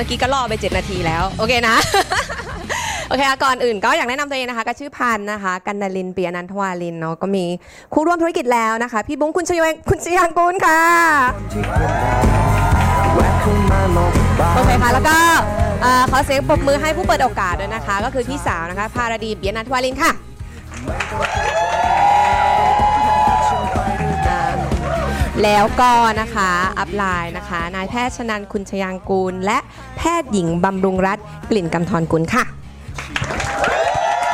มื่อกี้ก็ล่อไป 7 นาทีแล้ว โอเคนะ โอเคค่ะก่อนอื่นก็อยากแนะนำตัวเองนะคะก็ชื่อพันนะคะ กันนาลินเปียนันทวาลินเนาะก็มีคู่ร่วมธุรกิจแล้วนะคะ พี่บุ้งคุณชยงคุณชยางกูลค่ะโอเคค่ะแล้วก็ขอเสียงปรบมือให้ผู้เปิดโอกาสด้วยนะคะ ก็คือพี่สาวนะคะพาราดีเปียนันทวาลินค่ะ แล้วก็นะคะอัพไลน์นะคะนายแพทย์ชนันคุณชยางกูล และแพทย์หญิงบำรุงรัตน์กลิ่นกำธรกุลค่ะ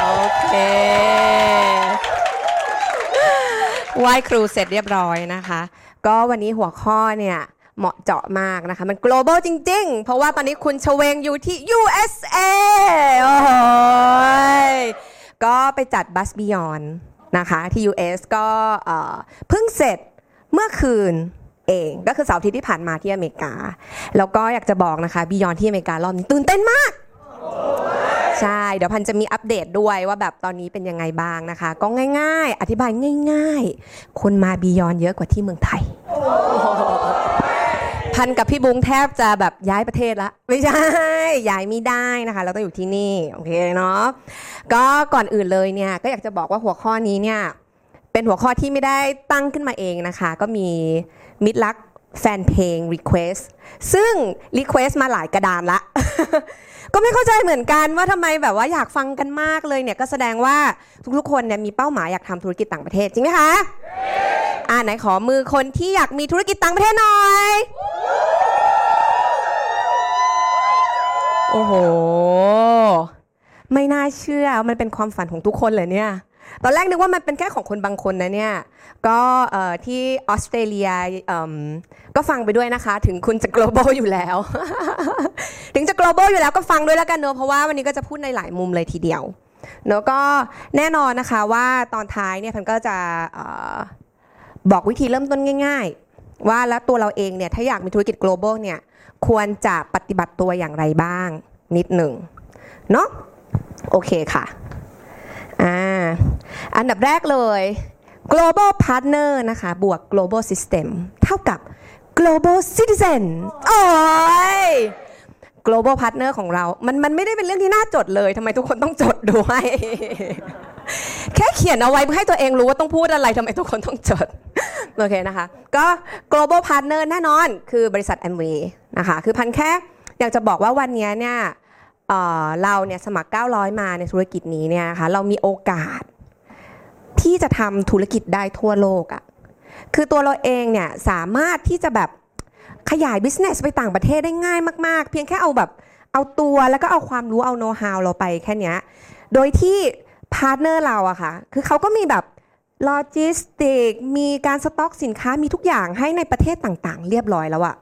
โอเคไหว้ครูเสร็จเรียบร้อยนะคะ ก็วันนี้หัวข้อเนี่ยเหมาะเจาะมากนะคะ มัน global จริง ๆ เพราะว่าตอนนี้คุณชเวงอยู่ที่ USA โอ้โหก็ไปจัด Bus Beyond นะคะที่ US ก็เพิ่งเสร็จ เมื่อคืนเองก็คือเสาร์อาทิตย์ที่ผ่านมาที่อเมริกา แล้วก็อยากจะบอกนะคะ Beyond ที่อเมริการอบนี้ตื่นเต้นมาก ใช่ เดี๋ยวพันจะมีอัปเดตด้วยว่าแบบตอนนี้เป็นยังไงบ้างนะคะ ก็ง่าย ๆ อธิบายง่าย ๆ คนมาบียอนเยอะกว่าที่เมืองไทย พันกับพี่บุ้งแทบจะแบบย้ายประเทศละไม่ใช่ย้ายไม่ได้นะคะ เราต้องอยู่ที่นี่โอเคเนาะก็ก่อนอื่นเลยเนี่ยก็อยากจะบอกว่าหัวข้อนี้เนี่ย เป็นหัวข้อที่ไม่ได้ตั้งขึ้นมาเองนะคะ ก็มีมิตรรักแฟนเพลง Request ซึ่ง Request มาหลายกระดานละ ก็ไม่เข้าใจเหมือนกันว่าทำไมแบบว่าอยากฟังกันมากเลยเนี่ยก็แสดงว่าทุกๆคนเนี่ยมีเป้าหมายอยากทำธุรกิจต่างประเทศจริงไหมคะ อ่าไหนขอมือคนที่อยากมีธุรกิจต่างประเทศหน่อย โอ้โห ไม่น่าเชื่อมันเป็นความฝันของทุกคนเลยเนี่ย ตอนแรกนึกว่ามันเป็นแค่ของคนบางคนนะเนี่ย ก็ที่ออสเตรเลียก็ฟังไปด้วยนะคะ ถึงคุณจะ global อยู่แล้ว ถึงจะ global อยู่แล้วก็ฟังด้วยแล้วกันเนอะเพราะว่าวันนี้ก็จะพูดในหลายมุมเลยทีเดียวเนอะก็แน่นอนนะคะว่าตอนท้ายเนี่ยพันก็จะออบอกวิธีเริ่มต้นง่าย ๆ ว่าแล้วตัวเราเองเนี่ยถ้าอยากมีธุรกิจ global เนี่ยควรจะปฏิบัติตัวอย่างไรบ้างนิดหนึ่งเนาะโอเคค่ะ อ่าอันดับแรกเลย global partner นะคะ บวก global system เท่ากับ global citizen โอ้ย global partner ของเรา มันมันไม่ได้เป็นเรื่องที่น่าจดเลยทำไมทุกคนต้องจดด้วย แค่เขียนเอาไว้เพื่อให้ตัวเองรู้ว่าต้องพูดอะไรทำไมทุกคนต้องจด โอเคนะคะ ก็ global partner แน่นอน คือบริษัท Amway นะคะ คือพันแค่อยากจะบอกว่าวันนี้เนี่ย เราเนี่ยสมัคร 900 มาในธุรกิจนี้เนี่ยนะคะเรามีโอกาสที่จะทำธุรกิจได้ทั่วโลกอะ่ะคือตัวเราเองเนี่ยสามารถที่จะแบบขยาย business ไปต่างประเทศได้ง่ายมาก ๆ เพียงแค่เอาแบบเอาตัวแล้วก็เอาความรู้เอา know how เราไปแค่เนี้ยโดยที่partner เราอะค่ะ คือเขาก็มีแบบโลจิสติก มีการสต็อกสินค้ามีทุกอย่างให้ในประเทศต่างๆ เรียบร้อยแล้วอะ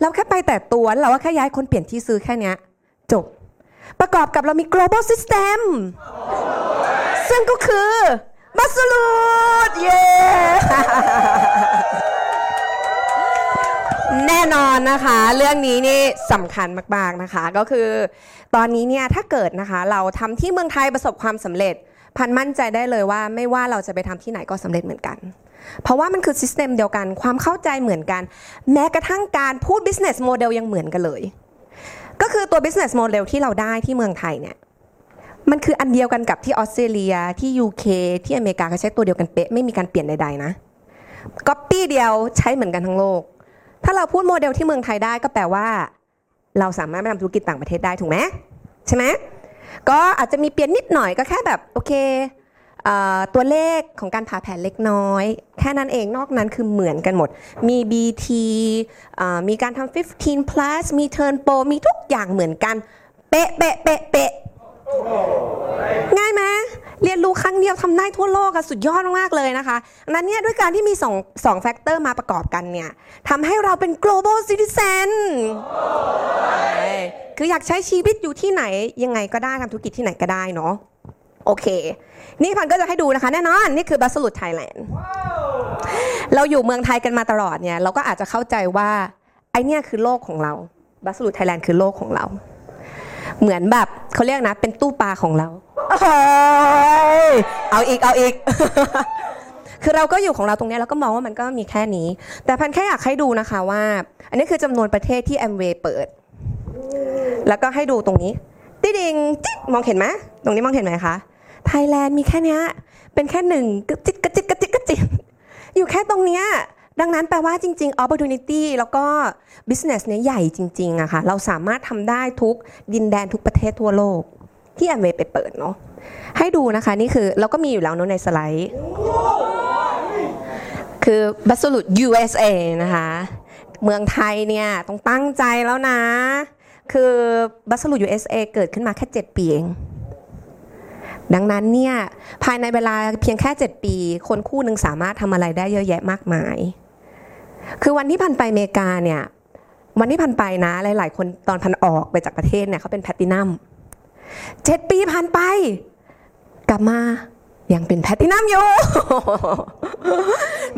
เราแค่ไปแต่ตัวแล้วเราก็แค่ย้ายคนเปลี่ยนที่ซื้อแค่เนี้ยจบ ประกอบกับเรามี global system ซึ่งก็คือบัสลูดเย้แน่นอนนะคะ เรื่องนี้นี่สำคัญมากๆนะคะ ก็คือ ตอนนี้เนี่ยถ้าเกิดนะคะเราทำที่เมืองไทยประสบความสำเร็จ พันมั่นใจได้เลยว่าไม่ว่าเราจะไปทำที่ไหนก็สำเร็จเหมือนกัน เพราะว่ามันคือซิสเต็มเดียวกัน ความเข้าใจเหมือนกัน แม้กระทั่งการพูด business model ยังเหมือนกันเลย ก็คือตัว business model ที่เราได้ที่เมืองไทยเนี่ยมันคืออันเดียวกันกับที่ออสเตรเลียที่ UK ที่อเมริกาเขาใช้ตัวเดียวกันเป๊ะไม่มีการเปลี่ยนใดๆนะก๊อปปี้เดียวใช้เหมือนกันทั้งโลก ถ้าเราพูดโมเดลที่เมืองไทยได้ก็แปลว่า เราสามารถไปทำธุรกิจต่างประเทศได้ถูกไหมใช่ไหมก็อาจจะมีเปลี่ยนนิดหน่อยก็แค่แบบโอเค ตัวเลขของการผ่าแผนเล็กน้อย แค่นั้นเองนอกนั้นคือเหมือนกันหมด มี BT มีการทำ15 plus มี turn pro มีทุกอย่างเหมือนกัน เป๊ะเป๊ะเป๊ะเป๊ะง่ายไหมเรียนรู้ครั้งเดียวทำได้ทั่วโลกอะสุดยอดมากๆเลยนะคะนั้นเนี่ยด้วยการที่มีสองสอง factor มาประกอบกันเนี่ยทำให้เราเป็น global citizen คืออยากใช้ชีวิตอยู่ที่ไหนยังไงก็ได้ทำธุรกิจที่ไหนก็ได้เนาะ โอเค นี่พันก็จะให้ดูนะคะ แน่นอนนี่คือบัสลูดไทยแลนด์เราอยู่เมืองไทยกันมาตลอดเนี่ย เราก็อาจจะเข้าใจว่า ไอเนี่ยคือโลกของเราบัสลูไทยแลนด์คือโลกของเรา เหมือนแบบเขาเรียกนะ เป็นตู้ปลาของเราเอาอีกเอาอีก คือเราก็อยู่ของเราตรงนี้ยแล้วก็มองว่ามันก็มีแค่นี้ แต่พันแค่อยากให้ดูนะคะว่า อันนี้คือจำนวนประเทศที่แอมเวย์เปิด แล้วก็ให้ดูตรงนี้ ติดิงจิ๊กมองเห็นไหมตรงนี้มองเห็นไหมคะไทยแลนด์มีแค่นี้เป็นแค่หนึ่งกระจิตกระจิตกระจิตกระจิตอยู่แค่ตรงเนี้ยดังนั้นแปลว่าจริง ๆ opportunity แล้วก็ business เนี้ยใหญ่จริงๆอะค่ะ เราสามารถทำได้ทุกดินแดนทุกประเทศทั่วโลก ที่แอมเวย์ไปเปิดเนาะ ให้ดูนะคะนี่คือเราก็มีอยู่แล้วเนอะในสไลด์ คือบัสลุด USA นะคะ เมืองไทยเนี่ยต้องตั้งใจแล้วนะ คือบัสลุด USA เกิดขึ้นมาแค่ 7 ปีเอง ดังนั้นเนี่ยภายในเวลาเพียงแค่ 7 ปี คนคู่หนึ่งสามารถทำอะไรได้เยอะแยะมากมาย คือวันที่พันไปอเมริกาเนี่ยวันที่พันไปนะหลาย ๆ คนตอนพันออกไปจากประเทศเนี่ยเขาเป็นแพตตินัมเจ็ดปีผ่านไป กลับมายังเป็นแพตตินัมอยู่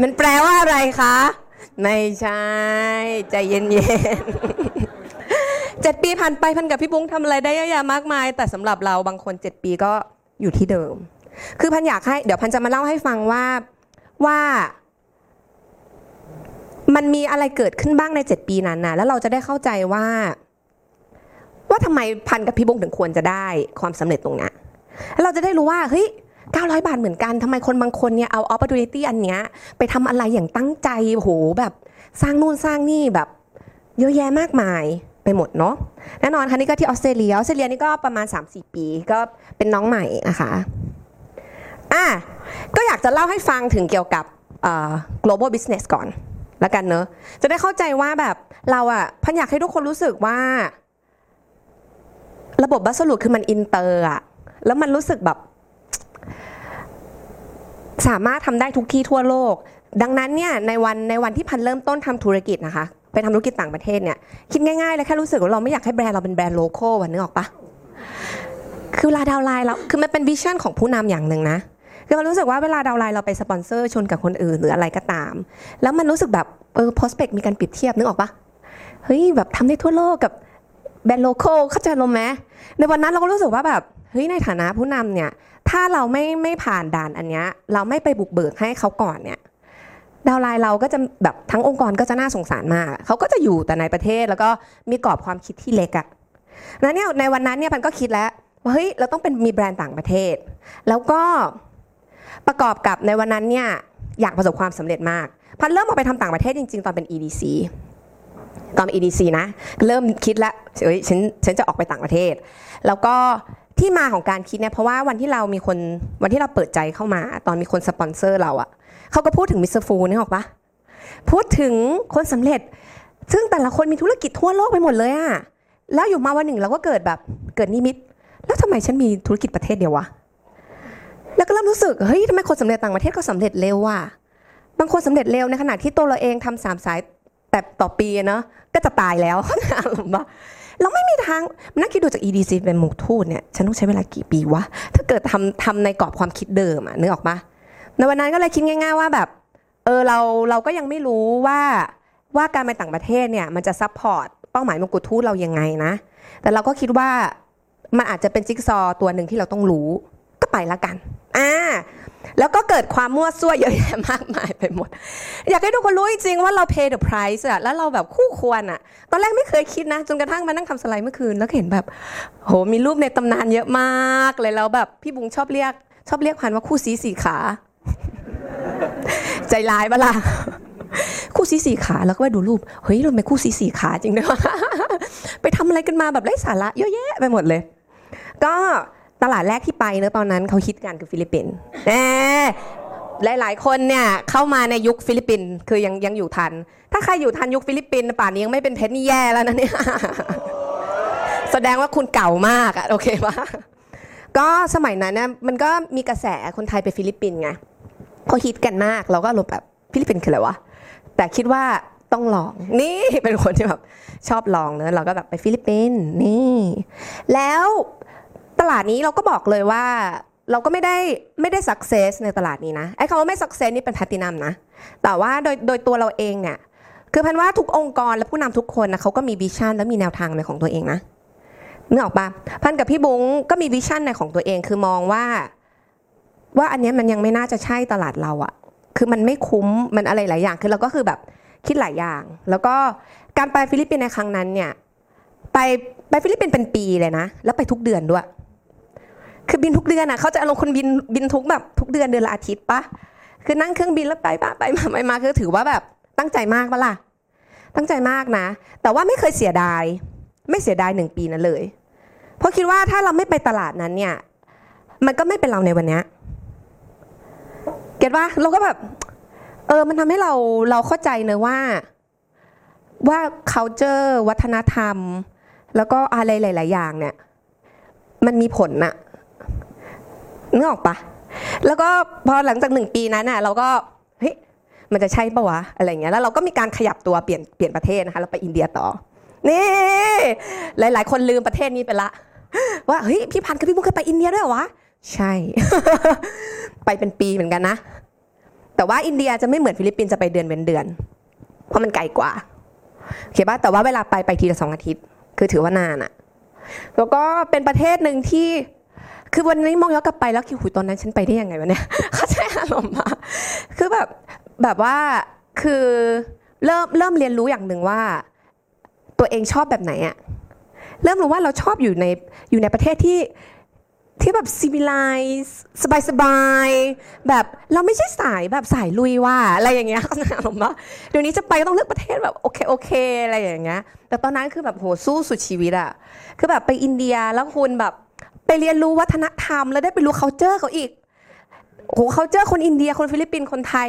มันแปลว่าอะไรคะ ไม่ใช่ ใจเย็นๆ เจ็ดปีผ่านไปพันกับพี่บุ้งทำอะไรได้เยอะแยะมากมาย แต่สำหรับเราบางคนเจ็ดปีก็อยู่ที่เดิม คือพันอยากให้เดี๋ยวพันจะมาเล่าให้ฟังว่าว่า มันมีอะไรเกิดขึ้นบ้างในเจ็ดปีนั้นนะแล้วเราจะได้เข้าใจว่า ว่าทำไมพันกับพี่บุ้งถึงควรจะได้ความสำเร็จตรงนี้แล้วเราจะได้รู้ว่าเฮ้ย900 บาทเหมือนกันทำไมคนบางคนเนี่ยเอา opportunity อันเนี้ยไปทำอะไรอย่างตั้งใจโหแบบ สร้างนู่นสร้างนี่แบบ เยอะแยะมากมาย ไปหมดเนาะแน่นอนค่ะนี่ก็ที่ออสเตรเลียออสเตรเลียนี่ก็ประมาณ 3-4 ปีก็เป็นน้องใหม่นะคะอะก็อยากจะเล่าให้ฟังถึงเกี่ยวกับ global business ก่อนแล้วกันเนอะจะได้เข้าใจว่าแบบเราอะพันอยากให้ทุกคนรู้สึกว่า ระบบบัสรุคือมันอินเตอร์อะแล้วมันรู้สึกแบบ สามารถทำได้ทุกที่ทั่วโลก ดังนั้นเนี่ยในวันในวันที่พันเริ่มต้นทำธุรกิจนะคะ ไปทำธุรกิจต่างประเทศเนี่ยคิดง่ายๆเลยแค่รู้สึกว่าเราไม่อยากให้แบรนด์เราเป็นแบรนด์ local วันนึกออกปะคือเวลา downline เราคือมันเป็น vision ของผู้นำอย่างหนึ่งนะคือมันรู้สึกว่าเวลา downline เราไปสปอนเซอร์ชนกับคนอื่นหรืออะไรก็ตาม แล้วมันรู้สึกแบบเออ prospect มีการเปรียบเทียบนึกออกปะเฮ้ยแบบทำได้ทั่วโลกกับแบรนด์ local เข้าใจอารมณ์ไหมในวันนั้นเราก็รู้สึกว่าแบบเฮ้ยในฐานะผู้นำเนี่ย ถ้าเราไม่ไม่ผ่านด่านอันเนี้ยเราไม่ไปบุกเบิกให้เขาก่อนเนี่ย downline เราก็จะแบบทั้งองค์กรก็จะน่าสงสารมาก เขาก็จะอยู่แต่ในประเทศแล้วก็มีกรอบความคิดที่เล็กอะนั้นเนี่ยในวันนั้นเนี่ยพันก็คิดแล้วว่าเฮ้ยเราต้องเป็นมีแบรนด์ต่างประเทศ แล้วก็ประกอบกับในวันนั้นเนี่ยอยากประสบความสำเร็จมาก พันเริ่มออกไปทำต่างประเทศจริง ๆ ตอนเป็น EDC ตอนเป็น EDC นะเริ่มคิดแล้วเฮ้ยฉันฉันจะออกไปต่างประเทศ แล้วก็ที่มาของการคิดเนี่ยเพราะว่าวันที่เรามีคนวันที่เราเปิดใจเข้ามา ตอนมีคนสปอนเซอร์เราอะ เขาก็พูดถึงมิสเตอร์ฟูนึกออกปะพูดถึงคนสำเร็จ ซึ่งแต่ละคนมีธุรกิจทั่วโลกไปหมดเลยอะแล้วอยู่มาวันหนึ่งเราก็เกิดแบบเกิดนิมิต แล้วทำไมฉันมีธุรกิจประเทศเดียววะแล้วก็เริ่มรู้สึกเฮ้ยทำไมคนสำเร็จต่างประเทศก็สำเร็จเร็วว่ะบางคนสำเร็จเร็วในขณะที่ตัวเราเองทำสามสายแต่ต่อปีเนาะก็จะตายแล้วอารมณ์ว่าเราไม่มีทางนักคิดดูจาก EDC เป็นหมูทูตเนี่ยฉันต้องใช้เวลากี่ปีวะถ้าเกิดทำทำในกรอบความคิดเดิมอะนึกออกปะ ในวันนั้นก็เลยคิดง่าย ๆ ว่าแบบเออเราเราก็ยังไม่รู้ว่าว่าการไปต่างประเทศเนี่ยมันจะ support เป้าหมายมงกุฎทูตเรายังไงนะ แต่เราก็คิดว่ามันอาจจะเป็นจิ๊กซอว์ตัวหนึ่งที่เราต้องรู้ก็ไปละกันอ่าแล้วก็เกิดความมั่วซั่วเยอะแยะมากมายไปหมด อยากให้ทุกคนรู้จริงๆว่าเรา pay the price อะแล้วเราแบบคู่ควรอะตอนแรกไม่เคยคิดนะ จนกระทั่งมานั่งทำสไลด์เมื่อคืน แล้วเห็นแบบ โหมีรูปในตำนานเยอะมากเลยแล้วแบบพี่บุงชอบเรียก ชอบเรียกพันว่าคู่ซี้สี่ขา ใจร้ายปะล่ะคู่ซี้สี่ขาแล้วก็ไปดูรูป เฮ้ยเราเป็นคู่ซี้สี่ขาจริงด้วยไปทำอะไรกันมาแบบไร้สาระเยอะแยะไปหมดเลย ก็ตลาดแรกที่ไปเนอะตอนนั้นเขาฮิตกันคือฟิลิปปินส์แน่หลายๆ คนเนี่ยเข้ามาในยุคฟิลิปปินส์คือยังยังอยู่ทัน ถ้าใครอยู่ทันยุคฟิลิปปินส์ป่านนี้ยังไม่เป็นเพชรนี่แย่แล้วนะเนี่ยแสดงว่าคุณเก่ามากอะโอเคปะก็สมัยนั้นเนี่ยมันก็มีกระแสคนไทยไปฟิลิปปินส์ไง เขาฮิตกันมากเราก็รู้แบบฟิลิปปินส์คืออะไรวะแต่คิดว่าต้องลองนี่เป็นคนที่แบบชอบลองเนอะเราก็แบบไปฟิลิปปินส์นี่ แล้วตลาดนี้เราก็บอกเลยว่าเราก็ไม่ได้ไม่ได้ success ในตลาดนี้นะไอ้คำว่าไม่ success นี่เป็นแพลตินัมนะ แต่ว่าโดยโดยตัวเราเองเนี่ยคือพันว่าทุกองค์กรและผู้นำทุกคนนะเขาก็มี vision และมีแนวทางในของตัวเองนะนึกออกปะพันกับพี่บุ้งก็มี vision ในของตัวเองคือมองว่า ว่าอันนี้มันยังไม่น่าจะใช่ตลาดเราอะคือมันไม่คุ้มมันอะไรหลายอย่างคือเราก็คือแบบคิดหลายอย่าง แล้วก็การไปฟิลิปปินส์ในครั้งนั้นเนี่ยไปไปฟิลิปปินส์เป็นปีเลยนะ แล้วไปทุกเดือนด้วย คือบินทุกเดือนอะเขาจะอารมณ์คนบินบินทุกแบบทุกเดือนเดือนละอาทิตย์ปะคือนั่งเครื่องบินแล้วไปปะไปมาไปมาคือถือว่าแบบตั้งใจมากปะล่ะตั้งใจมากนะ แต่ว่าไม่เคยเสียดาย ไม่เสียดายหนึ่งปีนั้นเลย เพราะคิดว่าถ้าเราไม่ไปตลาดนั้นเนี่ย มันก็ไม่เป็นเราในวันนี้ เก็ตว่าเราก็แบบเออมันทำให้เราเราเข้าใจเนอะว่าว่า culture วัฒนธรรม แล้วก็อะไรหลาย ๆ อย่างเนี่ย มันมีผลน่ะนึกออกปะแล้วก็พอหลังจากหนึ่งปีนั้นน่ะ เราก็เฮ้ยมันจะใช่ปะวะอะไรเงี้ยแล้วเราก็มีการขยับตัวเปลี่ยนเปลี่ยนประเทศนะคะเราไปอินเดียต่อนี่หลาย ๆ คนลืมประเทศนี้ไปละว่าเฮ้ยพี่พันธ์กับพี่มุกเคยไปอินเดียด้วยเหรอวะ ใช่ ไปเป็นปีเหมือนกันนะ แต่ว่าอินเดียจะไม่เหมือนฟิลิปปินส์จะไปเดือนเว้นเดือน เพราะมันไกลกว่าโอเคป่ะแต่ว่าเวลาไปไปทีละสองอาทิตย์ คือถือว่านานอะแล้วก็เป็นประเทศหนึ่งที่คือวันนี้มองย้อนกลับไปแล้วคิดหุยตอนนั้นฉันไปได้ยังไงวะเนี่ยเข้าใจอารมณ์มาคือแบบแบบว่าคือเริ่มเริ่มเรียนรู้อย่างหนึ่งว่า ตัวเองชอบแบบไหนอะเริ่มรู้ว่าเราชอบอยู่ในอยู่ในประเทศที่ ที่แบบ civilize สบายสบายๆ แบบเราไม่ใช่สายแบบสายลุยว่าอะไรอย่างเงี้ยเขาใจอามณ์ปะเดี๋ยวนี้จะไปก็ต้องเลือกประเทศแบบโอเคโอเคอะไรอย่างเงี้ยแต่ตอนนั้นคือแบบโหสู้สุดชีวิตอะคือแบบไปอินเดียแล้วคุณแบบไปเรียนรู้วัฒนธรรม แล้วได้ไปรู้ culture เขาอีกโห culture คนอินเดียคนฟิลิปปินส์คนไทย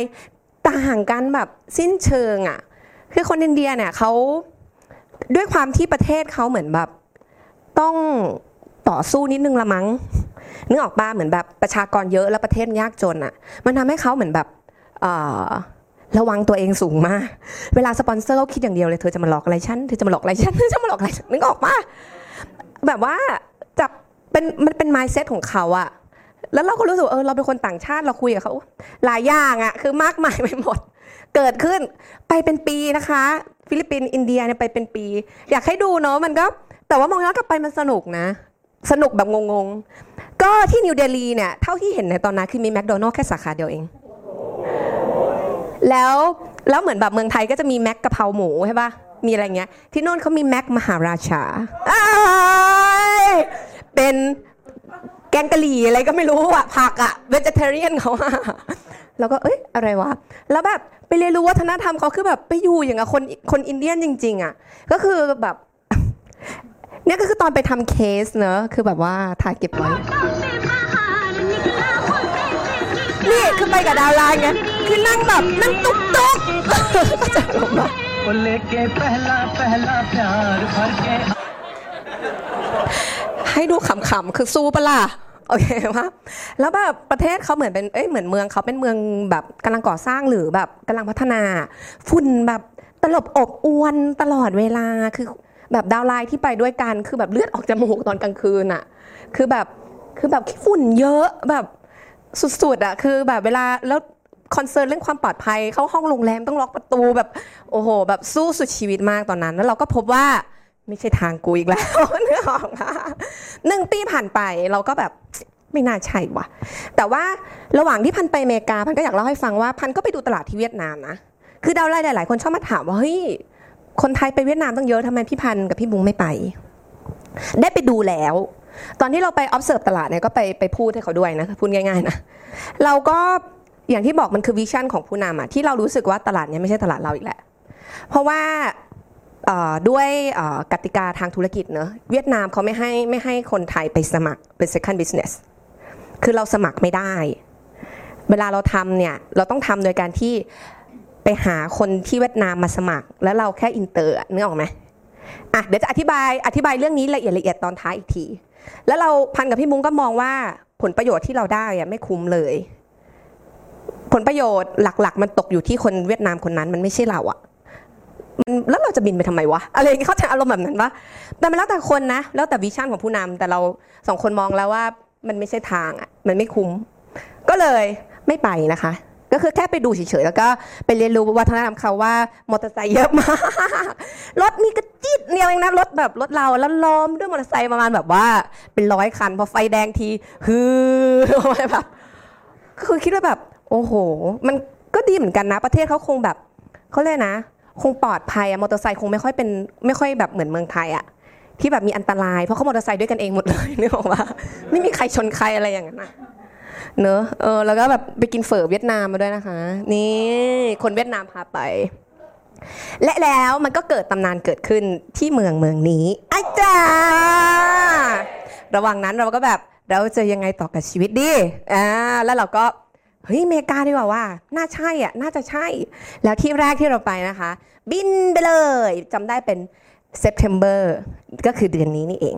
ต่างกันแบบสิ้นเชิงอะคือคนอินเดียเนี่ยเขาด้วยความที่ประเทศเขาเหมือนแบบต้องต่อสู้นิดนึงละมั้ง นึกออกปะเหมือนแบบประชากรเยอะแล้วประเทศยากจนอะมันทำให้เขาเหมือนแบบระวังตัวเองสูงมาก เวลาสปอนเซอร์เขาคิดอย่างเดียวเลยเธอจะมาหลอกอะไรฉันเธอจะมาหลอกอะไรฉันเธอจะมาหลอกอะไรนึกออกปะแบบว่าจากเป็นมันเป็น mindset ของเขาอะแล้วเราก็รู้สึกเออเราเป็นคนต่างชาติเราคุยกับเขาหลายอย่างอะคือมากมายไปหมด เกิดขึ้นไปเป็นปีนะคะ ฟิลิปปินส์อินเดียเนี่ยไปเป็นปี อยากให้ดูเนาะมันก็แต่ว่ามองย้อนกลับไปมันสนุกนะ สนุกแบบงงๆ ก็ที่นิวเดลีเนี่ย เท่าที่เห็นในตอนนั้นคือมีแมคโดนัลล์แค่สาขาเดียวเอง แล้วแล้วเหมือนแบบเมืองไทยก็จะมีแม็กกะเพราหมูใช่ปะมีอะไรเงี้ย ที่โน่นเขามีแม็กมหาราชา เป็นแกงกะหรี่อะไรก็ไม่รู้อะผักอะเวจเทเรียนเขาอะแล้วก็เอ้ยอะไรวะ แล้วแบบไปเรียนรู้วัฒนธรรมเขาคือแบบไปอยู่อย่างกับคนคนอินเดียนจริง ๆอะก็คือแบบ นี่ก็คือตอนไปทำเคสเนอะคือแบบว่าถ่ายเก็บไว้ นี่คือไปกับดาวไลน์ไง คือนั่งแบบนั่งตุ๊กตุ๊กให้ดูขำๆ คือสู้ปะล่ะโอเคว่าแล้วแบบประเทศเขาเหมือนเป็นเอ้ยเหมือนเมืองเขาเป็นเมืองแบบกำลังก่อสร้างหรือแบบกำลังพัฒนา ฝุ่นแบบตลบอบอวนตลอดเวลาคือ แบบดาวไลน์ที่ไปด้วยกันคือแบบเลือดออกจมูกตอนกลางคืนอะคือแบบคือแบบขี้ฝุ่นเยอะแบบสุดๆอะคือแบบเวลาแล้ว concern เรื่องความปลอดภัยเข้าห้องโรงแรมต้องล็อกประตูแบบโอ้โห แบบสู้สุดชีวิตมากตอนนั้น แล้วเราก็พบว่าไม่ใช่ทางกูอีกแล้วเนื้อออกมาหนึ่งปีผ่านไปเราก็แบบไม่น่าใช่ว่ะ แต่ว่าระหว่างที่พันไปอเมริกาพันก็อยากเล่าให้ฟังว่าพันก็ไปดูตลาดที่เวียดนามนะคือ downline หลายๆคนชอบมาถามว่าเฮ้ย คนไทยไปเวียดนามตั้งเยอะทำไมพี่พันกับพี่บุ้งไม่ไป ได้ไปดูแล้ว ตอนที่เราไป observe ตลาดเนี่ยก็ไปไปพูดให้เขาด้วยนะพูดง่ายๆนะเราก็อย่างที่บอกมันคือ vision ของผู้นำอะที่เรารู้สึกว่าตลาดนี้ไม่ใช่ตลาดเราอีกแหละ เพราะว่าด้วยกติกาทางธุรกิจเนอะเวียดนามเขาไม่ให้ไม่ให้คนไทยไปสมัครเป็น second business คือเราสมัครไม่ได้ เวลาเราทำเนี่ยเราต้องทำโดยการที่ ไปหาคนที่เวียดนามมาสมัคร แล้วเราแค่อินเตอร์นึกออกไหมอะเดี๋ยวจะอธิบายอธิบายเรื่องนี้ละเอียดละเอียดตอนท้ายอีกที แล้วเราพันกับพี่มุ้งก็มองว่าผลประโยชน์ที่เราได้อะไม่คุ้มเลย ผลประโยชน์หลัก ๆ มันตกอยู่ที่คนเวียดนามคนนั้นมันไม่ใช่เราอะมันแล้วเราจะบินไปทำไมวะอะไรอย่างเงี้ยเขาใจอารมณ์แบบนั้นปะแต่มันแล้วแต่คนนะ แล้วแต่วิชั่นของผู้นำแต่เราสองคนมองแล้วว่ามันไม่ใช่ทางอะมันไม่คุ้ม ก็เลยไม่ไปนะคะ ก็คือแค่ไปดูเฉยๆ แล้วก็ไปเรียนรู้วัฒนธรรมเขาว่ามอเตอร์ไซค์เยอะมาก รถมีกระจิดเดียเองนะรถแบบรถเราแล้วล้อมด้วยมอเตอร์ไซค์ประมาณแบบว่า เป็นร้อยคัน พอไฟแดงทีฮือออกมาแบบคือคิดว่าแบบ โอ้โห มันก็ดีเหมือนกันนะ ประเทศเขาคงแบบเขาเลยนะ คงปลอดภัยอะมอเตอร์ไซค์คงไม่ค่อยเป็นไม่ค่อยแบบเหมือนเมืองไทยอะที่แบบมีอันตรายเพราะเขามอเตอร์ไซค์ด้วยกันเองหมดเลยนึกออกว่าไม่มีใครชนใครอะไรอย่างนั้นอะ เนอะเออแล้วก็แบบไปกินเฝอเวียดนามมาด้วยนะคะ นี่คนเวียดนามพาไป และแล้วมันก็เกิดตำนานเกิดขึ้นที่เมืองเมืองนี้อาจารย์ระหว่างนั้นเราก็แบบเราจะยังไงต่อกับชีวิตดีอ่าแล้วเราก็เฮ้ยอเมริกาดีกว่าว่า น่าใช่อะ น่าจะใช่ แล้วที่แรกที่เราไปนะคะ บินไปเลยจำได้เป็น September ก็คือเดือนนี้นี่เอง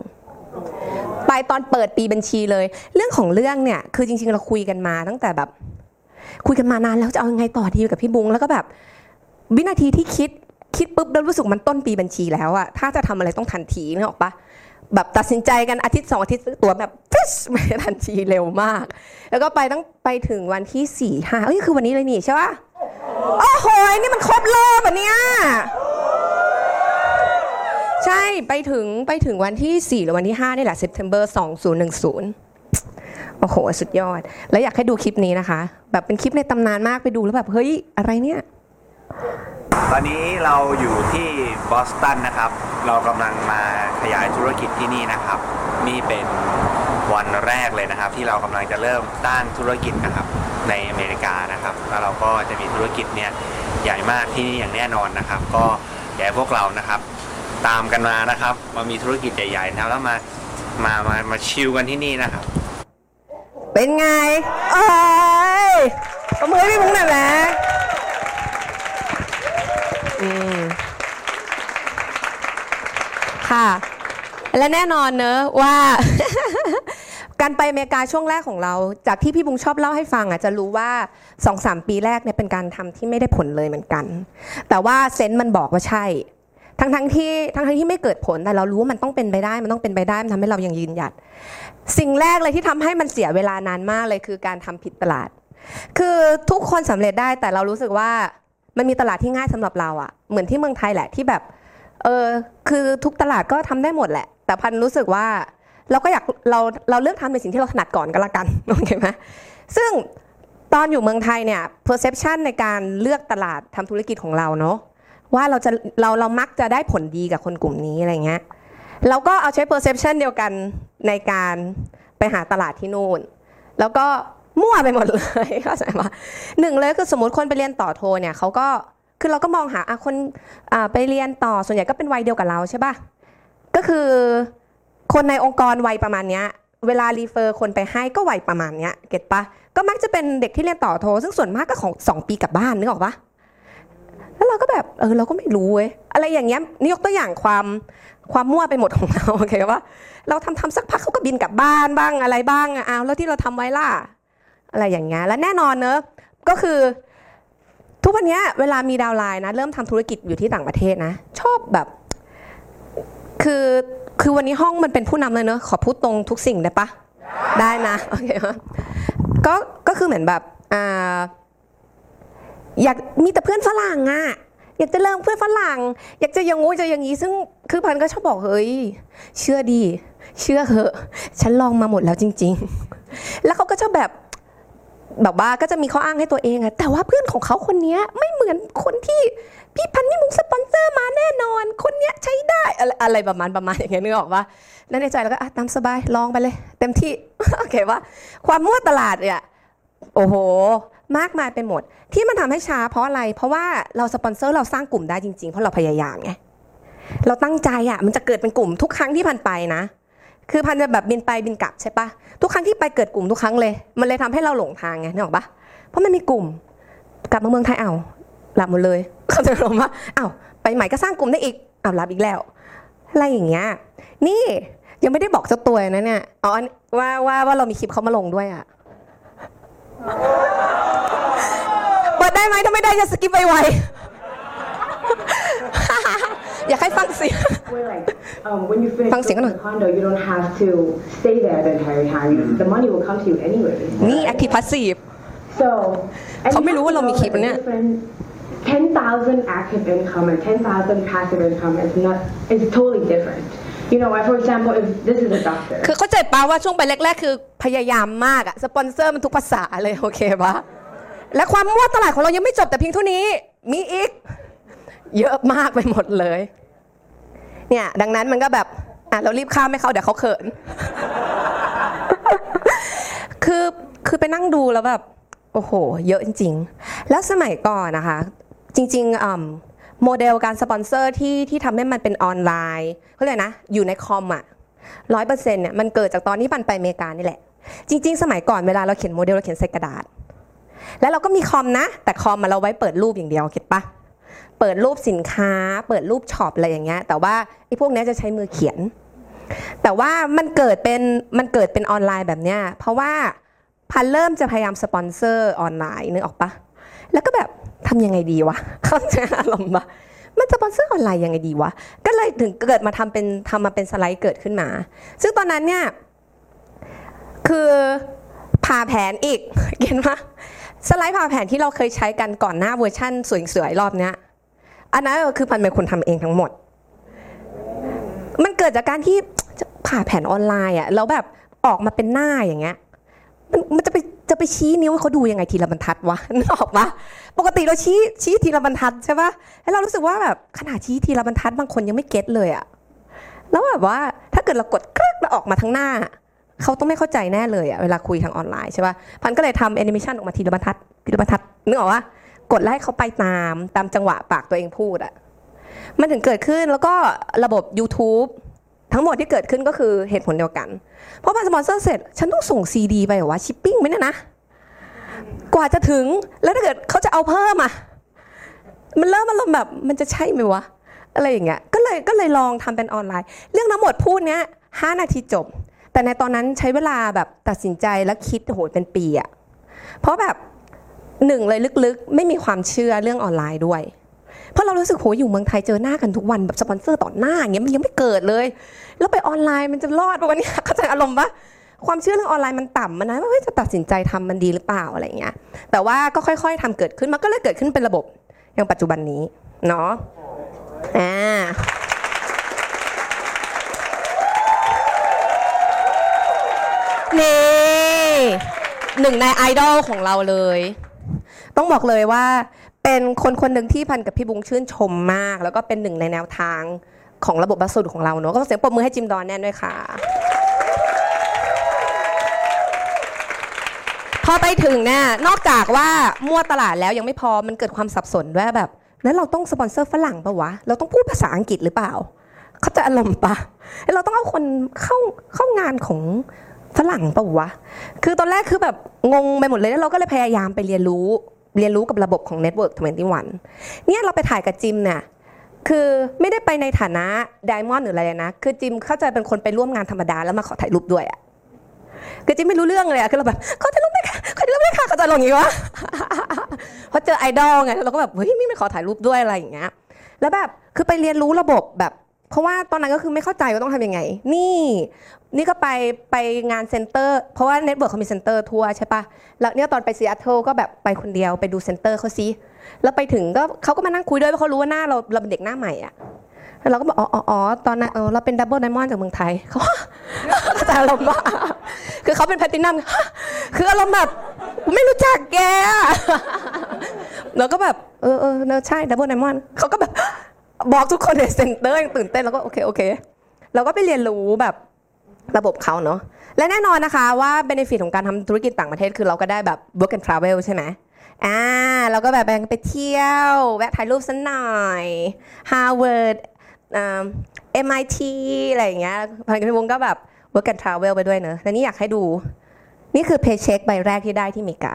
ไปตอนเปิดปีบัญชีเลย เรื่องของเรื่องเนี่ยคือจริง ๆ เราคุยกันมาตั้งแต่แบบ คุยกันมานานแล้วจะเอายังไงต่อดีกับพี่บุ้งแล้วก็แบบ วินาทีที่คิดคิดปุ๊บแล้วรู้สึกมันต้นปีบัญชีแล้วอะถ้าจะทำอะไรต้องทันทีนึกออกปะแบบตัดสินใจกันอาทิตย์สองอาทิตย์ซื้อตั๋วแบบฟิชไปทันทีเร็วมาก แล้วก็ไปตั้งไปถึงวันที่สี่ห้าเอ้ยคือวันนี้เลยนี่ใช่ปะโอ้โหนี่มันครบรอบอะเนี่ย ใช่ไปถึงไปถึงวันที่ 4 หรือวันที่5นี่แหละ September 2010 โอ้โห สุดยอด แล้วอยากให้ดูคลิปนี้นะคะ แบบเป็นคลิปในตำนานมากไปดูแล้วแบบ เฮ้ย อะไรเนี่ย ตอนนี้เราอยู่ที่บอสตันนะครับ เรากำลังมาขยายธุรกิจที่นี่นะครับ นี่เป็นวันแรกเลยนะครับ ที่เรากำลังจะเริ่มสร้งธุรกิจนะครับในอเมริกานะครับ แล้วเราก็จะมีธุรกิจเนี่ยใหญ่มากที่นี่อย่างแน่นอนนะครับ ก็อยากให้พวกเรานะครับ ตามกันมานะครับ มามีธุรกิจใหญ่ๆนะครับแล้วมามามามาชิลกันที่นี่นะครับ เป็นไงเอ้ยประมือให้พี่มุ้งหน่อยแหละอืมค่ะ และแน่นอนเนอะว่า การไปอเมริกาช่วงแรกของเรา จากที่พี่บุงชอบเล่าให้ฟังอะจะรู้ว่าสองสามปีแรกเนี่ยเป็นการทำที่ไม่ได้ผลเลยเหมือนกัน แต่ว่าเซนส์มันบอกว่าใช่ ทั้งทั้งที่ทั้งทั้งที่ไม่เกิดผลแต่เรารู้ว่ามันต้องเป็นไปได้ มันต้องเป็นไปได้มันทำให้เรายังยืนหยัด สิ่งแรกเลยที่ทำให้มันเสียเวลานานมากเลยคือการทำผิดตลาด คือทุกคนสำเร็จได้แต่เรารู้สึกว่ามันมีตลาดที่ง่ายสำหรับเราอะเหมือนที่เมืองไทยแหละที่แบบเออคือทุกตลาดก็ทำได้หมดแหละ แต่พันรู้สึกว่าเราก็อยากเราเราเลือกทำในสิ่งที่เราถนัดก่อนก็แล้วกันโอเคไหมซึ่งตอนอยู่เมืองไทยเนี่ย perception ในการเลือกตลาดทำธุรกิจของเราเนาะ ว่าเราจะเราเรามักจะได้ผลดีกับคนกลุ่มนี้อะไรเงี้ยเราก็เอาใช้ perception เดียวกันในการไปหาตลาดที่นู่น แล้วก็มั่วไปหมดเลยเข้าใจปะหนึ่งเลยคือสมมติคนไปเรียนต่อโทเนี่ยเขาก็คือเราก็มองหาคนไปเรียนต่อส่วนใหญ่ก็เป็นวัยเดียวกับเราใช่ปะก็คือคนในองค์กรวัยประมาณเนี้ยเวลารีเฟอร์คนไปให้ก็วัยประมาณเนี้ยเก็ตปะก็มักจะเป็นเด็กที่เรียนต่อโท ซึ่งส่วนมากก็ของสองปีกลับบ้านนึกออกปะ แล้วเราก็แบบเออเราก็ไม่รู้เว้ยอะไรอย่างเงี้ยนี่ยกตัวอย่างความความมั่วไปหมดของเราโอเคว่า เราทำทำสักพักเขาก็บินกลับบ้านบ้างอะไรบ้างอ้าวแล้วที่เราทำไว้ล่ะอะไรอย่างเงี้ยและแน่นอนเนอะก็คือ ทุกวันนี้เวลามีดาวไลน์นะเริ่มทำธุรกิจอยู่ที่ต่างประเทศนะ ชอบแบบ คือคือวันนี้ห้องมันเป็นผู้นำเลยเนอะขอพูดตรงทุกสิ่งได้ปะได้นะโอเคปะก็ก็คือเหมือนแบบอ่า อยากมีแต่เพื่อนฝรั่งอะอยากจะเริ่มเพื่อนฝรั่ง อยากจะอยังงู้จะอย่างนี้ ซึ่งคือพันก็ชอบบอกเฮ้ย เชื่อดี เชื่อเหอะ ฉันลองมาหมดแล้วจริง ๆ แล้วเขาก็ชอบแบบแบบว่าก็จะมีข้ออ้างให้ตัวเองอะแต่ว่าเพื่อนของเขาคนนี้ไม่เหมือนคนที่พี่พันพี่บุ้งสปอนเซอร์มาแน่นอน คนเนี้ยใช้ได้อะไรอะไรประมาณประมาณอย่างเงี้ยนึกออกปะแล้วในใจเราก็อะตามสบายลองไปเลย เต็มที่โอเคว่าความมั่วตลาดเนี่ยโอ้โห มากมายไปหมด ที่มันทำให้ช้าเพราะอะไร เพราะว่าเราสปอนเซอร์เราสร้างกลุ่มได้จริง ๆ เพราะเราพยายามไงเราตั้งใจอะมันจะเกิดเป็นกลุ่มทุกครั้งที่พันไปนะ คือพันจะแบบบินไปบินกลับใช่ปะทุกครั้งที่ไปเกิดกลุ่มทุกครั้งเลย มันเลยทำให้เราหลงทางไงนึกออกปะเพราะมันมีกลุ่มกลับมาเมืองไทยเอาวหลับหมดเลยเขาจะลงว่าอ้าวไปใหม่ก็สร้างกลุ่มได้อีกอ้าวหลับอีกแล้วอะไรอย่างเงี้ยนี่ยังไม่ได้บอกเจ้าตัวนะเนี่ยอ๋อว่าว่าว่าเรามีคลิปเขามาลงด้วยอะ เปิดได้ไหมถ้าไม่ได้จะสกิปไปไวๆอยากให้ฟังเสียง Where like um, when you finish ฟังเสียงกันหน่อย the condo, you don't have to stay there the entire time. The money will come to you anyway. นี่ active passive So, and เขาไม่รู้ว่าเรามีคลิป you เนี่ย have to know that different 10,000 active income and 10,000 passive income is not is totally different. You know, for example, if this is a doctor, คือเข้าใจปะว่าช่วงไปแรก ๆ คือพยายามมากอะสปอนเซอร์มันทุกภาษาเลยโอเคปะและความมั่วตลาดของเรายังไม่จบแต่เพียงเท่านี้ มีอีก เยอะมากไปหมดเลย เนี่ย ดังนั้นมันก็แบบอะเรารีบข้ามให้เขาเดี๋ยวเขาเขิน คือคือไปนั่งดูแล้วแบบ โอ้โห เยอะจริง ๆ แล้วสมัยก่อนนะคะ จริงๆอ่ โมเดลการสปอนเซอร์ที่ที่ทำให้มันเป็นออนไลน์เขาเรียกนะ อยู่ในคอมอะร้อยเปอร์เซ็นต์เนี่ยมันเกิดจากตอนที่พันไปอเมริกานี่แหละ จริง ๆ สมัยก่อนเวลาเราเขียนโมเดลเราเขียนใส่กระดาษ แล้วเราก็มีคอมนะ แต่คอมอะเราไว้เปิดรูปอย่างเดียว get ปะเปิดรูปสินค้า เปิดรูปช็อปอะไรอย่างเงี้ยแต่ว่าไอ้พวกเนี้ยจะใช้มือเขียน แต่ว่ามันเกิดเป็นมันเกิดเป็นออนไลน์แบบเนี้ยเพราะว่าพันเริ่มจะพยายามสปอนเซอร์ออนไลน์นึกออกปะแล้วก็แบบ ทำยังไงดีวะเข้าใจอารมณ์ปะมันสปอนเซอร์ออนไลน์ยังไงดีวะ ก็เลยถึงเกิดมาทำเป็นทำมาเป็นสไลด์เกิดขึ้นมา ซึ่งตอนนั้นเนี่ย คือผ่าแผนอีก เห็นปะสไลด์ผ่าแผนที่เราเคยใช้กันก่อนหน้าเวอร์ชั่นสวยๆรอบเนี้ย อันนั้นคือพันเป็นคนทำเองทั้งหมด มันเกิดจากการที่ผ่าแผนออนไลน์อะแล้วแบบออกมาเป็นหน้าอย่างเงี้ย มันมันจะไป จะไปชี้นิ้วให้เขาดูยังไงทีละบรรทัดวะนึกออกปะปกติเราชี้ชี้ทีละบรรทัดใช่ปะแล้วเรารู้สึกว่าแบบขนาดชี้ทีละบรรทัดบางคนยังไม่ get เลยอะแล้วแบบว่าถ้าเกิดเรากดกรึ๊กแล้วออกมาทั้งหน้า เขาต้องไม่เข้าใจแน่เลยอะเวลาคุยทางออนไลน์ใช่ปะพันก็เลยทำแอนิเมชันออกมาทีละบรรทัดทีละบรรทัดนึกออกว่ากดไล่เขาไปตามตามจังหวะปากตัวเองพูดอะมันถึงเกิดขึ้นแล้วก็ระบบ YouTube ทั้งหมดที่เกิดขึ้นก็คือเหตุผลเดียวกัน เพราะพอสปอนเซอร์เสร็จ ฉันต้องส่งซีดีไปหรอวะชิปปิ้งไหมเนี่ยนะ กว่าจะถึงแล้วถ้าเกิดเขาจะเอาเพิ่มอะ มันเริ่มมันแบบมันจะใช่ไหมวะ อะไรอย่างเงี้ย ก็เลยก็เลยลองทำเป็นออนไลน์ เรื่องทั้งหมดพูดเนี้ยห้านาทีจบ แต่ในตอนนั้นใช้เวลาแบบตัดสินใจและคิดโอ้โหเป็นปีอะ เพราะแบบหนึ่งเลยลึกๆ ไม่มีความเชื่อเรื่องออนไลน์ด้วย เพราะเรารู้สึกโหอยู่เมืองไทยเจอหน้ากันทุกวันแบบสปอนเซอร์ต่อหน้าอย่างเงี้ยมันยังไม่เกิดเลย แล้วไปออนไลน์มันจะรอดปะวันนี้เข้าใจอารมณ์ปะความเชื่อเรื่องออนไลน์มันต่ำมันนะว่าจะตัดสินใจทำมันดีหรือเปล่าอะไรเงี้ยแต่ว่าก็ค่อย ๆทำเกิดขึ้นมันก็เลยเกิดขึ้นเป็นระบบอย่างปัจจุบันนี้เนาะอ่านี่หนึ่งในไอดอลของเราเลย ต้องบอกเลยว่า เป็นคนคนหนึ่งที่พันกับพี่บุ้งชื่นชมมาก แล้วก็เป็นหนึ่งในแนวทางของระบบบัสสุดของเราเนอะก็เสียงปรบมือให้จิมดอนแน่นด้วยค่ะ พอไปถึงเนี่ยนอกจากว่ามั่วตลาดแล้วยังไม่พอมันเกิดความสับสนด้วยแบบ แล้วเราต้องสปอนเซอร์ฝรั่งปะวะ เราต้องพูดภาษาอังกฤษหรือเปล่า เข้าใจอารมณ์ปะเราต้องเอาคนเข้าเข้างานของฝรั่งปะวะ คือตอนแรกคือแบบงงไปหมดเลยแล้วเราก็เลยพยายามไปเรียนรู้ เรียนรู้กับระบบของ Network 21 เนี่ยเราไปถ่ายกับจิมเนี่ยคือไม่ได้ไปในฐานะ diamond หรืออะไรนะ คือจิมเข้าใจเป็นคนไปร่วมงานธรรมดาแล้วมาขอถ่ายรูปด้วยอะคือจิมไม่รู้เรื่องเลยอะคือเราแบบขอถ่ายรูปด้วยค่ะขอถ่ายรูปด้วยค่ะเขาจะลงอย่างนี้วะเพราะเจอไอดอลไงแล้วเราก็แบบเฮ้ยไม่ไม่ขอถ่ายรูปด้วยอะไรอย่างเงี้ยแล้วแบบคือไปเรียนรู้ระบบแบบ เพราะว่าตอนนั้นก็คือไม่เข้าใจว่าต้องทำยังไง นี่นี่ก็ไปไปงาน center เพราะว่า Network เขามี center tour ใช่ปะแล้วเนี่ยตอนไปซีแอตเทิลก็แบบไปคนเดียวไปดู center เขาซิแล้วไปถึงก็เขาก็มานั่งคุยด้วยเพราะเขารู้ว่าหน้าเราเราเป็นเด็กหน้าใหม่อะแล้วเราก็บอกอ๋ออ๋อตอนนั้นเออเราเป็น double diamond จากเมืองไทยเขาแต่อารมณ์ว่าคือเขาเป็นแพลตินัมคืออารมณ์แบบไม่รู้จักแกอะแล้วก็แบบเออเออใช่ double diamond เขาก็แบบ บอกทุกคนใน center ยังตื่นเต้นแล้วก็โอเคโอเคเราก็ไปเรียนรู้แบบระบบเขาเนาะและแน่นอนนะคะว่า benefit ของการทำธุรกิจต่างประเทศคือเราก็ได้แบบ work and travel ใช่ไหมอ่าเราก็แบบไปเที่ยว แวะถ่ายรูปสักหน่อย Harvard อ่า MIT อะไรอย่างเงี้ยพันกิวงก็แบบ work and travel ไปด้วยเนอะและนี่อยากให้ดู นี่คือ paycheck ใบแรกที่ได้ที่อเมริกา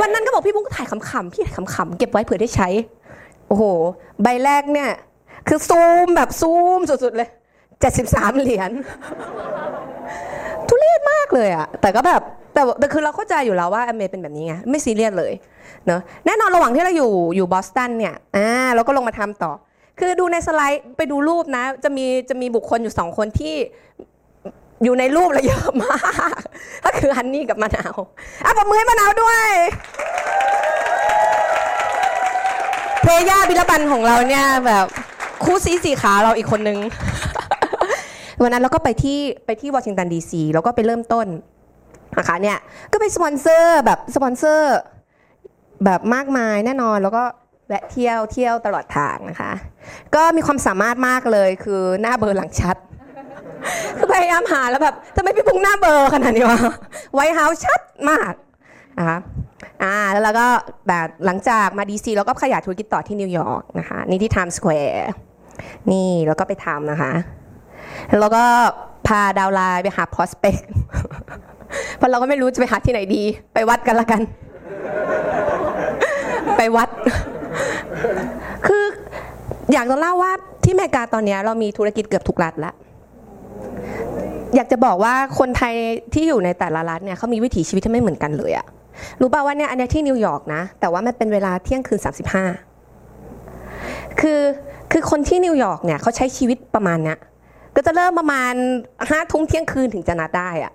วันนั้นก็บอกพี่บุ้งก็ถ่ายขำๆพี่ถ่ายขำๆเก็บไว้เผื่อได้ใช้ อ้โห ใบแรกเนี่ย คือซูมแบบซูมสุดๆเลย73เหรียญทุเรศมากเลยอะแต่ก็แบบแต่แต่คือเราเข้าใจอยู่แล้วว่าอเมริเป็นแบบนี้ไงไม่ซีเรียสเลยเนอะแน่นอนระหว่างที่เราอยู่อยู่บอสตันเนี่ยอ่าเราก็ลงมาทำต่อ คือดูในสไลด์ไปดูรูปนะ จะมีจะมีบุคคลอยู่สองคนที่อยู่ในรูปเราเยอะมาก ก็คือฮันนี่กับมะนาวอะปรบมือให้มะนาวด้วย เพย่าบิลบันของเราเนี่ยแบบคู่ซีสีขาเราอีกคนนึง วันนั้นเราก็ไปที่ไปที่วอชิงตันดีซีแล้วก็ไปเริ่มต้นนะคะเนี่ยก็ไปสปอนเซอร์แบบสปอนเซอร์แบบมากมายแน่นอนแล้วก็แวะเที่ยวเที่ยวตลอดทางนะคะ ก็มีความสามารถมากเลยคือหน้าเบลอหลังชัดคือพยายามหาแล้วแบบทำไมพี่บุ้งหน้าเบลอขนาดนี้วะ White House ชัดมาก นะคะอ่าแล้วเราก็แบบหลังจากมาดีซีเราก็ขยายธุรกิจต่อที่นิวยอร์กนะคะนี่ที่ไทม์สแควร์นี่แล้วก็ไปทำนะคะ แล้วก็พาดาวไลน์ไปหา p อสเปกเพราะเราก็ไม่รู้จะไปหาที่ไหนดี ไปวัดกันละกัน ไปวัด คืออยากจะเล่าว่าที่อเมริกาตอนนี้เรามีธุรกิจเกือบทุกรัฐแล้วอยากจะบอกว่าคนไทยที่อยู่ในแต่ละรัฐเนี่ยเขามีวิถีชีวิตที่ไม่เหมือนกันเลยอะ รู้ป่าวว่าเนี่ยอันนี้ที่นิวยอร์กนะ แต่ว่ามันเป็นเวลาเที่ยงคืน 35 คือคือคนที่นิวยอร์กเนี่ยเขาใช้ชีวิตประมาณเนี้ยก็จะเริ่มประมาณห้าทุ่มเที่ยงคืนถึงจะนัดได้อะ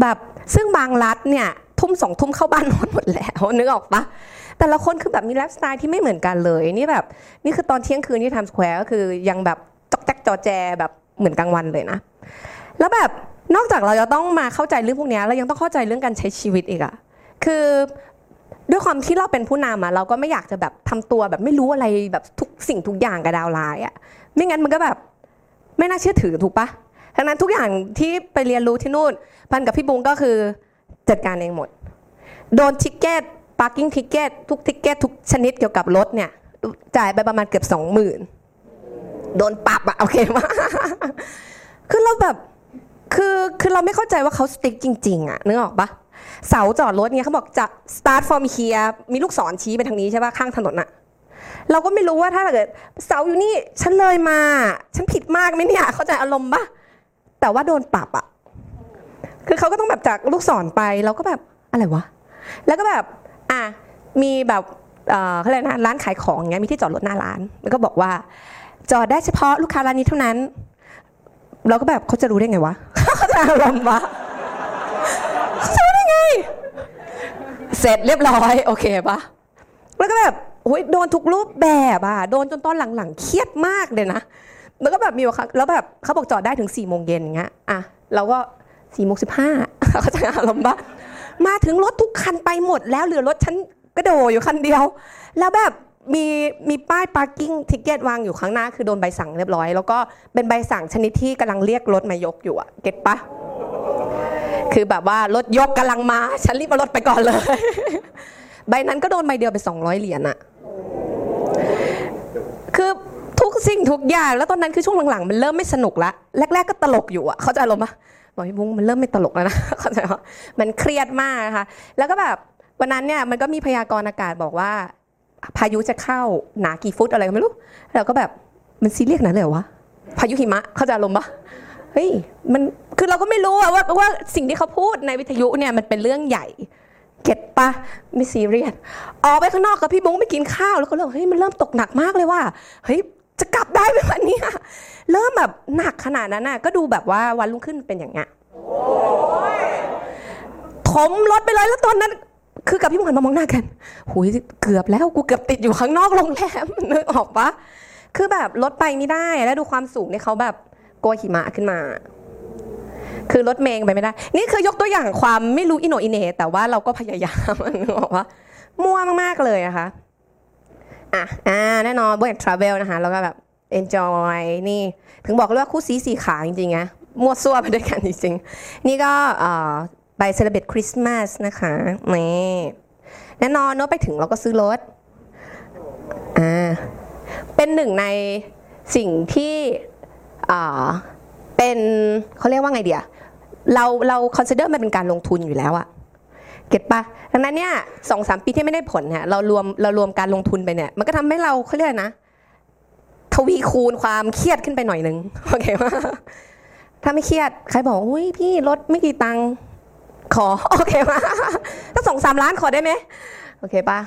แบบซึ่งบางรัฐเนี่ยทุ่มสองทุ่มเข้าบ้านนอนหมดแล้วนึกออกปะแต่ละคนคือแบบมีไลฟ์สไตล์ที่ไม่เหมือนกันเลยนี่แบบนี่คือตอนเที่ยงคืนที่ไทม์สแควร์ก็คือยังแบบจอกแจ๊กจอแจแบบเหมือนกลางวันเลยนะ แล้วแบบนอกจากเราจะต้องมาเข้าใจเรื่องพวกนี้เรายังต้องเข้าใจเรื่องการใช้ชีวิตอีกอะ คือด้วยความที่เราเป็นผู้นำอะเราก็ไม่อยากจะแบบทำตัวแบบไม่รู้อะไรแบบทุกสิ่งทุกอย่างกับ downline อะไม่งั้นมันก็แบบไม่น่าเชื่อถือถูกปะทั้งนั้นทุกอย่างที่ไปเรียนรู้ที่นู่นพันกับพี่บุ้งก็คือจัดการเองหมด โดน ticket parking ticket ทุก ticket ทุกชนิดเกี่ยวกับรถเนี่ย จ่ายไปประมาณเกือบสองหมื่นโดนปรับอะโอเคมากคือเราแบบคือคือเราไม่เข้าใจว่าเขาสติ๊กจริง ๆอะนึกออกปะ เสาจอดรถเนี่ยเขาบอกจะ start from here มีลูกศรชี้ไปทางนี้ใช่ปะข้างถนนอะเราก็ไม่รู้ว่าถ้าเกิดเสาอยู่นี่ฉันเลยมา ฉันผิดมากไหมเนี่ยเข้าใจอารมณ์ปะแต่ว่าโดนปรับอะคือเขาก็ต้องแบบจากลูกศรไปเราก็แบบอะไรวะ แล้วก็แบบอะมีแบบเอ่อเขาเรียกนะร้านขายของเงี้ยมีที่จอดรถหน้าร้านแล้วก็บอกว่า จอดได้เฉพาะลูกค้าร้านนี้เท่านั้น เราก็แบบเขาจะรู้ได้ไงวะเขาจะอารมณ์วะเขาจะ ไง เสร็จเรียบร้อย โอเคปะแล้วก็แบบโอ้ยโดนทุกรูปแบบอะโดนจนตอนหลังๆเครียดมากเลยนะแล้วก็แบบมีบางครั้งแล้วแบบเขาบอกจอดได้ถึง4ี่โมงเย็นอย่างเงี้ยอะเราก็สี่โมงสิบห้าเขาจะอารมณ์ปะมาถึงรถทุกคันไปหมดแล้วเหลือรถฉันกระโดดอยู่คันเดียว แล้วแบบมีมีป้าย parking ticket วางอยู่ข้างหน้าคือโดนใบสั่งเรียบร้อย แล้วก็เป็นใบสั่งชนิดที่กำลังเรียกรถมายกอยู่อะเก็ตปะ คือแบบว่ารถยกกำลังมา ฉันรีบเอารถไปก่อนเลย ใบนั้นก็โดนใบเดียวไป200เหรียญอะคือทุกสิ่งทุกอย่าง แล้วตอนนั้นคือช่วงหลังๆ มันเริ่มไม่สนุกละ แรก ๆ ก็ตลกอยู่อะเขาใจะอารมณ์ปะบอกพี่บุ้งมันเริ่มไม่ตลกแล้วนะเข้าใจปะมันเครียดมากนะคะแล้วก็แบบวันนั้นเนี่ยมันก็มีพยากรณ์อากาศบอกว่า พายุจะเข้าหนากี่ฟุตอะไรก็ไม่รู้เราก็แบบมันซีเรียสนาดนั้นเลยวะพายุหิมะเข้าใจอารมณ์ปะ เฮ้ยมันคือเราก็ไม่รู้อะว่าว่าสิ่งที่เขาพูดในวิทยุเนี่ยมันเป็นเรื่องใหญ่เก็ตปะไม่ซีเรียสออกไปข้างนอกกับพี่บุ้งไปกินข้าวแล้วก็เริ่มเฮ้ยมันเริ่มตกหนักมากเลยว่าเฮ้ยจะกลับได้ไหมวันนี้เริ่มแบบหนักขนาดนั้นน่ะก็ดูแบบว่าวันรุ่งขึ้นเป็นอย่างเงี้ยถมรถไปเลยแล้วตอนนั้น คือกับพี่บุ้งหันมามองหน้ากันหุยเกือบแล้วกูเกือบติดอยู่ข้างนอกโรงแรมนึกออกปะคือแบบรถไปไม่ได้แล้วดูความสูงเนี่ยเขาแบบ กลัวหิมะขึ้นมา คือรถแม่งไปไม่ได้ นี่คือยกตัวอย่างความไม่รู้อีโหน่อีเหน่แต่ว่าเราก็พยายามนึกออกว่ามั่วมากๆเลยอะคะอะอ่าแน่นอน work and travel นะคะ แล้วก็แบบ enjoy นี่ ถึงบอกเลยว่าคู่สีสีขาจริงๆไงมั่วซั่วไปด้วยกันจริงๆ นี่ก็ไป celebrate Christmas นะคะนี่แน่นอนเนอะไปถึงเราก็ซื้อรถอ่าเป็นหนึ่งในสิ่งที่ เป็นเขาเรียกว่าไงเดียเราเราคอนซิเดอร์มันเป็นการลงทุนอยู่แล้วอะเก็ตปะดังนั้นเนี่ยสองสามปีที่ไม่ได้ผลเนี่ยเรารวมเรารวมการลงทุนไปเนี่ย มันก็ทำให้เราเขาเรียกนะ ทวีคูณความเครียดขึ้นไปหน่อยนึงโอเคว่าถ้าไม่เครียดใครบอกอุ้ยพี่ลดไม่กี่ตังค์ขอโอเคว่าถ้าสองสามล้านขอได้ไหมโอเคปะ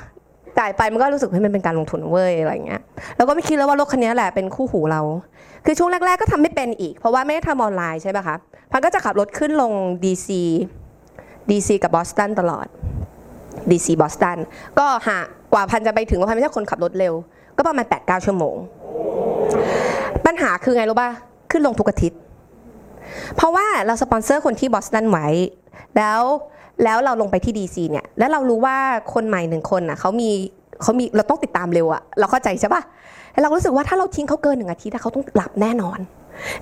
จ่ายไปมันก็รู้สึกว่ามันเป็นการลงทุนเว้ยอะไรเงี้ยแล้วก็ไม่คิดแล้วว่ารถคันนี้แหละเป็นคู่หูเรา คือช่วงแรก ๆ ก็ทำไม่เป็นอีก เพราะว่าไม่ได้ทำออนไลน์ใช่ป่ะคะพันก็จะขับรถขึ้นลง DC DC กับบอสตันตลอด DC บอสตันก็หากว่าพันจะไปถึงว่าพันไม่ใช่คนขับรถเร็ว ก็ประมาณ8-9ชั่วโมง ปัญหาคือไงรู้ป่ะ ขึ้นลงทุกอาทิตย์ เพราะว่าเราสปอนเซอร์คนที่บอสตันไว้ แล้วแล้วเราลงไปที่ DC เนี่ย แล้วเรารู้ว่าคนใหม่หนึ่งคนน่ะเขามีเขามีเราต้องติดตามเร็วอะเราเข้าใจใช่ป่ะ แล้วเรารู้สึกว่าถ้าเราทิ้งเขาเกินหนึ่งอาทิตย์เขาต้องหลับแน่นอน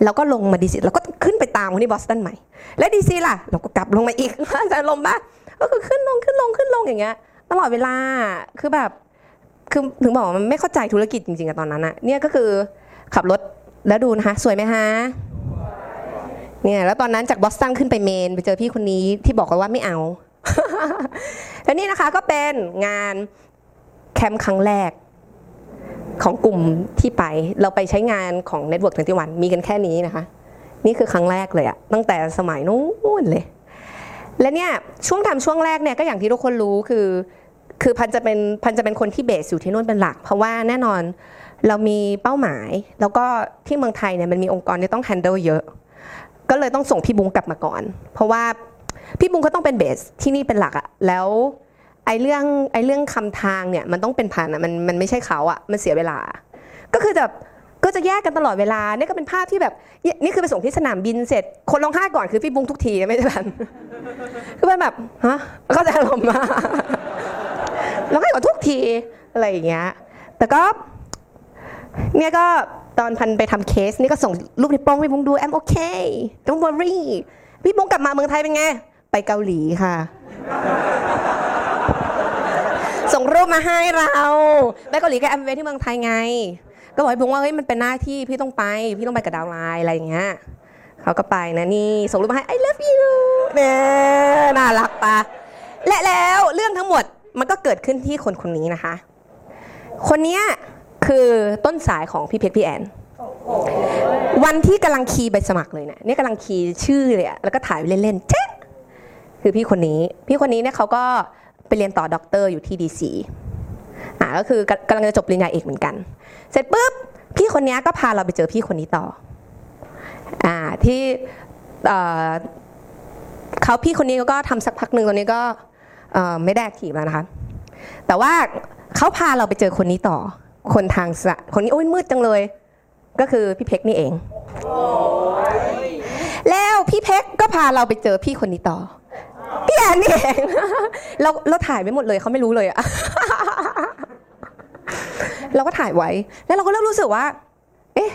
แล้วก็ลงมา DC แล้วก็ขึ้นไปตามคนที่บอสตันใหม่ และ DC ล่ะ เราก็กลับลงมาอีกจะลมป่ะก็คือขึ้นลงขึ้นลงขึ้นลงอย่างเงี้ยตลอดเวลาคือแบบคือถึงบอกว่ามันไม่เข้าใจธุรกิจจริงๆอะตอนนั้นอะเนี่ยก็คือขับรถแล้วดูนะคะสวยไหมฮะเนี่ยแล้วตอนนั้นจากบอสตันขึ้นไปเมน ไปเจอพี่คนนี้ที่บอกว่าไม่เอา แล้วนี่นะคะก็เป็นงานแคมป์ครั้งแรก ของกลุ่มที่ไปเราไปใช้งานของ Network 21มีกันแค่นี้นะคะ นี่คือครั้งแรกเลยอะตั้งแต่สมัยนู้นเลย และเนี่ยช่วงทำช่วงแรกเนี่ยก็อย่างที่ทุกคนรู้คือคือพันจะเป็นพันจะเป็นคนที่เบสอยู่ที่นู่นเป็นหลัก เพราะว่าแน่นอนเรามีเป้าหมาย แล้วก็ที่เมืองไทยเนี่ยมันมีองค์กรที่ต้อง handle เยอะ ก็เลยต้องส่งพี่บุ้งกลับมาก่อน เพราะว่าพี่บุ้งก็ต้องเป็นเบสที่นี่เป็นหลักอะแล้ว ไอ้เรื่องไอ้เรื่องคำทางเนี่ยมันต้องเป็นพันอะมันมันไม่ใช่เขาอะมันเสียเวลา ก็คือแบบก็จะแยกกันตลอดเวลานี่ก็เป็นภาพที่แบบนี่คือไปส่งที่สนามบินเสร็จ คนร้องไห้ก่อนคือพี่บุ้งทุกทีไม่ใช่พันคือเป็นแบบฮะก็จะอารมณ์มาแล้วก็ก่อนทุกทีอะไรอย่างเงี้ยแต่ก็เนี่ยก็ตอนพันไปทำเคสนี่ก็ส่งรูปพี่ป้งพี่บุ้งดูแอมโอเค don't worry พี่บุ้งกลับมาเมืองไทยเป็นไง ไปเกาหลีค่ะ ส่งรูปมาให้เราไปเกาหลีกับแอมเวย์ที่เมืองไทยไง ก็บอกให้บุ้งว่าเฮ้ยมันเป็นหน้าที่พี่ต้องไปพี่ต้องไปกับดาวไลน์อะไรอย่างเงี้ยเขาก็ไปนะนี่ส่งรูปมาให้ I love you เนี่ยน่ารักปะและแล้วเรื่องทั้งหมดมันก็เกิดขึ้นที่คนคนนี้นะคะ คนเนี้ยคือต้นสายของพี่เพชรพี่แอนวันที่กำลัง key ใบสมัครเลยเนี่ยนี่กำลัง key ชื่อเลยแล้วก็ถ่ายไว้เล่นๆเจ๊ะคือพี่คนนี้ พี่คนนี้เนี่ยเขาก็ เรียนต่อด็อกเตอร์อยู่ที่ DC อ่าก็คือกำลังจะจบปริญญาเอกเหมือนกัน เสร็จปุ๊บพี่คนนี้ก็พาเราไปเจอพี่คนนี้ต่ออ่าที่เอ่อเขาพี่คนนี้ก็ทำสักพักหนึ่งตอนนี้ก็เอ่อไม่ได้ active แล้วนะคะแต่ว่าเขาพาเราไปเจอคนนี้ต่อคนทางสะคนนี้โอ้ยมืดจังเลย ก็คือพี่เพ็กนี่เอง แล้วพี่เพ็กก็พาเราไปเจอพี่คนนี้ต่อพี่แอนนี่เองเราเราถ่ายไว้หมดเลยเขาไม่รู้เลยอะเราก็ถ่ายไว้ แล้วเราก็เริ่มรู้สึกว่า เอ๊ะ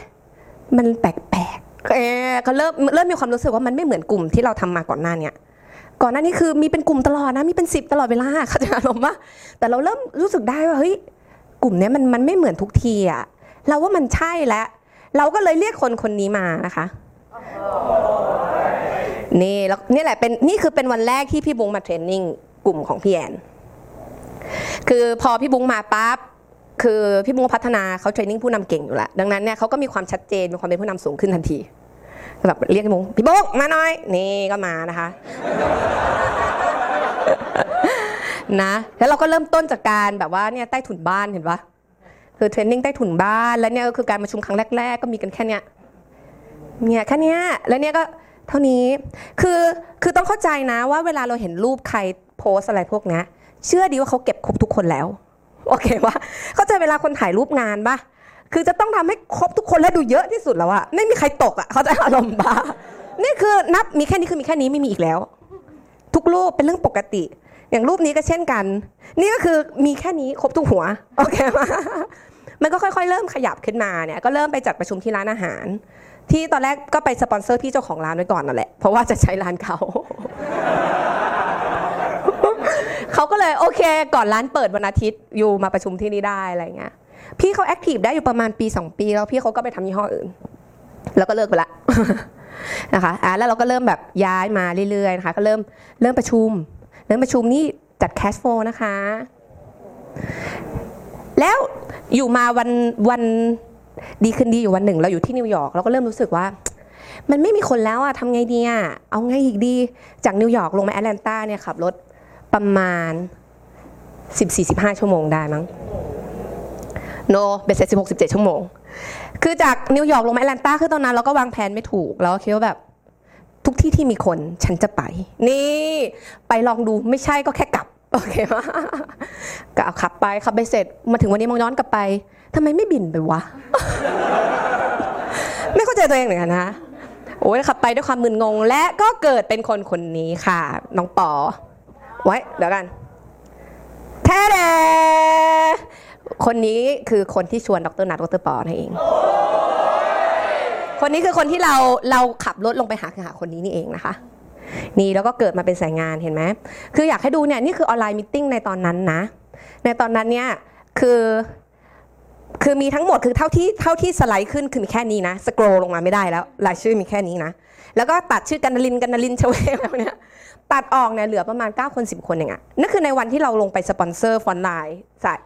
มันแปลกๆเอ๊ะก็เริ่มเริ่มมีความรู้สึกว่ามันไม่เหมือนกลุ่มที่เราทำมาก่อนหน้าเนี่ยก่อนหน้านี้คือมีเป็นกลุ่มตลอดนะมีเป็นสิบตลอดเวลาเขาจะอารมณ์ว่า แต่เราเริ่มรู้สึกได้ว่าเฮ้ยกลุ่มนี้มันมันไม่เหมือนทุกทีอะเราว่ามันใช่แล้ว เราก็เลยเรียกคนคนนี้มานะคะนี่แล้วนี่แหละเป็นนี่คือเป็นวันแรกที่พี่บุ้งมาเทรนนิ่งกลุ่มของพี่แอนคือพอพี่บุ้งมาปั๊บคือพี่บุ้งพัฒนาเขาเทรนนิ่งผู้นำเก่งอยู่แล้วดังนั้นเนี่ยเขาก็มีความชัดเจนมีความเป็นผู้นำสูงขึ้นทันทีแบบเรียกพี่บุ้งพี่บุ้งมาหน่อยนี่ก็มานะคะนะแล้วเราก็เริ่มต้นจากการแบบว่าเนี่ยใต้ถุนบ้านเห็นปะ คือเทรนนิ่งใต้ถุนบ้าน แล้วเนี่ยก็คือการประชุมครั้งแรก ๆ ก็มีกันแค่เนี้ยเนี่ยแค่เนี้ยแล้วเนี่ยก็เท่านี้คือคือต้องเข้าใจนะว่าเวลาเราเห็นรูปใครโพสอะไรพวกเนี้ยเชื่อดีว่าเขาเก็บครบทุกคนแล้ว โอเคปะเข้าใจเวลาคนถ่ายรูปงานปะคือจะต้องทำให้ครบทุกคนและดูเยอะที่สุดแล้วอะไม่มีใครตกอะเขาใจอารมณ์ปะนี่คือนับมีแค่นี้คือมีแค่นี้ไม่มีอีกแล้ว ทุกรูปเป็นเรื่องปกติ อย่างรูปนี้ก็เช่นกัน นี่ก็คือมีแค่นี้ครบทุกหัวโอเคปะมันก็ค่อยๆ เริ่มขยับขึ้นมาเนี่ยก็เริ่มไปจัดประชุมที่ร้านอาหาร ที่ตอนแรกก็ไปสปอนเซอร์พี่เจ้าของร้านไว้ก่อนนั่นแหละเพราะว่าจะใช้ร้านเขาเขาก็เลยโอเค ก่อนร้านเปิดวันอาทิตย์อยู่มาประชุมที่นี่ได้อะไรเงี้ยพี่เขาแอคทีฟได้อยู่ประมาณปี 2 ปี แล้วพี่เขาก็ไปทำยี่ห้ออื่น แล้วก็เลิกไปละนะคะอะแล้วเราก็เริ่มแบบย้ายมาเรื่อยๆนะคะก็เริ่มเริ่มประชุม เริ่มประชุมนี่จัด cash flow นะคะ แล้วอยู่มาวันวันดีคืนดีอยู่วันหนึ่ง เราอยู่ที่นิวยอร์กเราก็เริ่มรู้สึกว่า มันไม่มีคนแล้วอะทำไงดีอะเอาไงอีกดี จากนิวยอร์กลงมาแอตแลนตาเนี่ยขับรถประมาณสิบสี่สิบห้าชั่วโมงได้มั้งโนเบ็ดเสร็จสิบหกสิบเจ็ดชั่วโมง คือจากนิวยอร์กลงมาแอตแลนตาคือตอนนั้นเราก็วางแผนไม่ถูกแล้วก็คิดว่าแบบ ทุกที่ที่มีคนฉันจะไป นี่ ไปลองดูไม่ใช่ก็แค่กลับโอเคไหมก็เอาขับไปขับไปเสร็จมาถึงวันนี้มองย้อนกลับไปทำไมไม่บินไปวะ ไม่เข้าใจตัวเองเหมือนกันนะโอ้ยขับไปด้วยความมึนงง และก็เกิดเป็นคนคนนี้ค่ะ น้องปอ ไว้เดี๋ยวกันแท้แดคนนี้คือคนที่ชวนดรนัทดรปอนั่นเอง คนนี้คือคนที่เราเราขับรถลงไปหาคือหาคนนี้นี่เองนะคะ นี่แล้วก็เกิดมาเป็นสายงานเห็นไหมคืออยากให้ดูเนี่ยนี่คือ online meeting ในตอนนั้นนะ ในตอนนั้นเนี่ยคือคือมีทั้งหมดคือเท่าที่เท่าที่สไลด์ขึ้นคือมีแค่นี้นะ scroll ลงมาไม่ได้แล้วรายชื่อมีแค่นี้นะ แล้วก็ตัดชื่อกันนลินกันนลินเชเวอะไรพวเนี้ยตัดออกเนี่ยเหลือประมาณ 9 คน 10 คนเองอะนั่นคือในวันที่เราลงไปสปอนเซอร์ frontline สาย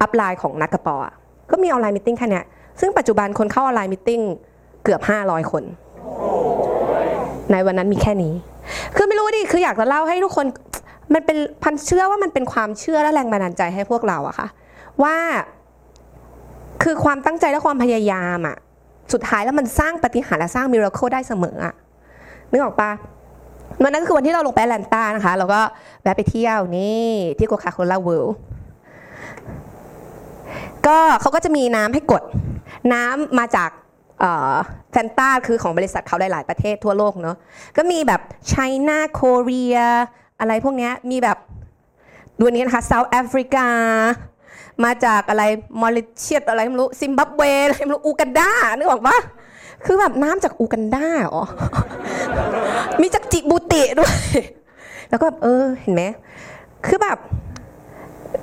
upline ของนัทกับปออะก็มี online meeting แค่เนี้ยซึ่งปัจจุบันคนเข้า online meeting เกือบ 500 คน ในวันนั้นมีแค่นี้ คือไม่รู้ดิคืออยากจะเล่าให้ทุกคนมันเป็นพันเชื่อว่ามันเป็นความเชื่อและแรงบันดาลใจให้พวกเราอะค่ะ ว่า คือความตั้งใจและความพยายามอะสุดท้ายแล้วมันสร้างปาฏิหาริย์และสร้าง miracle ได้เสมออะนึกออกปะวันนั้นก็คือวันที่เราลงไปแอตแลนตานะคะเราก็แวะไปเที่ยวนี่ที่ Coca-Cola World ก็เขาก็จะมีน้ำให้กด น้ำมาจาก แฟนตาคือของบริษัทเขาหลาย ๆ ประเทศทั่วโลกเนาะก็มีแบบ China Korea อะไรพวกนี้มีแบบดูนี้นะคะ South Africa มาจากอะไรมอริเชียสอะไรไม่รู้ ซิมบับเวอะไรไม่รู้อูกันดานึกออกปะคือแบบน้ำจากอูกันดาอ๋อมีจากจิบูติด้วย แล้วก็แบบเออเห็นไหมคือแบบ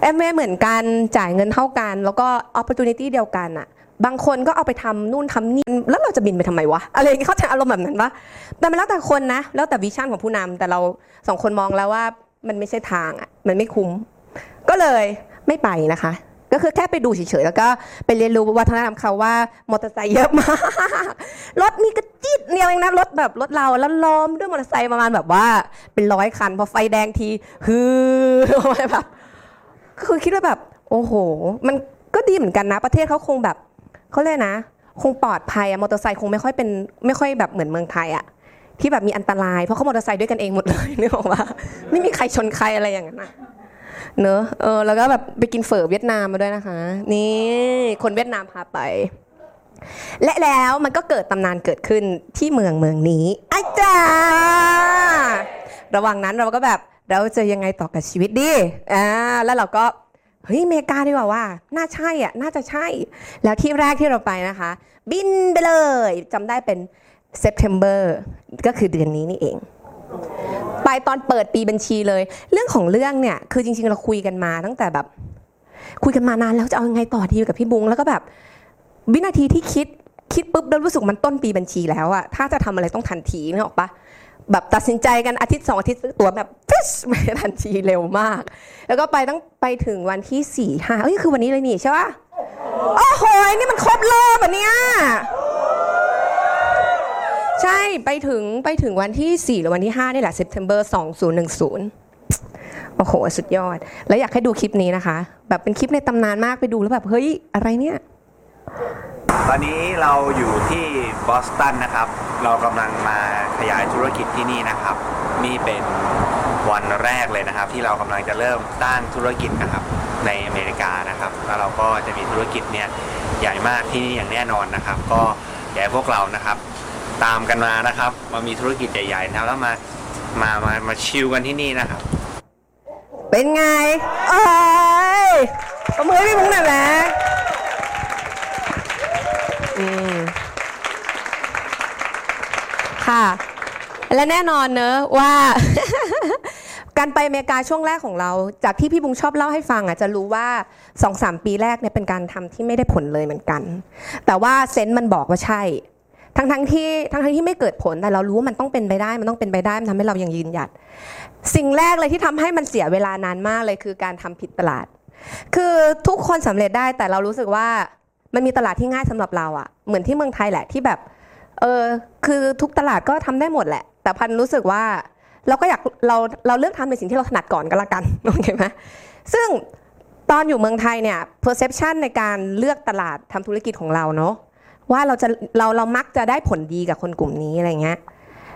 แอมเเหมือนกันจ่ายเงินเท่ากัน แล้วก็ opportunity เดียวกันอะ บางคนก็เอาไปทำนู่นทำนี่แล้วเราจะบินไปทำไมวะอะไรอย่างเงี้ยเขาจอารมณ์แบบนั้นปะแต่มันแล้วแต่คนนะ แล้วแต่วิชั่นของผู้นำแต่เราสองคนมองแล้วว่ามันไม่ใช่ทางอะมันไม่คุ้ม ก็เลยไม่ไปนะคะ ก็คือแค่ไปดูเฉยๆแล้วก็ไปเรียนรู้วัฒนธรรมเขาว่ามอเตอร์ไซค์เยอะมากรถมีกระจิดเนี่ยเองนะรถแบบรถเราแล้วล้อมด้วยมอเตอร์ไซค์ประมาณแบบว่า เป็นร้อยคันพอไฟแดงทีฮือแบบคือคิดว่าแบบ โอ้โห มันก็ดีเหมือนกันนะ ประเทศเขาคงแบบ เขาเลยนะ คงปลอดภัยอะมอเตอร์ไซค์คงไม่ค่อยเป็นไม่ค่อยแบบเหมือนเมืองไทยอะที่แบบมีอันตรายเพราะเขามอเตอร์ไซค์ด้วยกันเองหมดเลยนึกออกว่าไม่มีใครชนใครอะไรอย่างนั้นอะเนอะเออแล้วก็แบบไปกินเฝอเวียดนามมาด้วยนะคะ นี่คนเวียดนามพาไป และแล้วมันก็เกิดตำนานเกิดขึ้นที่เมืองเมืองนี้ไอ้จ้าระหว่างนั้นเราก็แบบเราจะยังไงต่อกับชีวิตดีอ่าแล้วเราก็ เฮ้ยอเมริกาดีกว่าว่า น่าใช่อะ น่าจะใช่ แล้วที่แรกที่เราไปนะคะ บินไปเลยจำได้เป็น September ก็คือเดือนนี้นี่เอง ไปตอนเปิดปีบัญชีเลย เรื่องของเรื่องเนี่ยคือจริงๆเราคุยกันมาตั้งแต่แบบ คุยกันมานานแล้วจะเอายังไงต่อดีกับพี่บุ้งแล้วก็แบบวินาทีที่คิดคิดปุ๊บแล้วรู้สึกมันต้นปีบัญชีแล้วอะถ้าจะทำอะไรต้องทันทีนึกออกปะ แบบตัดสินใจกันอาทิตย์สองอาทิตย์ซื้อตั๋วแบบฟิชไปทันทีเร็วมาก แล้วก็ไปตั้งไปถึงวันที่สี่ห้าเอ้ยคือวันนี้เลยนี่ใช่ปะโอ้โหนี่มันครบรอบอะเนี่ยใช่ไปถึงไปถึงวันที่ 4 หรือวันที่5นี่แหละ September 2010 โอ้โห สุดยอด แล้วอยากให้ดูคลิปนี้นะคะ แบบเป็นคลิปในตำนานมากไปดูแล้วแบบ เฮ้ย อะไรเนี่ย ตอนนี้เราอยู่ที่บอสตันนะครับ เรากำลังมาขยายธุรกิจที่นี่นะครับ นี่เป็นวันแรกเลยนะครับ ที่เรากำลังจะเริ่มสร้างธุรกิจนะครับในอเมริกานะครับ แล้วเราก็จะมีธุรกิจเนี่ยใหญ่มากที่นี่อย่างแน่นอนนะครับ ก็อยากให้พวกเรานะครับ ตามกันมานะครับ มามีธุรกิจใหญ่ๆนะแล้วมามามามาชิลกันที่นี่นะครับ เป็นไงเอ้ยประมือให้พี่มุ้งหน่อยแหละ ค่ะ และแน่นอนเนอะว่า การไปอเมริกาช่วงแรกของเรา จากที่พี่บุ้งชอบเล่าให้ฟังอะจะรู้ว่าสองสามปีแรกเนี่ยเป็นการทำที่ไม่ได้ผลเลยเหมือนกัน แต่ว่าเซนต์มันบอกว่าใช่ ทั้งทั้งที่ทั้งทั้งที่ไม่เกิดผลแต่เรารู้ว่ามันต้องเป็นไปได้ มันต้องเป็นไปได้มันทำให้เรายังยืนหยัด สิ่งแรกเลยที่ทำให้มันเสียเวลานานมากเลยคือการทำผิดตลาด คือทุกคนสำเร็จได้แต่เรารู้สึกว่า มันมีตลาดที่ง่ายสำหรับเราอะเหมือนที่เมืองไทยแหละที่แบบเออคือทุกตลาดก็ทำได้หมดแหละ แต่พันรู้สึกว่าเราก็อยากเราเราเลือกทำในสิ่งที่เราถนัดก่อนก็แล้วกันโอเคไหมซึ่งตอนอยู่เมืองไทยเนี่ย perception ในการเลือกตลาดทำธุรกิจของเราเนาะว่าเราจะเราเรามักจะได้ผลดีกับคนกลุ่มนี้อะไรเงี้ย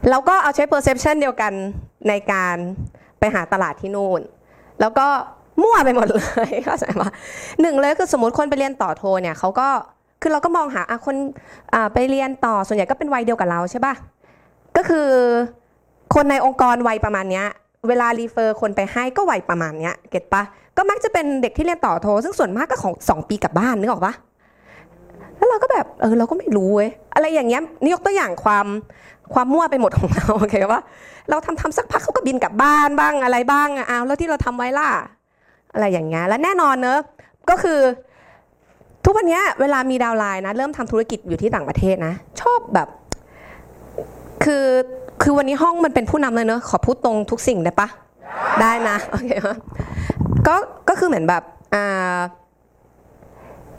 เราก็เอาใช้ perception เดียวกันในการไปหาตลาดที่นู่น แล้วก็ มั่วไปหมดเลยเข้าใจปะหนึ่งเลยคือสมมติคนไปเรียนต่อโทเนี่ยเขาก็คือเราก็มองหาอะคนอ่าไปเรียนต่อส่วนใหญ่ก็เป็นวัยเดียวกับเราใช่ปะก็คือคนในองค์กรวัยประมาณเนี้ยเวลารีเฟอร์คนไปให้ก็วัยประมาณเนี้ยเก็ตปะก็มักจะเป็นเด็กที่เรียนต่อโท ซึ่งส่วนมากก็ของสองปีกลับบ้านนึกออกปะแล้วเราก็แบบเออเราก็ไม่รู้เว้ยอะไรอย่างเงี้ยนี่ยกตัวอย่างความความมั่วไปหมดของเราโอเคปะเราทำทำสักพักเขาก็บินกลับบ้านบ้างอะไรบ้างอะอ้าวแล้วที่เราทำไว้ล่ะ อะไรอย่างเงี้ยและแน่นอนเนอะก็คือ ทุกวันเนี้ยเวลามีดาวไลน์นะเริ่มทำธุรกิจอยู่ที่ต่างประเทศนะ ชอบแบบ คือคือวันนี้ห้องมันเป็นผู้นำเลยเนอะขอพูดตรงทุกสิ่งได้ปะได้นะโอเคก็ก็คือเหมือนแบบอ่า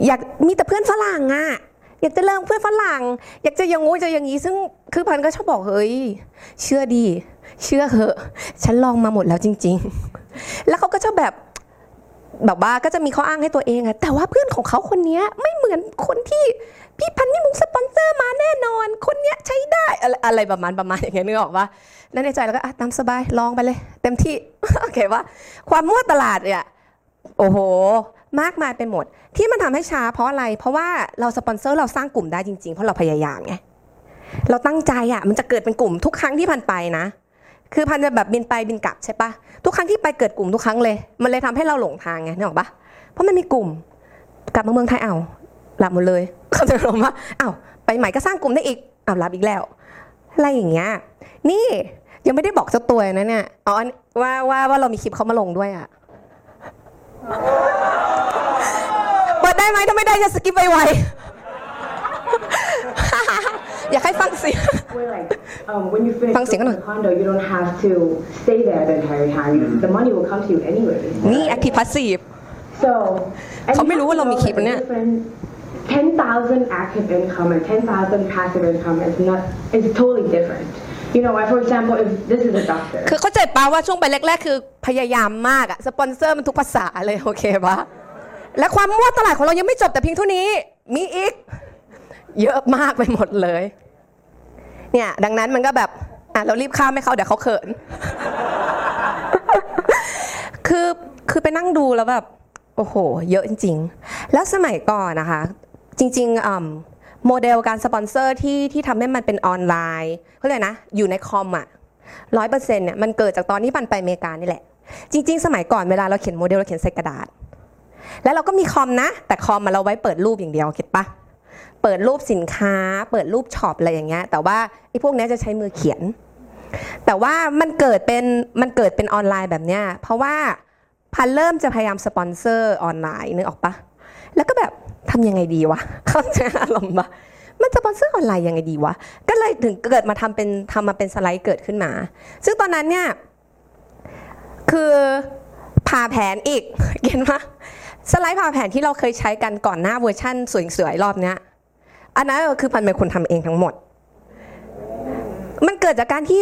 อยากมีแต่เพื่อนฝรั่งอะอยากจะเริ่มเพื่อนฝรั่ง อยากจะอยังงู้จะอย่างนี้ ซึ่งคือพันก็ชอบบอกเฮ้ยเชื่อดี เชื่อเหอะ ฉันลองมาหมดแล้วจริง ๆ แล้วเขาก็จะแบบ แบบว่าก็จะมีข้ออ้างให้ตัวเองอะแต่ว่าเพื่อนของเขาคนนี้ไม่เหมือนคนที่พี่พันนี่มุงสปอนเซอร์มาแน่นอน คนเนี้ยใช้ได้อะไรอะไรประมาณประมาณอย่างเงี้ยนึกออกปะแล้วในใจเราก็อะตามสบายลองไปเลย เต็มที่โอเคว่า ความมั่วตลาดเนี่ยโอ้โห มากมายไปหมด ที่มันทำให้ช้าเพราะอะไร เพราะว่าเราสปอนเซอร์เราสร้างกลุ่มได้จริงๆ เพราะเราพยายามไงเราตั้งใจอะมันจะเกิดเป็นกลุ่มทุกครั้งที่พันไปนะ คือพันจะแบบบินไปบินกลับใช่ปะ ทุกครั้งที่ไปเกิดกลุ่มทุกครั้งเลย มันเลยทำให้เราหลงทางไงนึกออกปะเพราะมันมีกลุ่ม กลับมาเมืองไทยเอาหลับหมดเลยเขาจะลงว่าอ้าวไปใหม่ก็สร้างกลุ่มได้อีกอ้าวหลับอีกแล้ว อะไรอย่างเงี้ยนี่ยังไม่ได้บอกเจ้าตัวนะเนี่ยอ๋อนว่าว่าว่าเรามีคลิปเขามาลงด้วยอะเปิดได้ไหมถ้าไม่ได้จะสกิปไปไวอยากให้ฟังเสียง Where like um, when you finish ฟังเสียงกันหน่อย the condo, you don't have to stay there the entire time. The money will come to you anyway. นี่ active passive So, and เขาไม่ you รู้ have ว่า to เรามี know คลิป that เนี่ย different 10,000 active income and 10,000 passive income is not is totally different. You know, like for example, if this is a doctor, คือเข้าใจปะว่าช่วงไปแรกๆ คือพยายามมากอะสปอนเซอร์มันทุกภาษาเลยโอเคปะและความมั่วตลาดของเรายังไม่จบแต่เพียงเท่านี้ มีอีก เยอะมากไปหมดเลย เนี่ยดังนั้นมันก็แบบอะเรารีบข้ามให้เขาเดี๋ยวเขาเขิน คือคือไปนั่งดูแล้วแบบโอ้โห เยอะจริง ๆ แล้วสมัยก่อนนะคะ จริงๆอ่ำโมเดลการสปอนเซอร์ที่ที่ทำให้มันเป็นออนไลน์เขาเรียกนะ อยู่ในคอมอะร้อยเปอร์เซ็นต์เนี่ยมันเกิดจากตอนที่พันไปอเมริกานี่แหละ จริง ๆ สมัยก่อนเวลาเราเขียนโมเดลเราเขียนใส่กระดาษ แล้วเราก็มีคอมนะ แต่คอมมาเราไว้เปิดรูปอย่างเดียว get ปะ เปิดรูปสินค้า เปิดรูป shop อะไรอย่างเงี้ยแต่ว่าไอ้พวกเนี้ยจะใช้มือเขียน แต่ว่ามันเกิดเป็นมันเกิดเป็นออนไลน์แบบเนี้ยเพราะว่าพันเริ่มจะพยายามสปอนเซอร์ออนไลน์นึกออกปะแล้วก็แบบทำยังไงดีวะเข้าใจอารมณ์ปะมันสปอนเซอร์ออนไลน์ยังไงดีวะ ก็เลยถึงเกิดมาทำเป็นทำมาเป็นสไลด์เกิดขึ้นมา ซึ่งตอนนั้นเนี่ย คือผ่าแผนอีก เห็นไหมสไลด์ผ่าแผนที่เราเคยใช้กันก่อนหน้าเวอร์ชั่นสวยๆรอบเนี้ย อันนั้นคือพันเป็นคนทำเองทั้งหมด มันเกิดจากการที่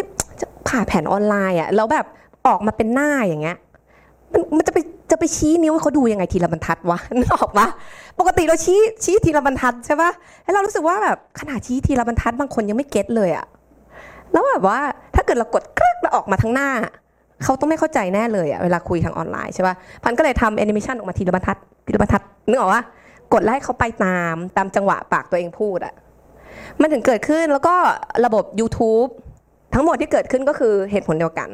ผ่าแผนออนไลน์อะแล้วแบบออกมาเป็นหน้าอย่างเงี้ยมันมันจะไปจะไปชี้นิ้วให้เขาดูยังไงทีละบรรทัดวะนึกออกปะปกติเราชี้ชี้ทีละบรรทัดใช่ปะแล้วเรารู้สึกว่าแบบขนาดชี้ทีละบรรทัดบางคนยังไม่ get เลยอะแล้วแบบว่าถ้าเกิดเรากดคลิกแล้วออกมาทั้งหน้าเขาต้องไม่เข้าใจแน่เลยอะเวลาคุยทางออนไลน์ใช่ปะพันก็เลยทำแอนิเมชันออกมาทีละบรรทัดทีละบรรทัดนึกออกว่า กดไล่เขาไปตามตามจังหวะปากตัวเองพูดอะมันถึงเกิดขึ้นแล้วก็ระบบ YouTube ทั้งหมดที่เกิดขึ้นก็คือเหตุผลเดียวกัน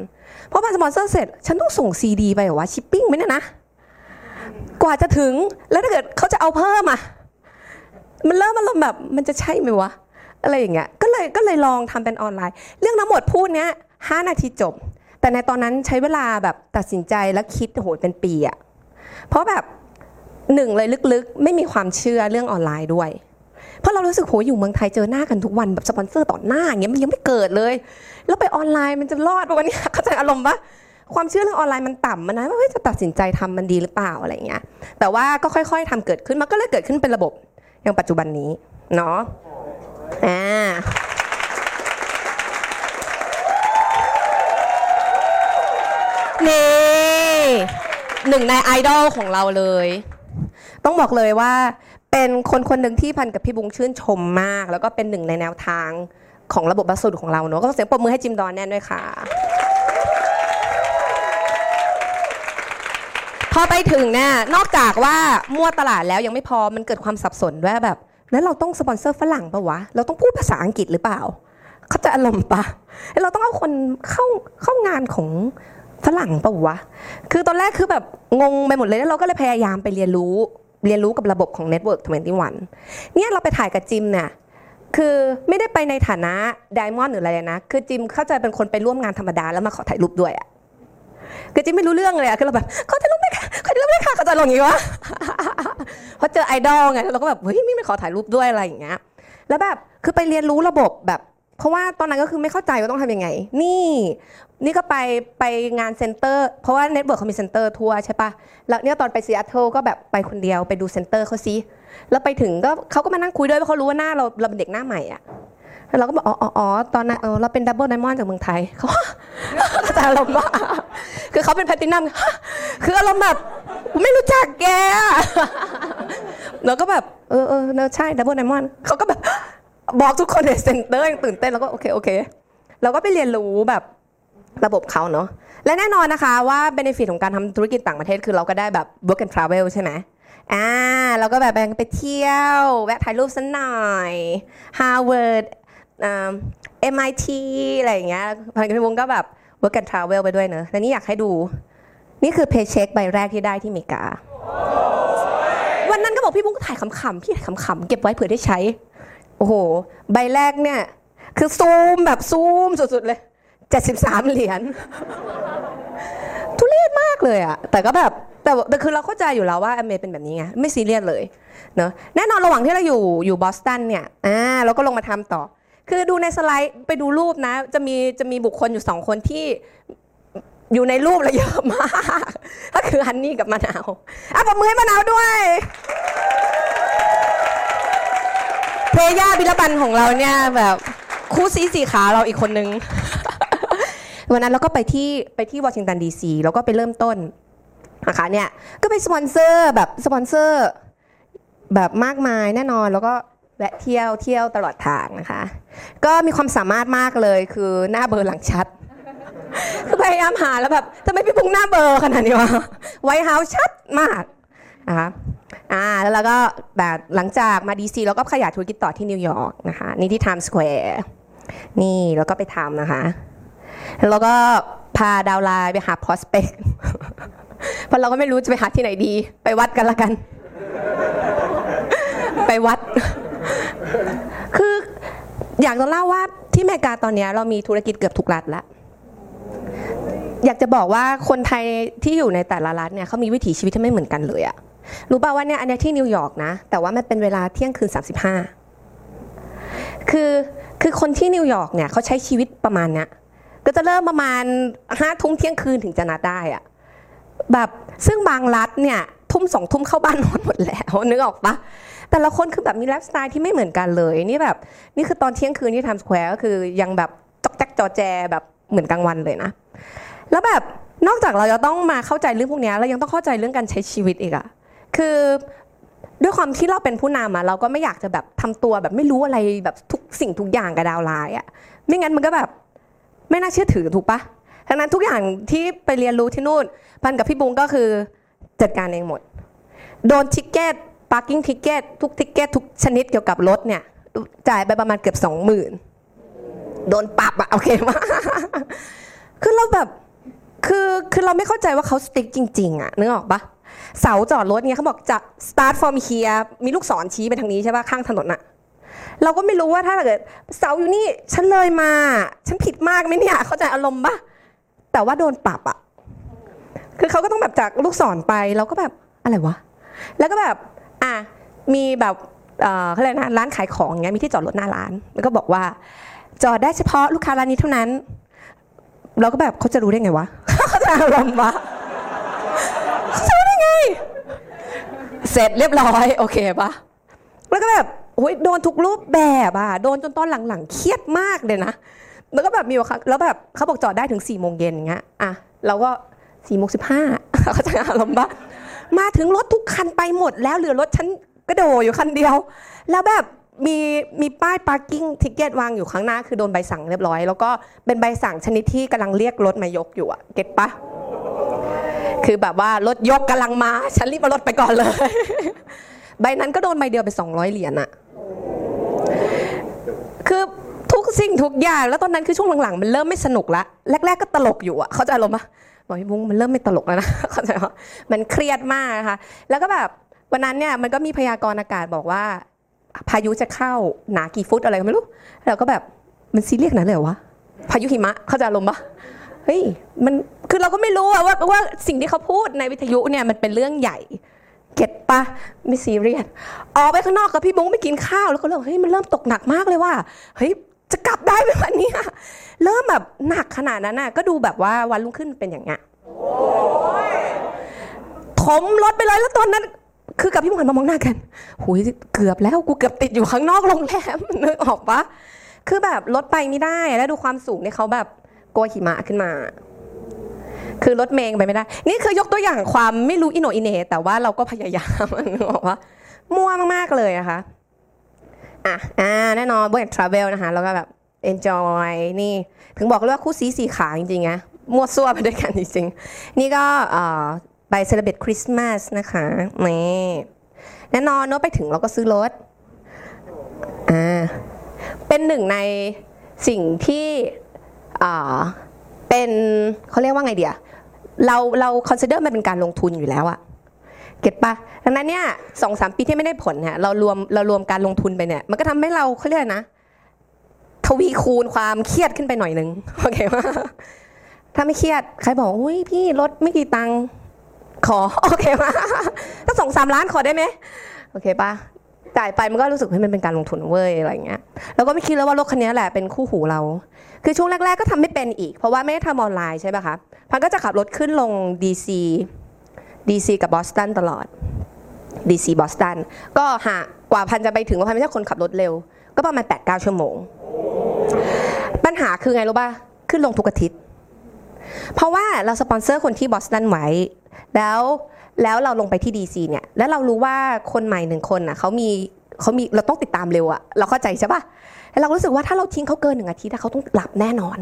เพราะพอสปอนเซอร์เสร็จ ฉันต้องส่งซีดีไปหรอวะชิปปิ้งไหมเนี่ยนะ กว่าจะถึงแล้วถ้าเกิดเขาจะเอาเพิ่มอะ มันเริ่มอารมณ์แบบมันจะใช่ไหมวะ อะไรอย่างเงี้ยก็เลยก็เลยลองทำเป็นออนไลน์ เรื่องทั้งหมดพูดเนี้ยห้านาทีจบ แต่ในตอนนั้นใช้เวลาแบบตัดสินใจและคิดโอ้โหเป็นปีอะเพราะแบบ หนึ่งเลยลึกๆ ไม่มีความเชื่อเรื่องออนไลน์ด้วย เพราะเรารู้สึกโหอยู่เมืองไทยเจอหน้ากันทุกวันแบบสปอนเซอร์ต่อหน้าอย่างเงี้ยมันยังไม่เกิดเลย แล้วไปออนไลน์มันจะรอดปะวะเนี่ยเข้าใจอารมณ์ปะความเชื่อเรื่องออนไลน์มันต่ำมันนะว่าจะตัดสินใจทำมันดีหรือเปล่าอะไรเงี้ย แต่ว่าก็ค่อย ๆทำเกิดขึ้นมันก็เลยเกิดขึ้นเป็นระบบอย่างปัจจุบันนี้เนาะอ่านี่หนึ่งในไอดอลของเราเลย ต้องบอกเลยว่าเป็นคนคนหนึ่งที่พันกับพี่บุ้งชื่นชมมาก แล้วก็เป็นหนึ่งในแนวทางของระบบบัสสุของเราเนอะก็เสียงปรบมือให้จิมดอนแน่นด้วยค่ะ พอไปถึงเนี่ยนอกจากว่ามั่วตลาดแล้วยังไม่พอมันเกิดความสับสนด้วยแบบ แล้วเราต้องสปอนเซอร์ฝรั่งปะวะ เราต้องพูดภาษาอังกฤษหรือเปล่าเขาจะอารมณ์ปะเราต้องเอาคนเข้าเข้างานของ ฝรั่งปะวะ คือตอนแรกคือแบบงงไปหมดเลยแล้วเราก็เลยพยายามไปเรียนรู้เรียนรู้กับระบบของ Network 21 เนี่ยเราไปถ่ายกับจิมเนี่ยคือไม่ได้ไปในฐานะ diamond หรืออะไรนะ คือจิมเข้าใจเป็นคนไปร่วมงานธรรมดาแล้วมาขอถ่ายรูปด้วยอะคือจิมไม่รู้เรื่องเลยอะคือเราแบบขอถ่ายรูปด้วยค่ะขอถ่ายรูปด้วยค่ะเขาจะลงอย่างงี้วะเพราะเจอไอดอลไงแล้วเราก็แบบเฮ้ยไม่ไม่ขอถ่ายรูปด้วยอะไรอย่างเงี้ยแล้วแบบคือไปเรียนรู้ระบบแบบ เพราะว่าตอนนั้นก็คือไม่เข้าใจว่าต้องทำยังไง นี่นี่ก็ไปไปงาน center เพราะว่า Network เขามี center ทั่วใช่ปะแล้วเนี่ยตอนไปซีแอตเทิลก็แบบไปคนเดียวไปดู center เขาซิแล้วไปถึงก็เขาก็มานั่งคุยด้วยเพราะเขารู้ว่าหน้าเราเราเป็นเด็กหน้าใหม่อะเราก็บอกอ๋ออ๋อตอนนั้นเออเราเป็น double diamond จากเมืองไทยเขาเขาจะอารมณ์ว่าคือเขาเป็นแพลตินัมคืออารมณ์แบบไม่รู้จักแกอะแล้วก็แบบเออเออใช่ double diamond เขาก็แบบ บอกทุกคนใน center ยังตื่นเต้นแล้วก็โอเคโอเคเราก็ไปเรียนรู้แบบระบบเขาเนาะและแน่นอนนะคะว่า benefit ของการทำธุรกิจต่างประเทศคือเราก็ได้แบบ work and travel ใช่ไหมอ่าเราก็แบบไปเที่ยว แวะถ่ายรูปสักหน่อย Harvard อ่า MIT อะไรอย่างเงี้ยพันกันวงก็แบบ work and travel ไปด้วยเนอะและนี่อยากให้ดู นี่คือเพย์เช็คใบแรกที่ได้ที่อเมริกา วันนั้นก็บอกพี่บุ้งถ่ายขำๆพี่ถ่ายขำๆเก็บไว้เผื่อได้ใช้ โอ้โห ใบแรกเนี่ย คือซูมแบบซูมสุดๆเลย73เหรียญทุเรศมากเลยอะแต่ก็แบบแต่แต่คือเราเข้าใจอยู่แล้วว่าอเมริเป็นแบบนี้ไงไม่ซีเรียสเลยเนอะแน่นอนระหว่างที่เราอยู่อยู่บอสตันเนี่ยอ่าเราก็ลงมาทำต่อ คือดูในสไลด์ไปดูรูปนะ จะมีจะมีบุคคลอยู่สองคนที่อยู่ในรูปแล้วเยอะมาก ก็คือฮันนี่กับมะนาวอะปรบมือให้มะนาวด้วย เทย่าบิลบันของเราเนี่ยแบบคู่ซีสีขาเราอีกคนนึง วันนั้นเราก็ไปที่ไปที่วอชิงตันดีซีแล้วก็ไปเริ่มต้นนะคะเนี่ยก็ไปสปอนเซอร์แบบสปอนเซอร์แบบมากมายแน่นอนแล้วก็แวะเที่ยวเที่ยวตลอดทางนะคะ ก็มีความสามารถมากเลยคือหน้าเบลอหลังชัดคือพยายามหาแล้วแบบทำไมพี่พุงหน้าเบลอขนาดนี้วะไวท์เฮาส์ชัดมาก นะคะอ่าแล้วเราก็แบบหลังจากมาดีซีเราก็ขยายธุรกิจต่อที่นิวยอร์กนะคะนี่ที่ไทม์สแควร์นี่แล้วก็ไปทำนะคะ แล้วก็พา downline ไปหา prospect เพราะเราก็ไม่รู้จะไปหาที่ไหนดี ไปวัดกันละกัน ไปวัด คืออยากจะเล่าว่าที่เมกาตอนนี้เรามีธุรกิจเกือบทุกรัฐแล้ว อยากจะบอกว่าคนไทยที่อยู่ในแต่ละรัฐเนี่ยเขามีวิถีชีวิตที่ไม่เหมือนกันเลยอะ รู้ป่าว่าเนี่ยอันนี้ที่นิวยอร์กนะ แต่ว่ามันเป็นเวลาเที่ยงคืน 35 คือคือคนที่นิวยอร์กเนี่ยเขาใช้ชีวิตประมาณเนี้ยก็จะเริ่มประมาณห้าทุ่มเที่ยงคืนถึงจะนัดได้อะแบบซึ่งบางรัฐเนี่ยทุ่มสองทุ่มเข้าบ้านนอนหมดแล้วนึกออกปะแต่ละคนคือแบบมีไลฟ์สไตล์ที่ไม่เหมือนกันเลยนี่แบบนี่คือตอนเที่ยงคืนที่ไทม์สแควร์ก็คือยังแบบจอกแจ๊กจอแจแบบเหมือนกลางวันเลยนะ แล้วแบบนอกจากเราจะต้องมาเข้าใจเรื่องพวกนี้เรายังต้องเข้าใจเรื่องการใช้ชีวิตอีกอะ คือด้วยความที่เราเป็นผู้นำอะเราก็ไม่อยากจะแบบทำตัวแบบไม่รู้อะไรแบบทุกสิ่งทุกอย่างกับ downline อะไม่งั้นมันก็แบบไม่น่าเชื่อถือถูกปะทั้งนั้นทุกอย่างที่ไปเรียนรู้ที่นู่นพันกับพี่บุ้งก็คือจัดการเองหมด โดน ticket parking ticket ทุก ticket ทุกชนิดเกี่ยวกับรถเนี่ยจ่ายไปประมาณเกือบสองหมื่นโดนปรับอะโอเคมาคือเราแบบคือคือเราไม่เข้าใจว่าเขาสติ๊กจริง ๆอะนึกออกปะ เสาจอดรถเนี่ยเขาบอกจะ start from here มีลูกศรชี้ไปทางนี้ใช่ป่ะข้างถนนอะเราก็ไม่รู้ว่าถ้าเกิดเสาอยู่นี่ฉันเลยมา ฉันผิดมากไหมเนี่ยเข้าใจอารมณ์ปะแต่ว่าโดนปรับอะคือเขาก็ต้องแบบจากลูกศรไปเราก็แบบอะไรวะแล้วก็แบบอะมีแบบเอ่อเขาเรียกนะร้านขายของเงี้ยมีที่จอดรถหน้าร้านแล้วก็บอกว่า จอดได้เฉพาะลูกค้าร้านนี้เท่านั้น เราก็แบบเขาจะรู้ได้ไงวะเขาจะอารมณ์วะเขาจะ ไง เสร็จเรียบร้อยโอเคปะแล้วก็แบบโอ้ยโดนทุกรูปแบบอะโดนจนตอนหลังๆเครียดมากเลยนะแล้วก็แบบมีว่าครั้งแล้วแบบเขาบอกจอดได้ถึง4ี่โมงเย็นอย่างเงี้ยอะเราก็สี่โมงสิบห้าเขาจะอารมณ์ปะมาถึงรถทุกคันไปหมดแล้วเหลือรถฉันกระโดดอยู่คันเดียว แล้วแบบมีมีป้าย parking ticket วางอยู่ข้างหน้า คือโดนใบสั่งเรียบร้อย แล้วก็เป็นใบสั่งชนิดที่กำลังเรียกรถมายกอยู่อะเก็ตปะ คือแบบว่ารถยกกำลังมา ฉันรีบเอารถไปก่อนเลย ใบนั้นก็โดนใบเดียวไป 200 เหรียญอะคือทุกสิ่งทุกอย่าง แล้วตอนนั้นคือช่วงหลังๆ มันเริ่มไม่สนุกละ แรก ๆ ก็ตลกอยู่อะเข้าใจะอารมณ์ปะบอกพี่บุ้งมันเริ่มไม่ตลกแล้วนะเข้าใจปะมันเครียดมากนะคะ แล้วก็แบบวันนั้นเนี่ยมันก็มีพยากรณ์อากาศบอกว่า พายุจะเข้าหนากี่ฟุตอะไรก็ไม่รู้ เราก็แบบมันซีเรียสนาดนั้นเลยวะ พายุหิมะเข้าใจะอารมณ์ปะ เฮ้ยมันคือเราก็ไม่รู้อะว่าว่าสิ่งที่เขาพูดในวิทยุเนี่ยมันเป็นเรื่องใหญ่เก็ตปะไม่ซีเรียสออกไปข้างนอกกับพี่บุ้งไปกินข้าวแล้วก็เริ่มเฮ้ยมันเริ่มตกหนักมากเลยว่าเฮ้ยจะกลับได้ไหมวันนี้เริ่มแบบหนักขนาดนั้นน่ะก็ดูแบบว่าวันรุ่งขึ้นเป็นอย่างเงี้ยถมรถไปเลยแล้วตอนนั้น คือกับพี่บุ้งหันมามองหน้ากันหุยเกือบแล้วกูเกือบติดอยู่ข้างนอกโรงแรมนึกออกปะคือแบบรถไปไม่ได้แล้วดูความสูงเนี่ยเขาแบบ โกยหิมะขึ้นมา คือรถเมงไปไม่ได้ นี่คือยกตัวอย่างความไม่รู้อินโนอินเนแต่ว่าเราก็พยายามนึกออกว่ามั่วมากๆเลยอะคะอะอ่าแน่นอนบน travel นะคะแล้วก็แบบ enjoy นี่ ถึงบอกเลยว่าคู่ซี้สี่ขาจริงๆอะมั่วซั่วไปด้วยกันจริงๆ นี่ก็เอ่อไปเซเลบ a t คริสต์มาสนะคะนี่แน่นอนเนอะไปถึงเราก็ซื้อรถอ่าเป็นหนึ่งในสิ่งที่ เป็นเขาเรียกว่าไงเดียเราเรา consider มันเป็นการลงทุนอยู่แล้วอะเก็ตปะดังนั้นเนี่ยสองสามปีที่ไม่ได้ผลเนี่ยเรารวมเรารวมการลงทุนไปเนี่ย มันก็ทำให้เราเขาเรียกนะ ทวีคูณความเครียดขึ้นไปหน่อยนึงโอเคว่าถ้าไม่เครียดใครบอกอุ้ยพี่ลดไม่กี่ตังค์ขอโอเคว่าถ้าสองสามล้านขอได้ไหมโอเคปะ จ่ายไปมันก็รู้สึกว่ามันเป็นการลงทุนเว้ยอะไรเงี้ยแล้วก็ไม่คิดแล้วว่ารถคันนี้แหละเป็นคู่หูเรา คือช่วงแรก ๆ ก็ทำไม่เป็นอีก เพราะว่าไม่ได้ทำออนไลน์ใช่ป่ะคะพันก็จะขับรถขึ้นลง DC DC กับบอสตันตลอด DC บอสตันก็หากว่าพันจะไปถึงว่าพันไม่ใช่คนขับรถเร็ว ก็ประมาณ8-9ชั่วโมง ปัญหาคือไงรู้ป่ะขึ้นลงทุกอาทิตย์ เพราะว่าเราสปอนเซอร์คนที่บอสตันไว้แล้ว แล้วเราลงไปที่ DC เนี่ยแล้วเรารู้ว่าคนใหม่หนึ่งคนน่ะเขามีเขามีเราต้องติดตามเร็วอะเราเข้าใจใช่ปะแล้วเรารู้สึกว่าถ้าเราทิ้งเขาเกินหนึ่งอาทิตย์เขาต้องหลับแน่นอน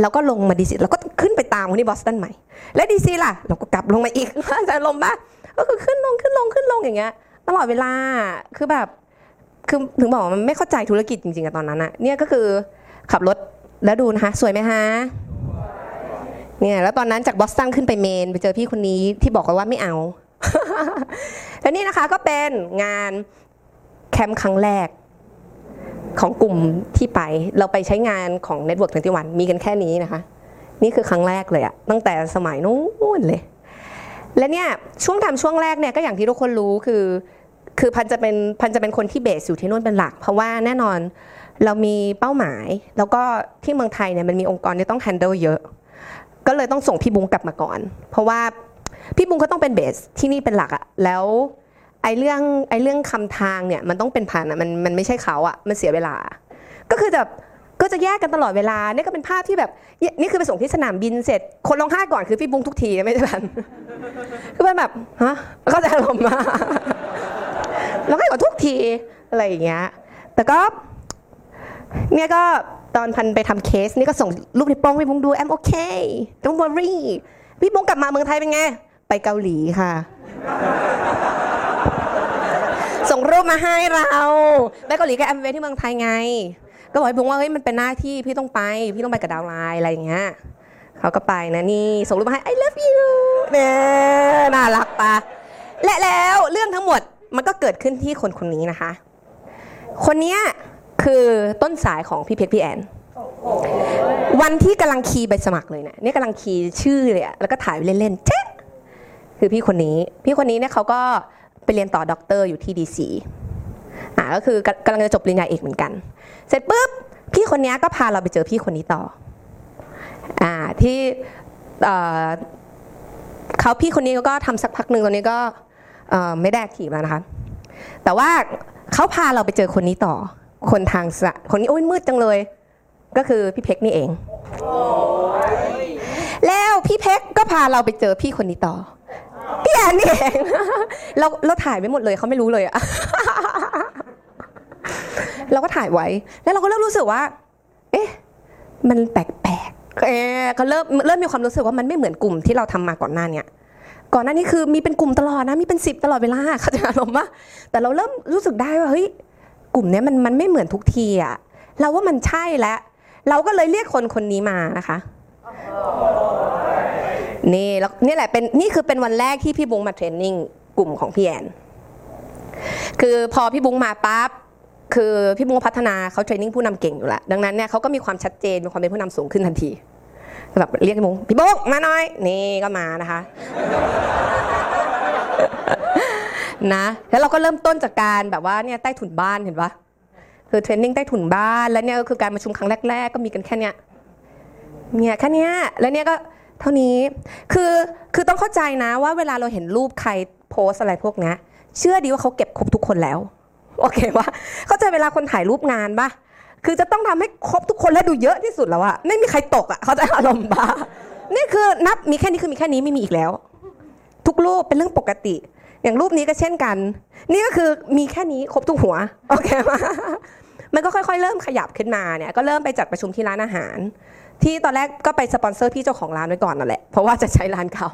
เราก็ลงมาดีซีเราก็ขึ้นไปตามคนที่บอสตันใหม่ และดีซีล่ะ เราก็กลับลงมาอีกจะลงปะก็คือขึ้นลงขึ้นลงขึ้นลงอย่างเงี้ยตลอดเวลาคือแบบคือถึงบอกว่ามันไม่เข้าใจธุรกิจจริงๆอะตอนนั้นอะเนี่ยก็คือขับรถแล้วดูนะคะสวยไหมฮะ เนี่ยแล้วตอนนั้นจากบอสตันขึ้นไปเมน ไปเจอพี่คนนี้ที่บอกว่าไม่เอา แล้วนี่นะคะก็เป็นงานแคมป์ครั้งแรกของกลุ่มที่ไปเราไปใช้งานของ Network 21มีกันแค่นี้นะคะ นี่คือครั้งแรกเลยอะตั้งแต่สมัยนู้นเลย และเนี่ยช่วงทำช่วงแรกเนี่ยก็อย่างที่ทุกคนรู้คือ คือพันจะเป็นพันจะเป็นคนที่เบสอยู่ที่นู่นเป็นหลัก เพราะว่าแน่นอนเรามีเป้าหมาย แล้วก็ที่เมืองไทยเนี่ยมันมีองค์กรที่ต้อง handle เยอะ ก็เลยต้องส่งพี่บุ้งกลับมาก่อน เพราะว่าพี่บุ้งก็ต้องเป็นเบสที่นี่เป็นหลักอะแล้วไอ้เรื่องไอ้เรื่องคำทางเนี่ยมันต้องเป็นพันอะมันมันไม่ใช่เขาอะมันเสียเวลา ก็คือแบบก็จะแยกกันตลอดเวลานี่ก็เป็นภาพที่แบบนี่คือไปส่งที่สนามบินเสร็จ คนร้องไห้ก่อนคือพี่บุ้งทุกทีไม่ใช่พันคือมันแบบฮะเข้าจอารมณ์มาแล้วก็ก่อนทุกทีอะไรอย่างเงี้ยแต่ก็เนี่ยก็ ตอนพันไปทำเคสนี่ก็ส่งรูปนิ้วโป้งให้พี่บุ้งดู I'm okay don't worry พี่บุ้งกลับมาเมืองไทยเป็นไง ไปเกาหลีค่ะ ส่งรูปมาให้เราไปเกาหลีกับแอมเวที่เมืองไทยไง ก็บอกให้บุ้งว่าเฮ้ยมันเป็นหน้าที่พี่ต้องไป พี่ต้องไปกับดาวไลน์อะไรอย่างเงี้ยเขาก็ไปนะนี่ส่งรูปมาให้ I love you เนี่ยน่ารักปะและแล้วเรื่องทั้งหมดมันก็เกิดขึ้นที่คนคนนี้นะคะ คนเนี้ย คือต้นสายของพี่เพชรพี่แอนวันที่กำลังคีย์ใบสมัครเลยเนี่ยเนี่ยกำลังคีย์ชื่อเลยอะแล้วก็ถ่ายไว้เล่นๆเจ๊ะคือพี่คนนี้ พี่คนนี้เนี่ยเขาก็ไปเรียนต่อด็อกเตอร์อยู่ที่ดีซีอ่าก็คือกำลังจะจบปริญญาเอกเหมือนกัน เสร็จปุ๊บพี่คนนี้ก็พาเราไปเจอพี่คนนี้ต่ออ่าที่เอ่อเขาพี่คนนี้ก็ทำสักพักหนึ่งตอนนี้ก็เอ่อไม่ได้ active แล้วนะคะ แต่ว่าเขาพาเราไปเจอคนนี้ต่อ คนทางสะคนนี้โอ้ยมืดจังเลย ก็คือพี่เพ็กนี่เอง แล้วพี่เพ็กก็พาเราไปเจอพี่คนนี้ต่อพี่แอนนี่เองเราเราถ่ายไว้หมดเลยเขาไม่รู้เลยอะเราก็ถ่ายไว้ แล้วเราก็เริ่มรู้สึกว่า เอ๊ะ มันแปลกๆเอ๊ะก็เริ่มเริ่มมีความรู้สึกว่ามันไม่เหมือนกลุ่มที่เราทำมาก่อนหน้าเนี่ยก่อนหน้านี้คือมีเป็นกลุ่มตลอดนะมีเป็นสิบตลอดเวลาเขาจะอารมณ์ว่าแต่เราเริ่มรู้สึกได้ว่าเฮ้ย กลุ่มนี้มันมันไม่เหมือนทุกทีอะเราว่ามันใช่แล้วเราก็เลยเรียกคนคนนี้มานะคะนี่แล้วนี่แหละเป็นนี่คือเป็นวันแรกที่พี่บุ้งมาเทรนนิ่งกลุ่มของพี่แอนคือพอพี่บุ้งมาปั๊บคือพี่บุ้งพัฒนาเขาเทรนนิ่งผู้นำเก่งอยู่แล้วดังนั้นเนี่ยเขาก็มีความชัดเจนมีความเป็นผู้นำสูงขึ้นทันทีแบบเรียกพี่บุ้งพี่บุ้งมาหน่อยนี่ก็มานะคะ นะ แล้วเราก็เริ่มต้นจากการแบบว่าเนี่ยใต้ถุนบ้านเห็นปะคือเทรนนิ่งใต้ถุนบ้าน แล้วเนี่ยก็คือการประชุมครั้งแรก ๆ ก็มีกันแค่เนี้ยเนี่ยแค่เนี้ยแล้วเนี่ยก็เท่านี้คือคือต้องเข้าใจนะว่าเวลาเราเห็นรูปใครโพสอะไรพวกนี้เชื่อดีว่าเขาเก็บครบทุกคนแล้ว โอเคปะเข้าใจเวลาคนถ่ายรูปงานปะคือจะต้องทำให้ครบทุกคนและดูเยอะที่สุดแล้วอะไม่มีใครตกอะเขาใจอารมณ์ปะนี่คือนับมีแค่นี้คือมีแค่นี้ไม่มีอีกแล้ว ทุกรูปเป็นเรื่องปกติ อย่างรูปนี้ก็เช่นกัน นี่ก็คือมีแค่นี้ครบทุกหัวโอเคปะมันก็ค่อยๆ เริ่มขยับขึ้นมาเนี่ยก็เริ่มไปจัดประชุมที่ร้านอาหาร ที่ตอนแรกก็ไปสปอนเซอร์พี่เจ้าของร้านไว้ก่อนนั่นแหละเพราะว่าจะใช้ร้านเขา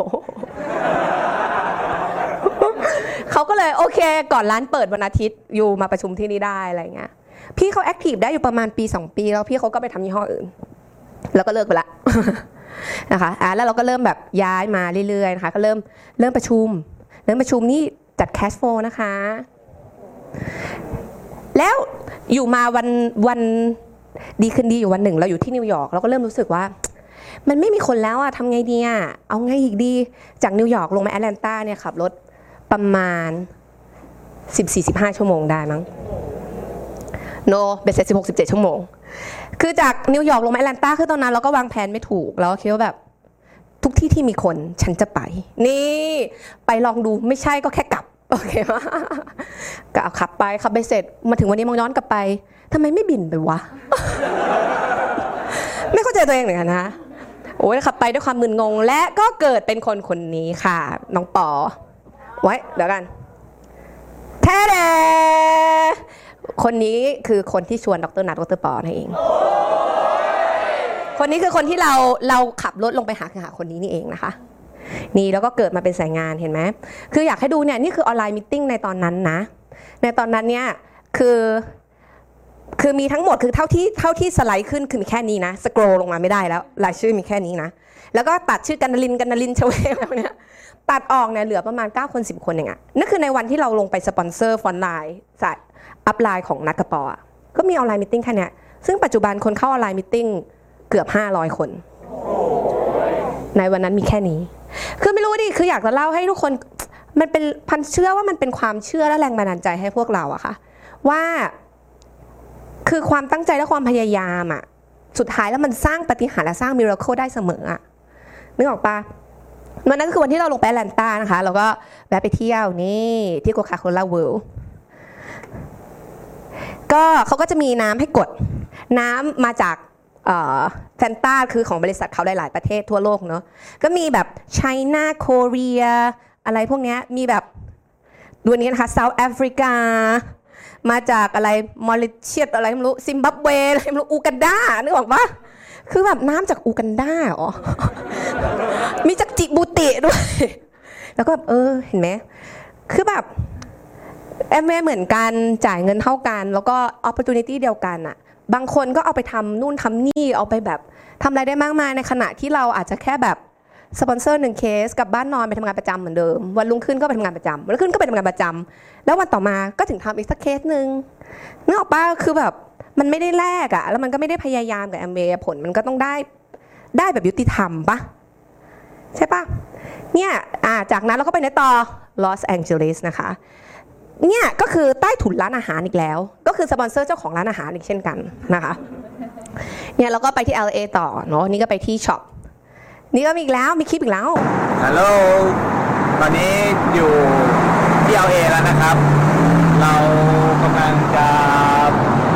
เขาก็เลยโอเค ก่อนร้านเปิดวันอาทิตย์อยู่มาประชุมที่นี่ได้อะไรเงี้ยพี่เขาแอคทีฟได้อยู่ประมาณปี 2 ปีแล้วพี่เขาก็ไปทำยี่ห้ออื่น แล้วก็เลิกไปละนะคะอะแล้วเราก็เริ่มแบบย้ายมาเรื่อยๆนะคะก็เริ่มเริ่มประชุม เริ่มประชุมนี่จัด cashflow นะคะ แล้วอยู่มาวันวันดีคืนดีอยู่วันหนึ่ง เราอยู่ที่นิวยอร์กเราก็เริ่มรู้สึกว่า มันไม่มีคนแล้วอะทำไงดีอะเอาไงอีกดี จากนิวยอร์กลงมาแอตแลนตาเนี่ยขับรถประมาณ 14-15 ชั่วโมงได้มั้งโนเบสเซ็ต16 17ชั่วโมง คือจากนิวยอร์กลงมาแอตแลนตาคือตอนนั้นเราก็วางแผนไม่ถูก แล้วก็คิดว่าแบบ ทุกที่ที่มีคนฉันจะไป นี่ ไปลองดูไม่ใช่ก็แค่กลับ โอเคปะก็เอาขับไปขับไปเสร็จมาถึงวันนี้มองย้อนกลับไปทำไมไม่บินไปวะ ไม่เข้าใจตัวเองเหมือนกันนะโอ้ยขับไปด้วยความมึนงง และก็เกิดเป็นคนคนนี้ค่ะ น้องปอ ไว้เดี๋ยวกันแท้แดคนนี้คือคนที่ชวนดรนัทดรปอนั่นเอง คนนี้คือคนที่เราเราขับรถลงไปหาคือหาคนนี้นี่เองนะคะ นี่แล้วก็เกิดมาเป็นสายงานเห็นไหม คืออยากให้ดูเนี่ยนี่คือออนไลน์มิ팅ในตอนนั้นนะ ในตอนนั้นเนี่ยคือ คือมีทั้งหมดคือเท่าที่เท่าที่สไลด์ขึ้นคือมีแค่นี้นะสครอลลงมาไม่ได้แล้วรายชื่อมีแค่นี้นะ แล้วก็ตัดชื่อกันนลินกันนลินเชเวลแล้วเนี่ยตัดออกเนี่ยเหลือประมาณ 9 คน 10 คนเองอะนั่นคือในวันที่เราลงไปสปอนเซอร์ฟอนไลน์สายอัพไลน์ของนักกระปออะก็มีออนไลน์มิ팅แค่เนี้ยซึ่งปัจจุบันคนเข้าออนไลน์มิ팅 เกือบ 500 คน ในวันนั้นมีแค่นี้ คือไม่รู้ดิคืออยากจะเล่าให้ทุกคนมันเป็นพันเชื่อว่ามันเป็นความเชื่อและแรงบันดาลใจให้พวกเราอะค่ะ ว่าคือความตั้งใจและความพยายามอะสุดท้ายแล้วมันสร้างปาฏิหารย์และสร้างมิราเคิลได้เสมออะนึกออกปะวันนั้นก็คือวันที่เราลงไปแลนตานะคะเราก็แวะไปเที่ยวนี่ที่โกคาโคล่าเวิลด์ก็เขาก็จะมีน้ำให้กด น้ำมาจาก แฟนตาคือของบริษัทเขาหลาย ๆ ประเทศทั่วโลกเนาะก็มีแบบไชน่าโคเรียอะไรพวกนี้มีแบบดูนี้นะคะเซาท์แอฟริกามาจากอะไรมอริเชียสอะไรไม่รู้ซิมบับเวอะไรไม่รู้อูกันดานึกออกปะคือแบบน้ำจากอูกันดาอ๋อมีจากจิบูติด้วย แล้วก็แบบเออเห็นไหมคือแบบแอมเวย์เหมือนกันจ่ายเงินเท่ากัน แล้วก็ opportunity เดียวกันอะ บางคนก็เอาไปทำนู่นทำนี่เอาไปแบบทำอะไรได้มากมายในขณะที่เราอาจจะแค่แบบสปอนเซอร์หนึ่งเคสกลับบ้านนอนไปทำงานประจำเหมือนเดิม วันรุ่งขึ้นก็ไปทำงานประจำวันรุ่งขึ้นก็ไปทำงานประจำแล้ววันต่อมาก็ถึงทำอีกสักเคสหนึ่งนึกออกปะคือแบบมันไม่ได้แลกอะแล้วมันก็ไม่ได้พยายามกับแอมเวย์ผลมันก็ต้องได้ได้แบบยุติธรรมปะใช่ปะเนี่ยจากนั้นเราก็ไปในต่อลอสแองเจลิสนะคะ เนี่ยก็คือใต้ถุนร้านอาหารอีกแล้ว ก็คือสปอนเซอร์เจ้าของร้านอาหารอีกเช่นกันนะคะเนี่ยเราก็ไปที่ LA ต่อเนาะนี่ก็ไปที่ช็อปนี่ก็มีอีกแล้วมีคลิปอีกแล้วฮัลโหลตอนนี้อยู่ที่ LA แล้วนะครับ เรากำลังจะ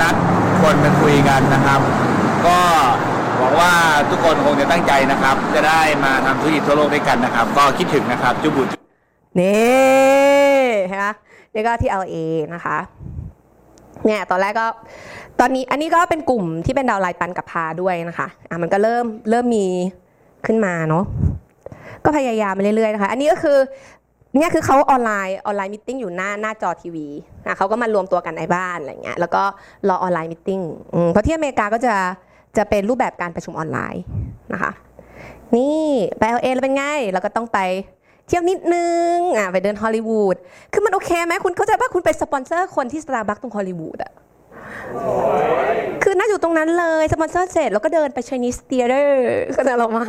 นัดคนมาคุยกันนะครับ ก็หวังว่าทุกคนคงจะตั้งใจนะครับ จะได้มาทำธุรกิจทั่วโลกด้วยกันนะครับ ก็คิดถึงนะครับจุบุจุนี่เห็นไหม นี่ก็ที่ LA นะคะเนี่ยตอนแรกก็ตอนนี้อันนี้ก็เป็นกลุ่มที่เป็นดาวไลน์ปันกับพาด้วยนะคะอะมันก็เริ่มเริ่มมีขึ้นมาเนาะก็พยายามไปเรื่อยๆนะคะ อันนี้ก็คือเนี่ยคือเขาออนไลน์ online meeting อยู่หน้าหน้าจอทีวีอะเขาก็มารวมตัวกันในบ้านอะไรเงี้ยแล้วก็รอ online meeting อืมเพราะที่อเมริกาก็จะจะเป็นรูปแบบการประชุมออนไลน์นะคะ นี่ไป LA แล้วเป็นไง เราก็ต้องไป เที่ยวนิดนึงอะไปเดินฮอลลีวูดคือมันโอเคไหมคุณเข้าใจว่าคุณไปสปอนเซอร์คนที่สตาร์บัคตรงฮอลลีวูดอะคือน่าอยู่ตรงนั้นเลยสปอนเซอร์เสร็จแล้วก็เดินไป Chinese Theater ก็จะเรามา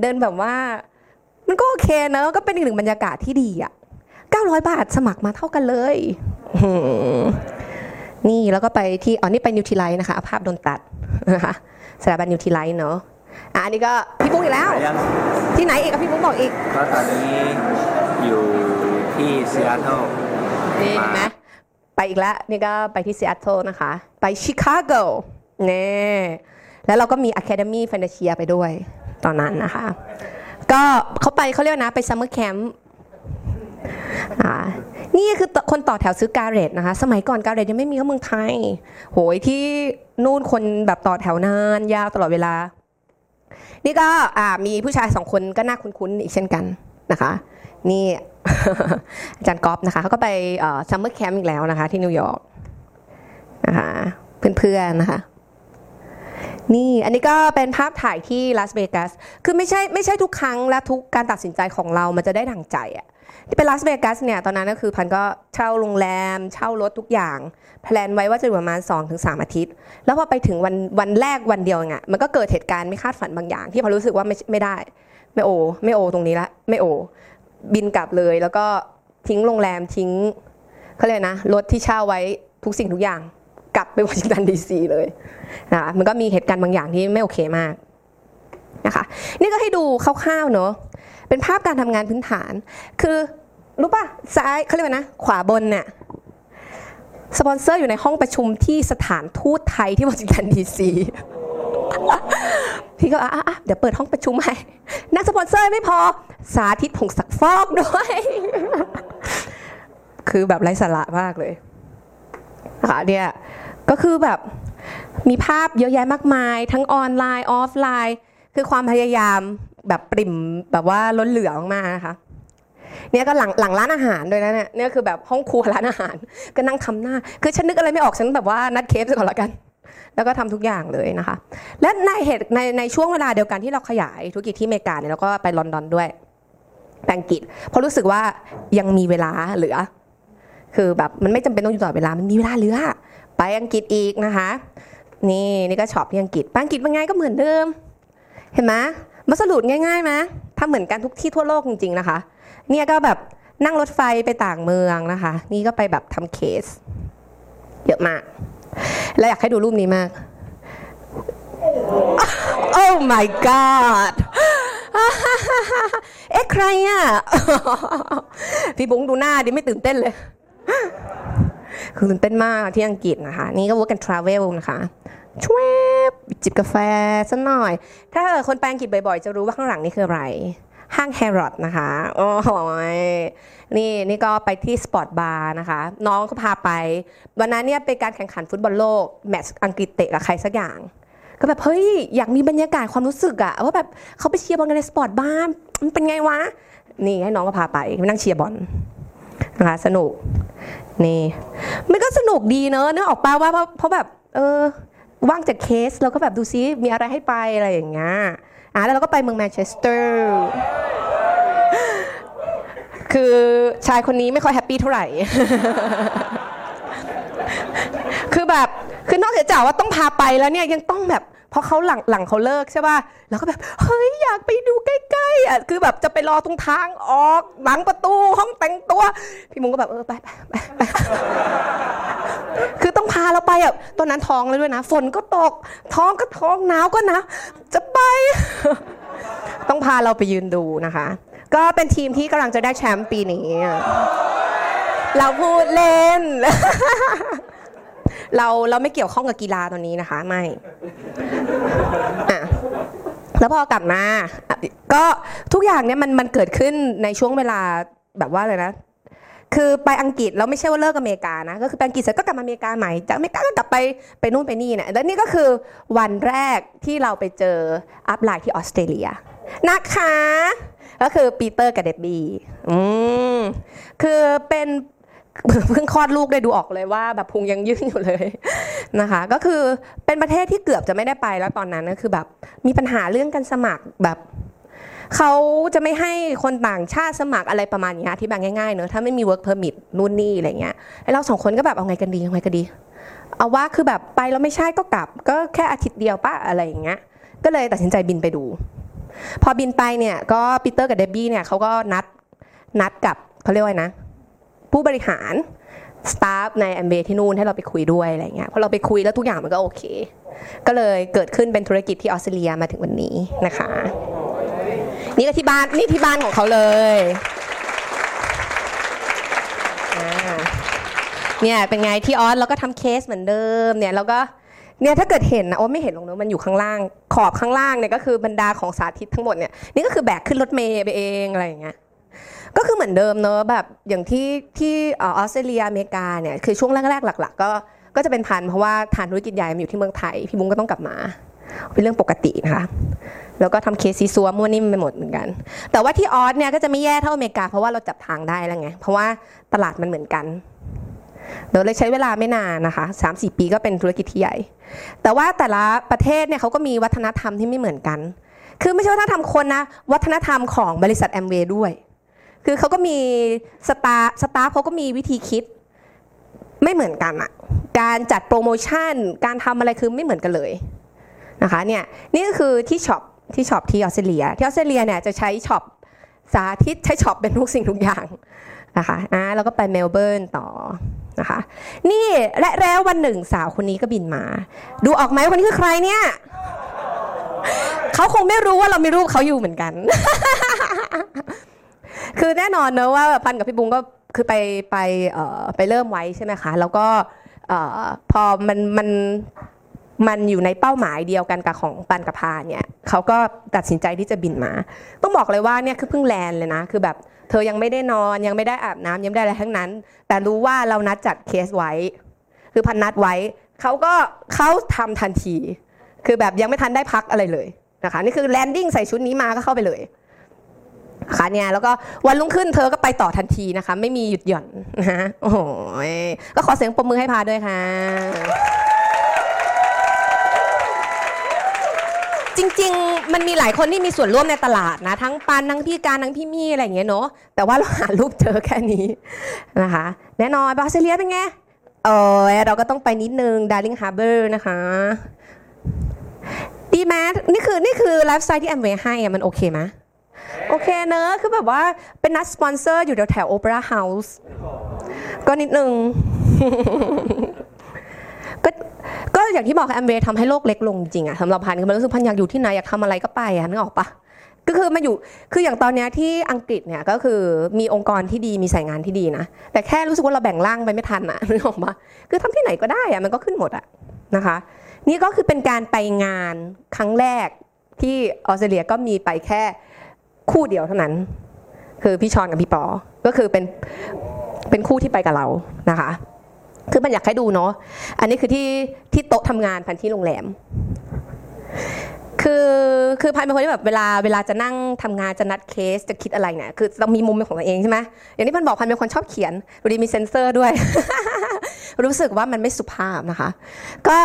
เดินแบบว่า มันก็โอเคเนอะก็เป็นอีกหนึ่งบรรยากาศที่ดีอะ900 บาทสมัครมาเท่ากันเลยนี่แล้วก็ไปที่อ๋อนี่ไปนิวท i ไลท์นะคะ ภาพโดนตัดนะคะสถาบันนิวท i ไลท์เนอะ อะอันนี้ก็พี่ปุ้งอีกแล้ว ยังที่ไหนอีกอะพี่ปุ้งบอกอีก ก็ตอนนี้อยู่ที่ซีแอตเทิลนี่เห็นไหมไปอีกแล้ว นี่ก็ไปที่ซีแอตเทิลนะคะ ไปชิคาโกนี่แล้วเราก็มี Academy f a n t a s i a ไปด้วยตอนนั้นนะคะ ก็เขาไปเขาเรียกนะไป summer camp อ่านี่คือคนต่อแถวซื้อ Garrett นะคะ สมัยก่อน Garrett ยังไม่มีเข้าเมืองไทย โหยที่นู่นคนแบบต่อแถวนานยาวตลอดเวลา นี่ก็มีผู้ชายสองคนก็น่าคุ้นๆอีกเช่นกันนะคะ นี่อาจารย์ก๊อฟนะคะเขาก็ไป summer camp อีกแล้วนะคะ ที่นิวยอร์กนะคะเพื่อนๆนะคะ นี่อันนี้ก็เป็นภาพถ่ายที่ลาสเวกัสคือไม่ใช่ไม่ใช่ทุกครั้งและทุกการตัดสินใจของเรามันจะได้ดั่งใจอะ ที่เป็นลาสเวกัสเนี่ยตอนนั้นก็คือพันก็เช่าโรงแรม เช่ารถทุกอย่าง plan ไว้ว่าจะอยู่ประมาณ2-3อาทิตย์ แล้วพอไปถึงวันวันแรกวันเดียวเนี่ยมันก็เกิดเหตุการณ์ไม่คาดฝันบางอย่าง ที่พอรู้สึกว่าไม่ไม่ได้ ไม่โอ ไม่โอตรงนี้ละไม่โอ บินกลับเลยแล้วก็ทิ้งโรงแรมทิ้งเขาเรียกนะรถที่เช่าไว้ทุกสิ่งทุกอย่างกลับไปวอชิงตันดีซีเลยนะคะมันก็มีเหตุการณ์บางอย่างที่ไม่โอเคมากนะคะนี่ก็ให้ดูคร่าวๆเนอะ เป็นภาพการทำงานพื้นฐาน คือรู้ป่ะซ้ายเขาเรียกว่านะ ขวาบนเนี่ยสปอนเซอร์อยู่ในห้องประชุมที่สถานทูตไทยที่วอชิงตันดีซีพี่ก็อะอะอะเดี๋ยวเปิดห้องประชุมให้ นักสปอนเซอร์ไม่พอ สาธิตผงซักฟอกด้วย คือแบบไร้สาระมากเลยนะคะเนี่ยก็คือแบบมีภาพเยอะแยะมากมาย ทั้งออนไลน์ ออฟไลน์ คือความพยายาม แบบปริ่มแบบว่าล้นเหลือมากนะคะเนี่ยก็หลังหลังร้านอาหารด้วยนะเนี่ยเนี่ยคือแบบห้องครัวร้านอาหาร ก็นั่งทำหน้า คือฉันนึกอะไรไม่ออกฉันแบบว่านัดเคฟก่อนละกัน แล้วก็ทำทุกอย่างเลยนะคะ และในเหตุในในช่วงเวลาเดียวกันที่เราขยายธุรกิจที่อเมริกาเนี่ยเราก็ไปลอนดอนด้วยไปอังกฤษเพราะรู้สึกว่ายังมีเวลาเหลือ คือแบบมันไม่จำเป็นต้องอยู่ตลอดเวลามันมีเวลาเหลือไปอังกฤษอีกนะคะ นี่นี่ก็ช็อปที่อังกฤษไปอังกฤษเป็นไงก็เหมือนเดิม เห็นไหม มาสรุปง่ายๆไหมทำเหมือนกันทุกที่ทั่วโลกจริงๆนะคะ เนี่ยก็แบบนั่งรถไฟไปต่างเมืองนะคะ นี่ก็ไปแบบทำเคส เยอะมาก แล้วอยากให้ดูรูปนี้มาก โอ้ my god เอ๊ะใครอะ พี่บุ้งดูหน้าดิไม่ตื่นเต้นเลย คือตื่นเต้นมากที่อังกฤษนะคะ นี่ก็ work and travel นะคะ ชวบจิบกาแฟสักหน่อย ถ้าเกิดคนไปอังกฤษบ่อยๆ จะรู้ว่าข้างหลังนี่คืออะไร ห้างแฮร์รอดนะคะโอ้โหยนี่นี่ก็ไปที่ sport bar นะคะ น้องเขาพาไป วันนั้นเนี่ยเป็นการแข่งขันฟุตบอลโลก แมตช์อังกฤษเตะกับใครสักอย่าง ก็แบบ เฮ้ย อยากมีบรรยากาศความรู้สึกอะว่าแบบเขาไปเชียร์บอลกันใน sport bar มันเป็นไงวะ นี่ให้น้องก็พาไปไปนั่งเชียร์บอลนะคะสนุกนี่มันก็สนุกดีเนอะเนื้อออกปาว่าเพราะเพราะแบบ เออ ว่างจากเคสเราก็แบบดูซิมีอะไรให้ไปอะไรอย่างเงี้ยอะแล้วเราก็ไปเมืองแมนเชสเตอร์คือชายคนนี้ไม่ค่อยแฮปปี้เท่าไหร่ คือแบบ คือนอกจากว่าต้องพาไปแล้วเนี่ยยังต้องแบบ พราะเขาหลังหลังเขาเลิกใช่ป่ะแล้วก็แบบเฮ้ยอยากไปดูใกล้ๆอะคือแบบจะไปรอตรงทางออกหลังประตูห้องแต่งตัว พี่มุงก็แบบเออไปไปไปคือต้องพาเราไปอะตอนนั้นท้องเลยด้วยนะ ฝนก็ตก ท้องก็ท้องหนาวก็หนาวจะไป ต้องพาเราไปยืนดูนะคะ ก็เป็นทีมที่กำลังจะได้แชมป์ปีนี้เราพูดเล่น เราเราไม่เกี่ยวข้องกับกีฬาตอนนี้นะคะ ไม่แล้วพอกลับมา ก็ทุกอย่างเนี่ยมันมันเกิดขึ้นในช่วงเวลาแบบว่าอะไรนะ คือไปอังกฤษแล้วไม่ใช่ว่าเลิกอเมริกานะ ก็คือไปอังกฤษเสร็จก็กลับมาอเมริกาใหม่ จากอเมริกาก็กลับไปไปนู่นไปนี่เนี่ยแล้วนี่ก็คือวันแรกที่เราไปเจอ upline ที่ออสเตรเลียนะคะ ก็คือปีเตอร์กับเดบบี้อืมคือเป็น เพิ่งคลอดลูกได้ดูออกเลยว่าแบบพุงยังยืดอยู่เลยนะคะ ก็คือเป็นประเทศที่เกือบจะไม่ได้ไปแล้วตอนนั้นก็คือแบบมีปัญหาเรื่องการสมัครแบบเขาจะไม่ให้คนต่างชาติสมัครอะไรประมาณนี้อธิบายง่ายๆเนอะถ้าไม่มี work permit นู่นนี่อะไรเงี้ยเราสองคนก็แบบเอาไงกันดีเอาไงกันดี เอาว่าคือแบบไปแล้วไม่ใช่ก็กลับ ก็แค่อาทิตย์เดียวปะอะไรอย่างเงี้ยก็เลยตัดสินใจบินไปดู พอบินไปเนี่ยก็ปีเตอร์กับเดบบี้เนี่ยเขาก็นัดนัดกับเขาเรียกว่าไงนะ ผู้บริหาร staff ในแอมเวย์ที่นู่นให้เราไปคุยด้วยอะไรเงี้ยพอเราไปคุยแล้วทุกอย่างมันก็โอเค ก็เลยเกิดขึ้นเป็นธุรกิจที่ออสเตรเลียมาถึงวันนี้นะคะ นี่ก็ที่บ้านนี่ที่บ้านของเขาเลยเนี่ยเป็นไงที่ออสเราก็ทำเคสเหมือนเดิมเนี่ยแล้วก็เนี่ยถ้าเกิดเห็นนะโอ้ไม่เห็นลงเนอมันอยู่ข้างล่าง ขอบข้างล่างเนี่ยก็คือบรรดาของสาธิตทั้งหมดเนี่ยนี่ก็คือแบกขึ้นรถเมย์ไปเองอะไรอย่างเงี้ย ก็คือเหมือนเดิมเนอะแบบอย่างที่ที่ออสเตรเลียอเมริกาเนี่ยคือช่วงแรกๆหลัก ๆ ก็ก็จะเป็นพันเพราะว่าฐานธุรกิจใหญ่มันอยู่ที่เมืองไทยพี่บุ้งก็ต้องกลับมา เป็นเรื่องปกตินะคะแล้วก็ทำเคสซี้ซั้วมั่วนิ่มไปหมดเหมือนกัน แต่ว่าที่ออสเนี่ยก็จะไม่แย่เท่าอเมริกาเพราะว่าเราจับทางได้แล้วไงเพราะว่าตลาดมันเหมือนกันเดี๋ยวเลยใช้เวลาไม่นานนะคะสามสี่ปีก็เป็นธุรกิจที่ใหญ่ แต่ว่าแต่ละประเทศเนี่ยเขาก็มีวัฒนธรรมที่ไม่เหมือนกัน คือไม่ใช่วัฒนธรรมคนนะ วัฒนธรรมของบริษัทแอมเวย์ด้วย คือเขาก็มีstaff staff เขาก็มีวิธีคิดไม่เหมือนกันอะการจัดโปรโมชั่น การทำอะไรคือไม่เหมือนกันเลยนะคะเนี่ยนี่ก็คือที่ shop ที่ shop ที่ออสเตรเลีย ที่ออสเตรเลียเนี่ยจะใช้ shop สาธิตใช้ shop เป็นทุกสิ่งทุกอย่างนะคะอ่าแล้วก็ไปเมลเบิร์นต่อนะคะนี่และแล้ววันหนึ่งสาวคนนี้ก็บินมา ดูออกไหมคนนี้คือใครเนี่ยเขาคงไม่รู้ว่าเรามีรูปเขาอยู่เหมือนกัน คือแน่นอนเนอะว่าพันกับพี่บุ้งก็คือไปไปเอ่อไปเริ่มไว้ใช่ไหมคะ แล้วก็เอ่อพอมันมันมันอยู่ในเป้าหมายเดียวกันกับของปันกับพาเนี่ยเขาก็ตัดสินใจที่จะบินมา ต้องบอกเลยว่าเนี่ยคือเพิ่งแลนด์เลยนะ คือแบบเธอยังไม่ได้นอนยังไม่ได้อาบน้ำยังไม่ได้อะไรทั้งนั้น แต่รู้ว่าเรานัดจัดเคสไว้ คือพันนัดไว้เขาก็เขาทำทันที คือแบบยังไม่ทันได้พักอะไรเลยนะคะนี่คือ landing ใส่ชุดนี้มาก็เข้าไปเลย นะคะเนี่ยแล้วก็วันรุ่งขึ้นเธอก็ไปต่อทันทีนะคะ ไม่มีหยุดหย่อนนะฮะโอ้โหก็ขอเสียงปรบมือให้พาด้วยค่ะ จริงๆ มันมีหลายคนที่มีส่วนร่วมในตลาดนะ ทั้งปันทั้งพี่การทั้งพี่มี่อะไรอย่างเงี้ยเนาะแต่ว่าเราหารูปเจอแค่นี้นะคะ แน่นอนออสเตรเลียเป็นไงเออเราก็ต้องไปนิดนึงดาร์ลิงฮาร์เบอร์นะคะดีไหมนี่คือนี่คือไลฟ์สไตล์ที่แอมเวย์ให้มันโอเคไหม โอเคเนอะคือแบบว่าไปนัดสปอนเซอร์อยู่แถวๆโอเปร่าเฮาส์ก็นิดนึงก็ก็อย่างที่บอกแอมเวย์ทำให้โลกเล็กลงจริงอะสำหรับพันคือมันรู้สึกพันอยากอยู่ที่ไหนอยากทำอะไรก็ไปอะนึกออกปะก็คือมาอยู่คืออย่างตอนนี้ที่อังกฤษเนี่ยก็คือมีองค์กรที่ดีมีสายงานที่ดีนะ แต่แค่รู้สึกว่าเราแบ่งร่างไปไม่ทันอะนึกออกปะคือทำที่ไหนก็ได้อะมันก็ขึ้นหมดอะนะคะ นี่ก็คือเป็นการไปงานครั้งแรกที่ออสเตรเลียก็มีไปแค่ คู่เดียวเท่านั้น คือพี่ชอนกับพี่ปอ ก็คือเป็นเป็นคู่ที่ไปกับเรานะคะ คือมันอยากให้ดูเนาะอันนี้คือที่ที่โต๊ะทำงานพันที่โรงแรมคือคือพันเป็นคนที่แบบเวลาเวลาจะนั่งทำงานจะนัดเคสจะคิดอะไรเนี่ยคือเรามีมุมเป็นของตัวเองใช่ไหมอย่างที่พันบอกพันเป็นคนชอบเขียนดูดีมีเซนเซอร์ด้วย รู้สึกว่ามันไม่สุภาพนะคะ ก็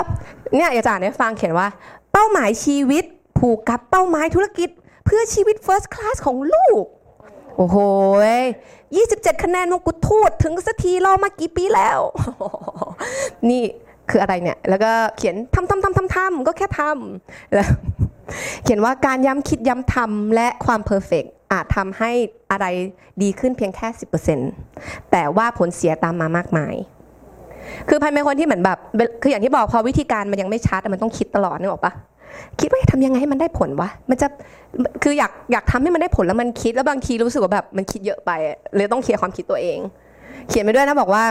เนี่ยอาจะอ่านให้ฟังเขียนว่า เป้าหมายชีวิตผูกกับเป้าหมายธุรกิจ เพื่อชีวิต First Class ของลูก โอ้โห27 คะแนนมงกุฎทูตถึงสักทีรอมากี่ปีแล้ว นี่คืออะไรเนี่ย แล้วก็เขียนทำทำทำทำทำก็แค่ทำแล้วเขียนว่าการย้ำคิดย้ำทำและความ perfectอาจทำให้อะไรดีขึ้นเพียงแค่ 10%แต่ว่าผลเสียตามมามากมาย คือพันเป็นคนที่เหมือนแบบ คืออย่างที่บอกพอวิธีการมันยังไม่ชัดมันต้องคิดตลอดนึกออกปะ คิดว่าทำยังไงให้มันได้ผลวะมันจะคืออยากอยากทำให้มันได้ผลแล้วมันคิดแล้วบางทีรู้สึกว่าแบบมันคิดเยอะไปเลยต้องเคลียร์ความคิดตัวเอง เขียนไปด้วยนะบอกว่า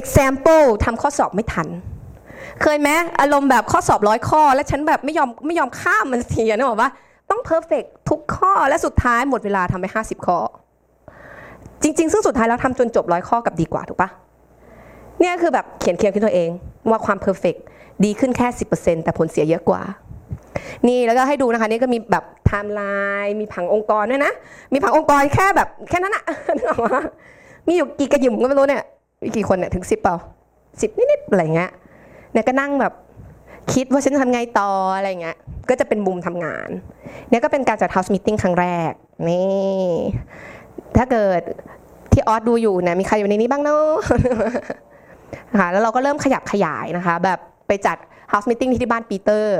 example ทำข้อสอบไม่ทัน เคยไหมอารมณ์แบบข้อสอบร้อยข้อ แล้วฉันแบบไม่ยอมไม่ยอมข้ามมันทีนึกออกปะต้อง perfect ทุกข้อและสุดท้ายหมดเวลาทำไป 50 ข้อ จริง ๆ ซึ่งสุดท้ายแล้วทำจนจบร้อยข้อกลับดีกว่าถูกปะ เนี่ยคือแบบเขียนเคียงขึ้นตัวเองว่าความ perfect ดีขึ้นแค่ 10%แต่ผลเสียเยอะกว่า นี่แล้วก็ให้ดูนะคะ นี่ก็มีแบบไทม์ไลน์มีผังองค์กรด้วยนะ มีผังองค์กรแค่แบบแค่นั้นอะนึกออกปะมีอยู่กี่กระหยิมก็ไม่รู้เนี่ยมีกี่คนเนี่ยถึงสิบเปล่าสิบนิดๆอะไรเงี้ยเนี่ยก็นั่งแบบคิดว่าฉันจะทำไงต่ออะไรเงี้ย ก็จะเป็นมุมทำงาน เนี่ยก็เป็นการจัด house meeting ครั้งแรก นี่ ถ้าเกิดที่ออสดูอยู่เนี่ยมีใครอยู่ในนี้บ้างเนาะ นะคะแล้วเราก็เริ่มขยับขยายนะคะ แบบไปจัด house meeting ที่บ้านปีเตอร์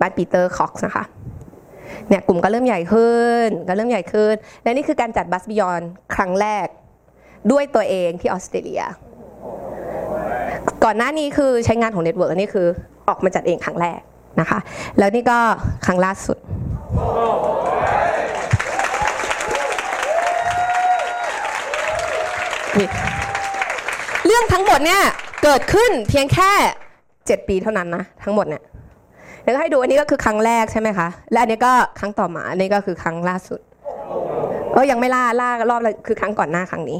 บ้านปีเตอร์คอกส์นะคะเนี่ยกลุ่มก็เริ่มใหญ่ขึ้นก็เริ่มใหญ่ขึ้น และนี่คือการจัดบัสบิยอนครั้งแรก ด้วยตัวเองที่ออสเตรเลีย ก่อนหน้านี้คือใช้งานของ network นี่คือออกมาจัดเองครั้งแรกนะคะ แล้วนี่ก็ครั้งล่าสุดนี่ เรื่องทั้งหมดเนี่ยเกิดขึ้นเพียงแค่ 7 ปีเท่านั้นนะทั้งหมดเนี่ยแล้วก็ให้ดูอันนี้ก็คือครั้งแรกใช่ไหมคะ และอันนี้ก็ครั้งต่อมาอันนี้ก็คือครั้งล่าสุดเออยังไม่ล่าล่ารอบคือครั้งก่อนหน้าครั้งนี้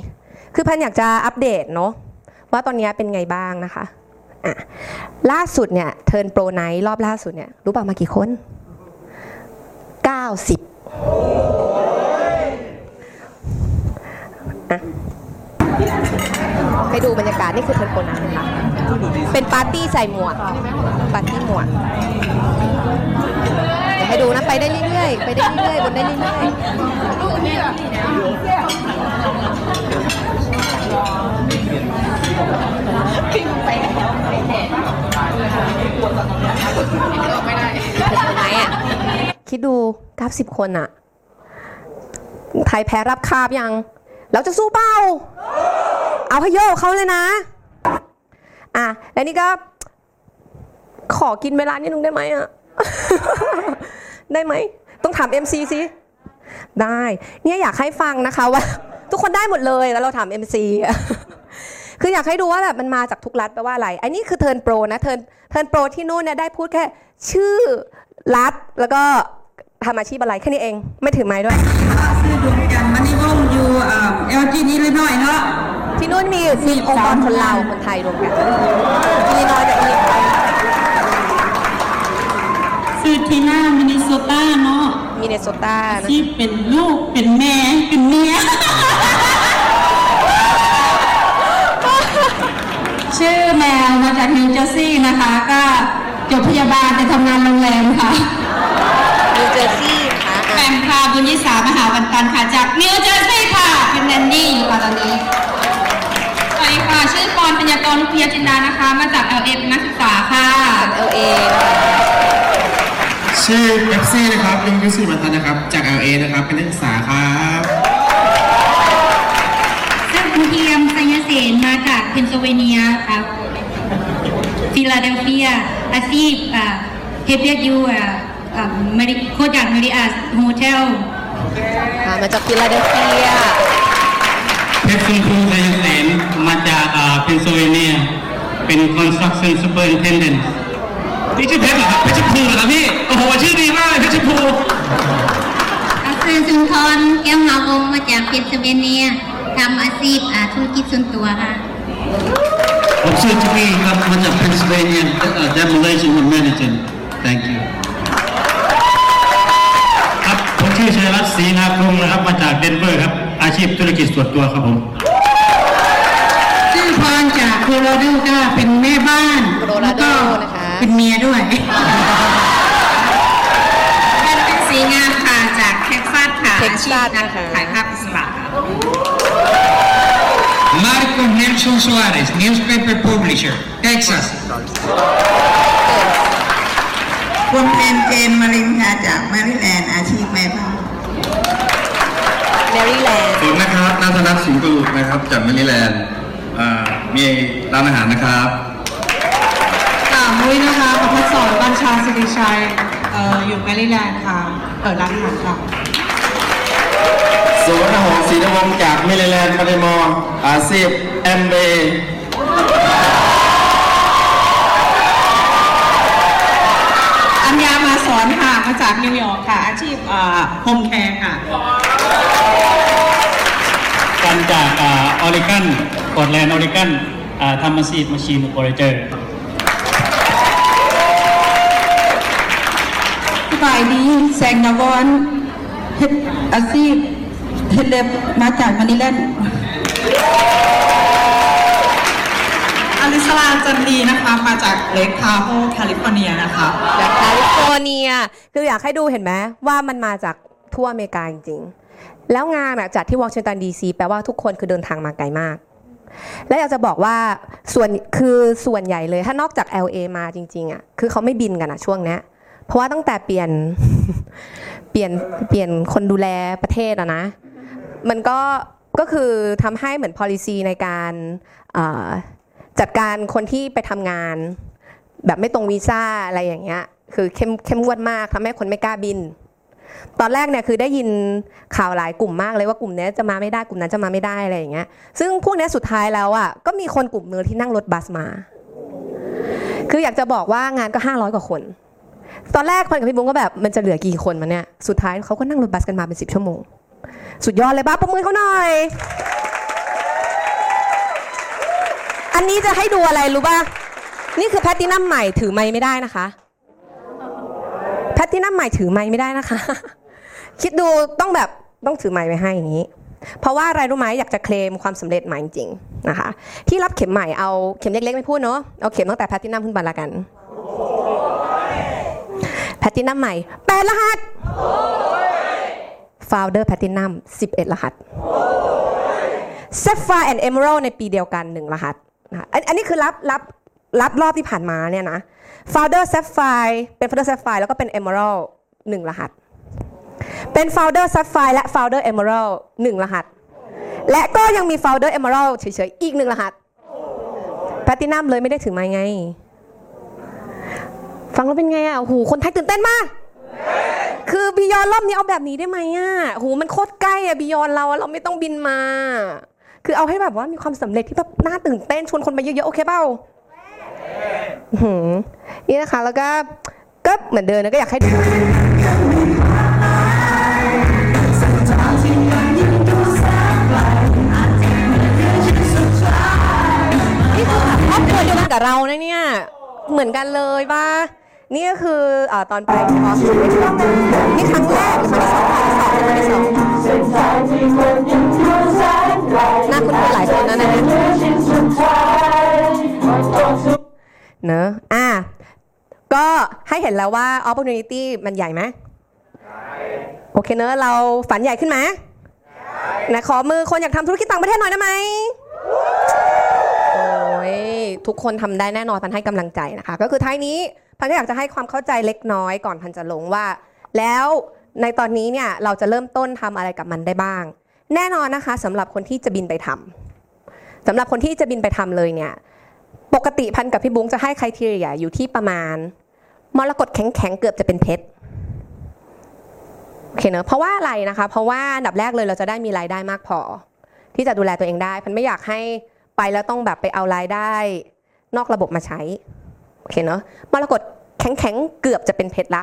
คือพันอยากจะอัปเดตเนาะว่าตอนนี้เป็นไงบ้างนะคะอะล่าสุดเนี่ย Turn Pro Night รอบล่าสุดเนี่ยรู้ป่ะมากี่คน 90 ให้ดูบรรยากาศนี่คือ Turn Pro Night นะคะเป็นปาร์ตี้ใส่หมวก ปาร์ตี้หมวกเดี๋ยวให้ดูนะไปได้เรื่อยๆ ไปได้เรื่อยๆบนได้เรื่อยๆไหนอะคิดดู 90 คนอะไทยแพ้รับคาบยัง แล้วจะสู้เปล่า เอาพะโยกเขาเลยนะ อะ แล้วนี่ก็ ขอกินเวลานิดนึงได้ไหมอะ ได้ไหม ต้องถาม MC สิ ได้ เนี่ยอยากให้ฟังนะคะว่า ทุกคนได้หมดเลยแล้วเราถาม MC คืออยากให้ดูว่าแบบมันมาจากทุกรัฐแปลว่าอะไร อันนี้คือ Turn Pro นะ Turn Turn Pro ที่นู่นเนี่ยได้พูดแค่ ชื่อรัฐแล้วก็ ทำอาชีพอะไรแค่นี้เองไม่ถือไมค์ด้วยซื้อรวมกันมันนี่วงอยู่เอลจีนี้เลยหน่อยเนาะที่นู่นมีมีองค์กรคนลาวคนไทยรวมกันอิลลินอยส์กับอิลลินอยส์ซื้อทีน่ามินนิโซตาเนาะมินเนโซตานะที่เป็นลูกเป็นแม่เป็นเมียชื่อแมวมาจากนิวเจอร์ซีย์นะคะ ก็จบพยาบาลแต่ทำงานโรงแรมค่ะ นิวเจอร์ซีย์นะคะแปอะมค่ะบุญยิสามหาวันตันค่ะจากนิวเจอร์ซีย์ค่ะเป็นแนนนี่อยู่ค่ะตอนนี้สวัสดีค่ะชื่อกรปัญญากรเพียจินดานะคะ มาจาก LA เป็นนักศึกษาค่ะเอลเอชื่อเอฟซีนะครับยงยุทธศรีมันทันนะครับ จาก LA นะครับเป็นนักศึกษาครับซึ่งคุณเทียมสัญญเสนมาจากเพนซิลเวเนียครับฟิลาเดลเฟียอาชีพอ่าเฮดเรียกยูอ่า อ่ามาริโคจากมาริอาสโฮเทลอะมาจากฟิลาเดลเฟียเพชรคุณครูชัยเสนมาจากเพนซิลเวเนีย เป็น construction superintendent นี่ชื่อเพชรเหรอครับเพชรภูเหรอครับพี่ โอ้โห ชื่อดีมากเลยเพชรภูอัศรสุนทรแก้วหาวงศ์มาจากเพนซิลเวเนียทำอาชีพอ่าธุรกิจส่วนตัวค่ะผมชื่อจูบี้ครับมาจาก Pennsylvania demolition and management thank you ชื่อชัยรัตน์ศรีนาพงศ์นะครับ มาจากเดนเวอร์ครับ อาชีพธุรกิจส่วนตัวครับผมชื่อพรจากโคโลราโดก็เป็นแม่บ้านโคโลราโดแล้วก็นะคะ เป็นเมียด้วยเป็นเป็นสีงามค่ะจากเท็กซัสค่ะเท็กซัสอาชีพนันะคะ ถ่ายภาพอิสระค่ะ Marco Nelson Suarez, newspaper publisher, Texas. คุณเพนเจนมารินค่ะจากแมริแลนด์อาชีพแม่บ้าน เมริแลนด์ผมนะครับนัทนัทสิงห์กุลนะครับจากเมริแลนด์มีร้านอาหารนะครับค่ะมุ้ยนะคะประพัฒสอนบัญชาสิริชัยอออยู่เมริแลนด์ค่ะเปิดร้านอาหารค่ะสวนหงศรีนวงศ์จากเมริแลนด์มาเลมอร์อาซีฟเอ็มบีอัญญามาสอนค่ะมาจากนิวยอร์กค่ะ อาชีพโฮมแคร์ค่ะ จากออริกันกอดแลนด์ออริกันทำมาซีดมาชีนโอเปอเรเตอร์สบายดีแสงนวรเฮ็ดอาชีพเฮ็ดเล็บมาจากมานิแลนด์อลิสลาจันดีนะคะ มาจากเลคทาโฮแคลิฟอร์เนียนะคะจากแคลิฟอร์เนีย คืออยากให้ดูเห็นไหมว่ามันมาจากทั่วอเมริกาจริงๆ แล้วงานจัดที่วอชิงตันดีซีแปลว่าทุกคนคือเดินทางมาไกลมาก และอยากจะบอกว่าส่วนคือส่วนใหญ่เลยถ้านอกจาก LA มาจริงๆอะคือเขาไม่บินกันอะช่วงนี้เพราะว่าตั้งแต่เปลี่ยนเปลี่ยนเปลี่ยนคนดูแลประเทศอะนะ มันก็ก็คือทำให้เหมือน policy ในการจัดการคนที่ไปทำงาน แบบไม่ตรงวีซ่าอะไรอย่างเงี้ยคือเข้มเข้มงวดมากทำให้คนไม่กล้าบิน ตอนแรกเนี่ยคือได้ยินข่าวหลายกลุ่มมากเลยว่ากลุ่มนี้จะมาไม่ได้กลุ่มนั้นจะมาไม่ได้อะไรอย่างเงี้ย ซึ่งพวกนี้สุดท้ายแล้วอะก็มีคนกลุ่มนึงที่นั่งรถบัสมา คืออยากจะบอกว่างานก็ 500 กว่าคน ตอนแรกคนกับพี่บุ้งก็แบบมันจะเหลือกี่คนมาเนี่ยสุดท้ายเขาก็นั่งรถบัสกันมาเป็น10ชั่วโมง สุดยอดเลยบ้าประมือเขาหน่อย อันนี้จะให้ดูอะไรรู้ป่ะนี่คือแพตตินัมใหม่ถือไม้ไม่ได้นะคะ ตินัมใหม่ถือไม้ไม่ได้นะคะ คิดดูต้องแบบต้องถือไม้ไว้ให้อย่างนี้ เพราะว่าอะไรรู้ไหมอยากจะเคลมความสำเร็จใหม่จริงนะคะ ที่รับเข็มใหม่เอาเข็มเล็กๆไม่พูดเนาะเอาเข็มตั้งแต่แพตตินัมขึ้นไปละกันแพตตินัมใหม่แปดรหัส Founder Platinum 11รหัส Sapphire and Emerald ในปีเดียวกัน1รหัสนะคะอันอันนี้คือรับรับ รับรอบที่ผ่านมาเนี่ยนะ Founder Sapphire เป็น Founder Sapphire แล้วก็เป็น Emerald 1รหัส เป็น Founder Sapphire และ Founder Emerald 1รหัส และก็ยังมี Founder Emerald เฉยๆ อีก1รหัส Platinum เลยไม่ได้ถือไม้ไง ฟังแล้วเป็นไงอะโอ้โหคนไทยตื่นเต้นมาก คือบิยอนรอบนี้เอาแบบนี้ได้ไหมอะโหมันโคตรใกล้อะบิยอนเราเราไม่ต้องบินมา คือเอาให้แบบว่ามีความสำเร็จที่แบบน่าตื่นเต้นชวนคนมาเยอะๆ โอเคเปล่า นี่นะคะแล้วก็ก็เหมือนเดิมนะก็อยากให้ดูนี่คือครอบครัวเดียวกันกับเรานะเนี่ย เหมือนกันเลยป่ะนี่ก็คืออ่อตอนไปคอร์สนี่ครั้งแรกครั้งที่สองครั้งที่สองครั้งที่สองน่าคุ้นๆหลายคนนะเนี่ย เนอะอะก็ให้เห็นแล้วว่า opportunity มันใหญ่ไหมโอเคเนอะเราฝันใหญ่ขึ้นไหมนะขอมือคนอยากทำธุรกิจต่างประเทศหน่อยได้ไหมโอ้ยทุกคนทำได้แน่นอนพันให้กำลังใจนะคะ ก็คือท้ายนี้พันก็อยากจะให้ความเข้าใจเล็กน้อยก่อนพันจะลงว่า แล้วในตอนนี้เนี่ยเราจะเริ่มต้นทำอะไรกับมันได้บ้าง แน่นอนนะคะสำหรับคนที่จะบินไปทำสำหรับคนที่จะบินไปทำเลยเนี่ย ปกติพันกับพี่บุ้งจะให้ค r i ทีเรียอยู่ที่ประมาณมรกตแข็งๆเกือบจะเป็นเพชรโอเคเนอะเพราะว่าอะไรนะคะ เพราะว่าอันดับแรกเลยเราจะได้มีรายได้มากพอ ที่จะดูแลตัวเองได้พันไม่อยากให้ไปแล้วต้องแบบไปเอารายได้ นอกระบบมาใช้โอเคเนอะมรกตแข็งๆเกือบจะเป็นเพชรละ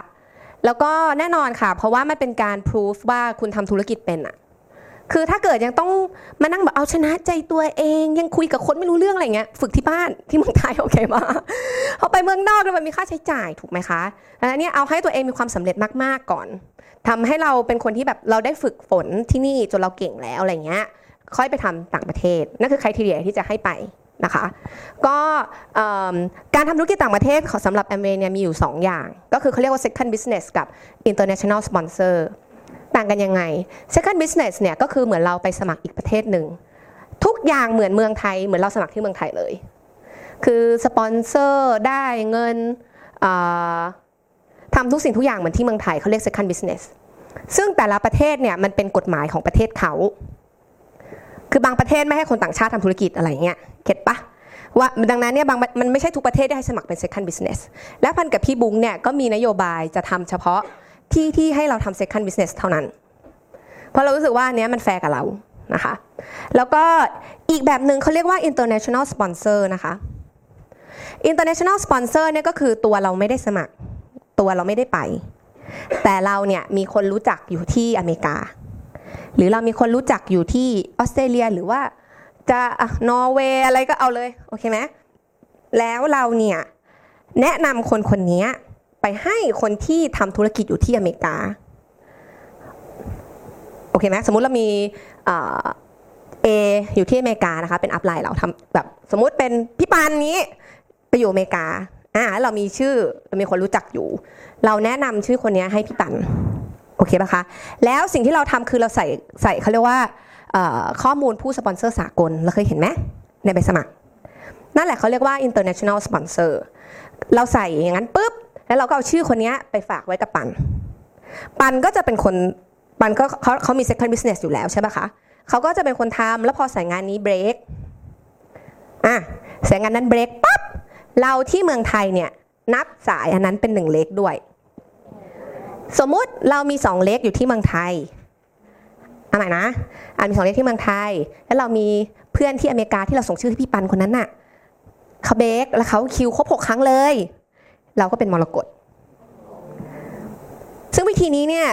แล้วก็แน่นอนค่ะ เพราะว่ามันเป็นการพิสูจว่าคุณทำธุรกิจเป็นอะ คือถ้าเกิดยังต้องมานั่งแบบเอาชนะใจตัวเอง ยังคุยกับคนไม่รู้เรื่องอะไรเงี้ยฝึกที่บ้านที่เมืองไทยโอเคมาพอไปเมืองนอกแล้วมันมีค่าใช้จ่ายถูกไหมคะอันนี้เอาให้ตัวเองมีความสำเร็จมากๆก่อนทำให้เราเป็นคนที่แบบเราได้ฝึกฝนที่นี่จนเราเก่งแล้วอะไรเงี้ยค่อยไปทำต่างประเทศนั่นคือใครทีเดียที่จะให้ไปนะคะก็การทำธุรกิจต่างประเทศของสำหรับแอมเวย์เนี่ยมีอยู่ 2 อย่าง ก็คือเขาเรียกว่า second business กับ international sponsor ต่างกันยังไง second business เนี่ยก็คือเหมือนเราไปสมัครอีกประเทศหนึ่ง ทุกอย่างเหมือนเมืองไทย เหมือนเราสมัครที่เมืองไทยเลย คือสปอนเซอร์ได้เงินทำทุกสิ่งทุกอย่างเหมือนที่เมืองไทยเขาเรียก second business ซึ่งแต่ละประเทศเนี่ยมันเป็นกฎหมายของประเทศเขา คือบางประเทศไม่ให้คนต่างชาติทำธุรกิจอะไรเงี้ยเก็ตปะว่าดังนั้นเนี่ยบางมันไม่ใช่ทุกประเทศที่ให้สมัครเป็น second business และปันกับพี่บุ้งเนี่ยก็มีนโยบายจะทำเฉพาะ ที่ที่ให้เราทำ second business เท่านั้น เพราะเรารู้สึกว่าอันเนี้ยมันแฟร์กับเรานะคะแล้วก็อีกแบบหนึ่งเขาเรียกว่า international sponsor นะคะ international sponsor เนี่ยก็คือตัวเราไม่ได้สมัคร ตัวเราไม่ได้ไป แต่เราเนี่ยมีคนรู้จักอยู่ที่อเมริกา หรือเรามีคนรู้จักอยู่ที่ออสเตรเลียหรือว่าจะนอร์เวย์อะไรก็เอาเลย โอเคไหมแล้วเราเนี่ยแนะนำคนคนนี้ ไปให้คนที่ทำธุรกิจอยู่ที่อเมริกาโอเคไหมสมมุติเรามีเออยู่ที่อเมริกานะคะเป็นอัพไลน์เราทำแบบสมมุติเป็นพี่ปานนี้ไปอยู่อเมริกาอ่าแล้วเรามีชื่อเรามีคนรู้จักอยู่ เราแนะนำชื่อคนนี้ให้พี่ปันโอเคปะคะแล้วสิ่งที่เราทำคือเราใส่ใส่เขาเรียกว่าข้อมูลผู้สปอนเซอร์สากลเราเคยเห็นไหมในใบสมัคร นั่นแหละเขาเรียกว่า international sponsor เราใส่อย่างนั้นปุ๊บ แล้วเราก็เอาชื่อคนนี้ไปฝากไว้กับปัน ปันก็จะเป็นคนปันก็เขาเขามี second business อยู่แล้วใช่ปะคะเขาก็จะเป็นคนทำแล้วพอสายงานนี้เบรกอะสายงานนั้นเบรกปั๊บเราที่เมืองไทยเนี่ยนับสายอันนั้นเป็นหนึ่งเล็กด้วย สมมุติเรามีสองเล็กอยู่ที่เมืองไทยเอาใหม่นะอันมีสองเล็กที่เมืองไทย แล้วเรามีเพื่อนที่อเมริกาที่เราส่งชื่อให้พี่ปันคนนั้นน่ะเขาเบรกแล้วเขาคิวครบหกครั้งเลย เราก็เป็นมรกตซึ่งวิธีนี้เนี่ย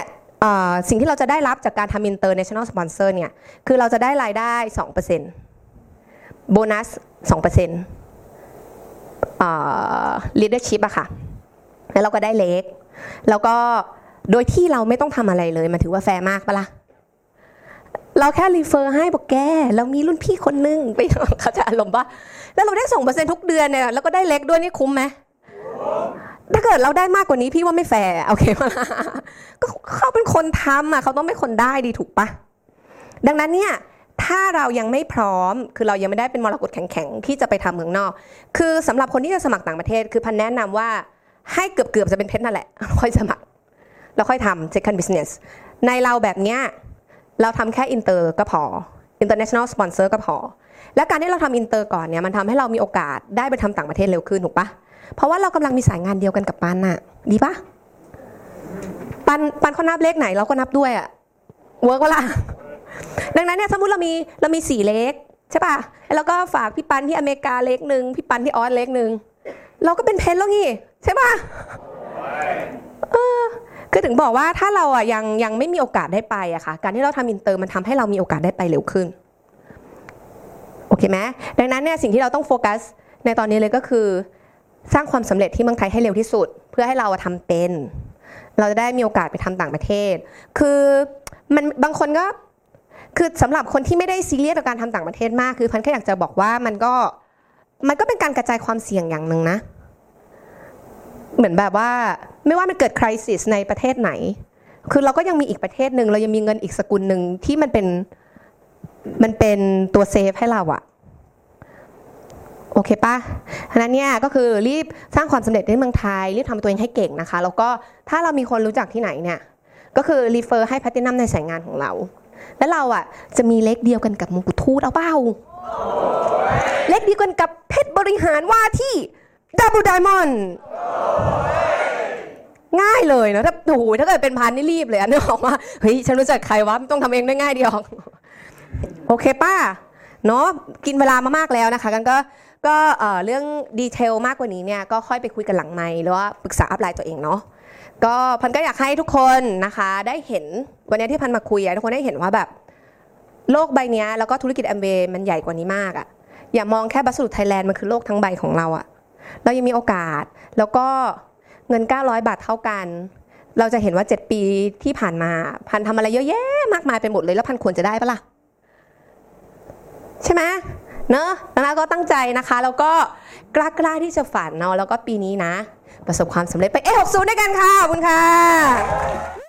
สิ่งที่เราจะได้รับจากการทำ international sponsor เนี่ยคือเราจะได้รายได้ 2%โบนัส 2%เอ่อ leadership อะค่ะ แล้วเราก็ได้ leg แล้วก็โดยที่เราไม่ต้องทำอะไรเลย มันถือว่าแฟร์มากปะล่ะเราแค่ refer ให้บอกแก เรามีรุ่นพี่คนนึงไปเขาจะอารมณ์ว่า แล้วเราได้สองเปอร์เซ็นทุกเดือนเนี่ย แล้วก็ได้ leg ด้วยนี่คุ้มไหม ถ้าเกิดเราได้มากกว่านี้พี่ว่าไม่แฟร์โอเคปะล่ะก็เขาเป็นคนทำอะเขาต้องเป็นคนได้ดีถูกปะดังนั้นเนี่ยถ้าเรายังไม่พร้อม คือเรายังไม่ได้เป็นมรกตแข็งๆ ที่จะไปทำเมืองนอก คือสำหรับคนที่จะสมัครต่างประเทศ คือปันแนะนำว่าให้เกือบๆจะเป็นเพชรนั่นแหละ ค่อยสมัคร แล้วค่อยทำ second business ในเราแบบเนี้ยเราทำแค่อินเตอร์ก็พอ international sponsor ก็พอ และการที่เราทำอินเตอร์ก่อนเนี่ยมันทำให้เรามีโอกาสได้ไปทำต่างประเทศเร็วขึ้นถูกปะ เพราะว่าเรากำลังมีสายงานเดียวกันกับปันน่ะดีปะปันปันเขานับ leg ไหนเราก็นับด้วยอะ work ปะล่ะดังนั้นเนี่ยสมมติเรามีเรามีสี่ leg ใช่ปะแล้วก็ฝากพี่ปันที่อเมริกา leg หนึ่งพี่ปันที่ออส leg หนึ่งเราก็เป็นเพชรแล้วงี้ใช่ปะเออคือถึงบอกว่าถ้าเราอะยังยังไม่มีโอกาสได้ไปอะค่ะ การที่เราทำอินเตอร์มันทำให้เรามีโอกาสได้ไปเร็วขึ้นโอเคไหมดังนั้นเนี่ยสิ่งที่เราต้องโฟกัสในตอนนี้เลยก็คือ สร้างความสำเร็จที่เมืองไทยให้เร็วที่สุด เพื่อให้เราอะทำเป็น เราจะได้มีโอกาสไปทำต่างประเทศ คือมันบางคนก็คือสำหรับคนที่ไม่ได้ซีเรียสกับการทำต่างประเทศมาก คือพันแค่อยากจะบอกว่ามันก็มันก็เป็นการกระจายความเสี่ยงอย่างหนึ่งนะ เหมือนแบบว่าไม่ว่ามันเกิดคริสิสในประเทศไหน คือเราก็ยังมีอีกประเทศหนึ่งเรายังมีเงินอีกสกุลหนึ่งที่มันเป็นมันเป็นตัวเซฟให้เราอะ โอเคปะฉะนั้นเนี่ยก็คือรีบสร้างความสำเร็จในเมืองไทย รีบทำตัวเองให้เก่งนะคะ แล้วก็ถ้าเรามีคนรู้จักที่ไหนเนี่ยก็คือ refer ให้แพตตินัมในสายงานของเรา แล้วเราอะจะมี leg เดียวกันกับมงกุฎทูตเอาเปล่า leg เดียวกันกับเพชรบริหารว่าที่ double diamond ง่ายเลยเนอะถ้าโอ้โหถ้าเกิดเป็นปันนี่รีบเลยอะนึกออกว่าเฮ้ยฉันรู้จักใครวะต้องทำเองได้ง่ายเดียวโอเคป้าเนาะกินเวลามามากแล้วนะคะ กันก็ ก็เรื่อง detail มากกว่านี้เนี่ยก็ค่อยไปคุยกันหลังไมค์หรือว่าปรึกษา upline ตัวเองเนาะก็ปันก็อยากให้ทุกคนนะคะได้เห็นวันนี้ที่ปันมาคุยทุกคนได้เห็นว่าแบบโลกใบนี้แล้วก็ธุรกิจแอมเวย์มันใหญ่กว่านี้มากอะอย่ามองแค่บัสดุไทยแลนด์มันคือโลกทั้งใบของเราอะเรายังมีโอกาสแล้วก็เงิน 900 บาทเท่ากัน เราจะเห็นว่า 7 ปีที่ผ่านมาปันทำอะไรเยอะแยะมากมายไปหมดเลยแล้วปันควรจะได้ปะล่ะใช่ไหม เนอะแล้วก็ตั้งใจนะคะ แล้วก็กล้ากล้าที่จะฝันเนาะแล้วก็ปีนี้นะ ประสบความสำเร็จไปเอ60ด้วยกันค่ะขอบคุณค่ะ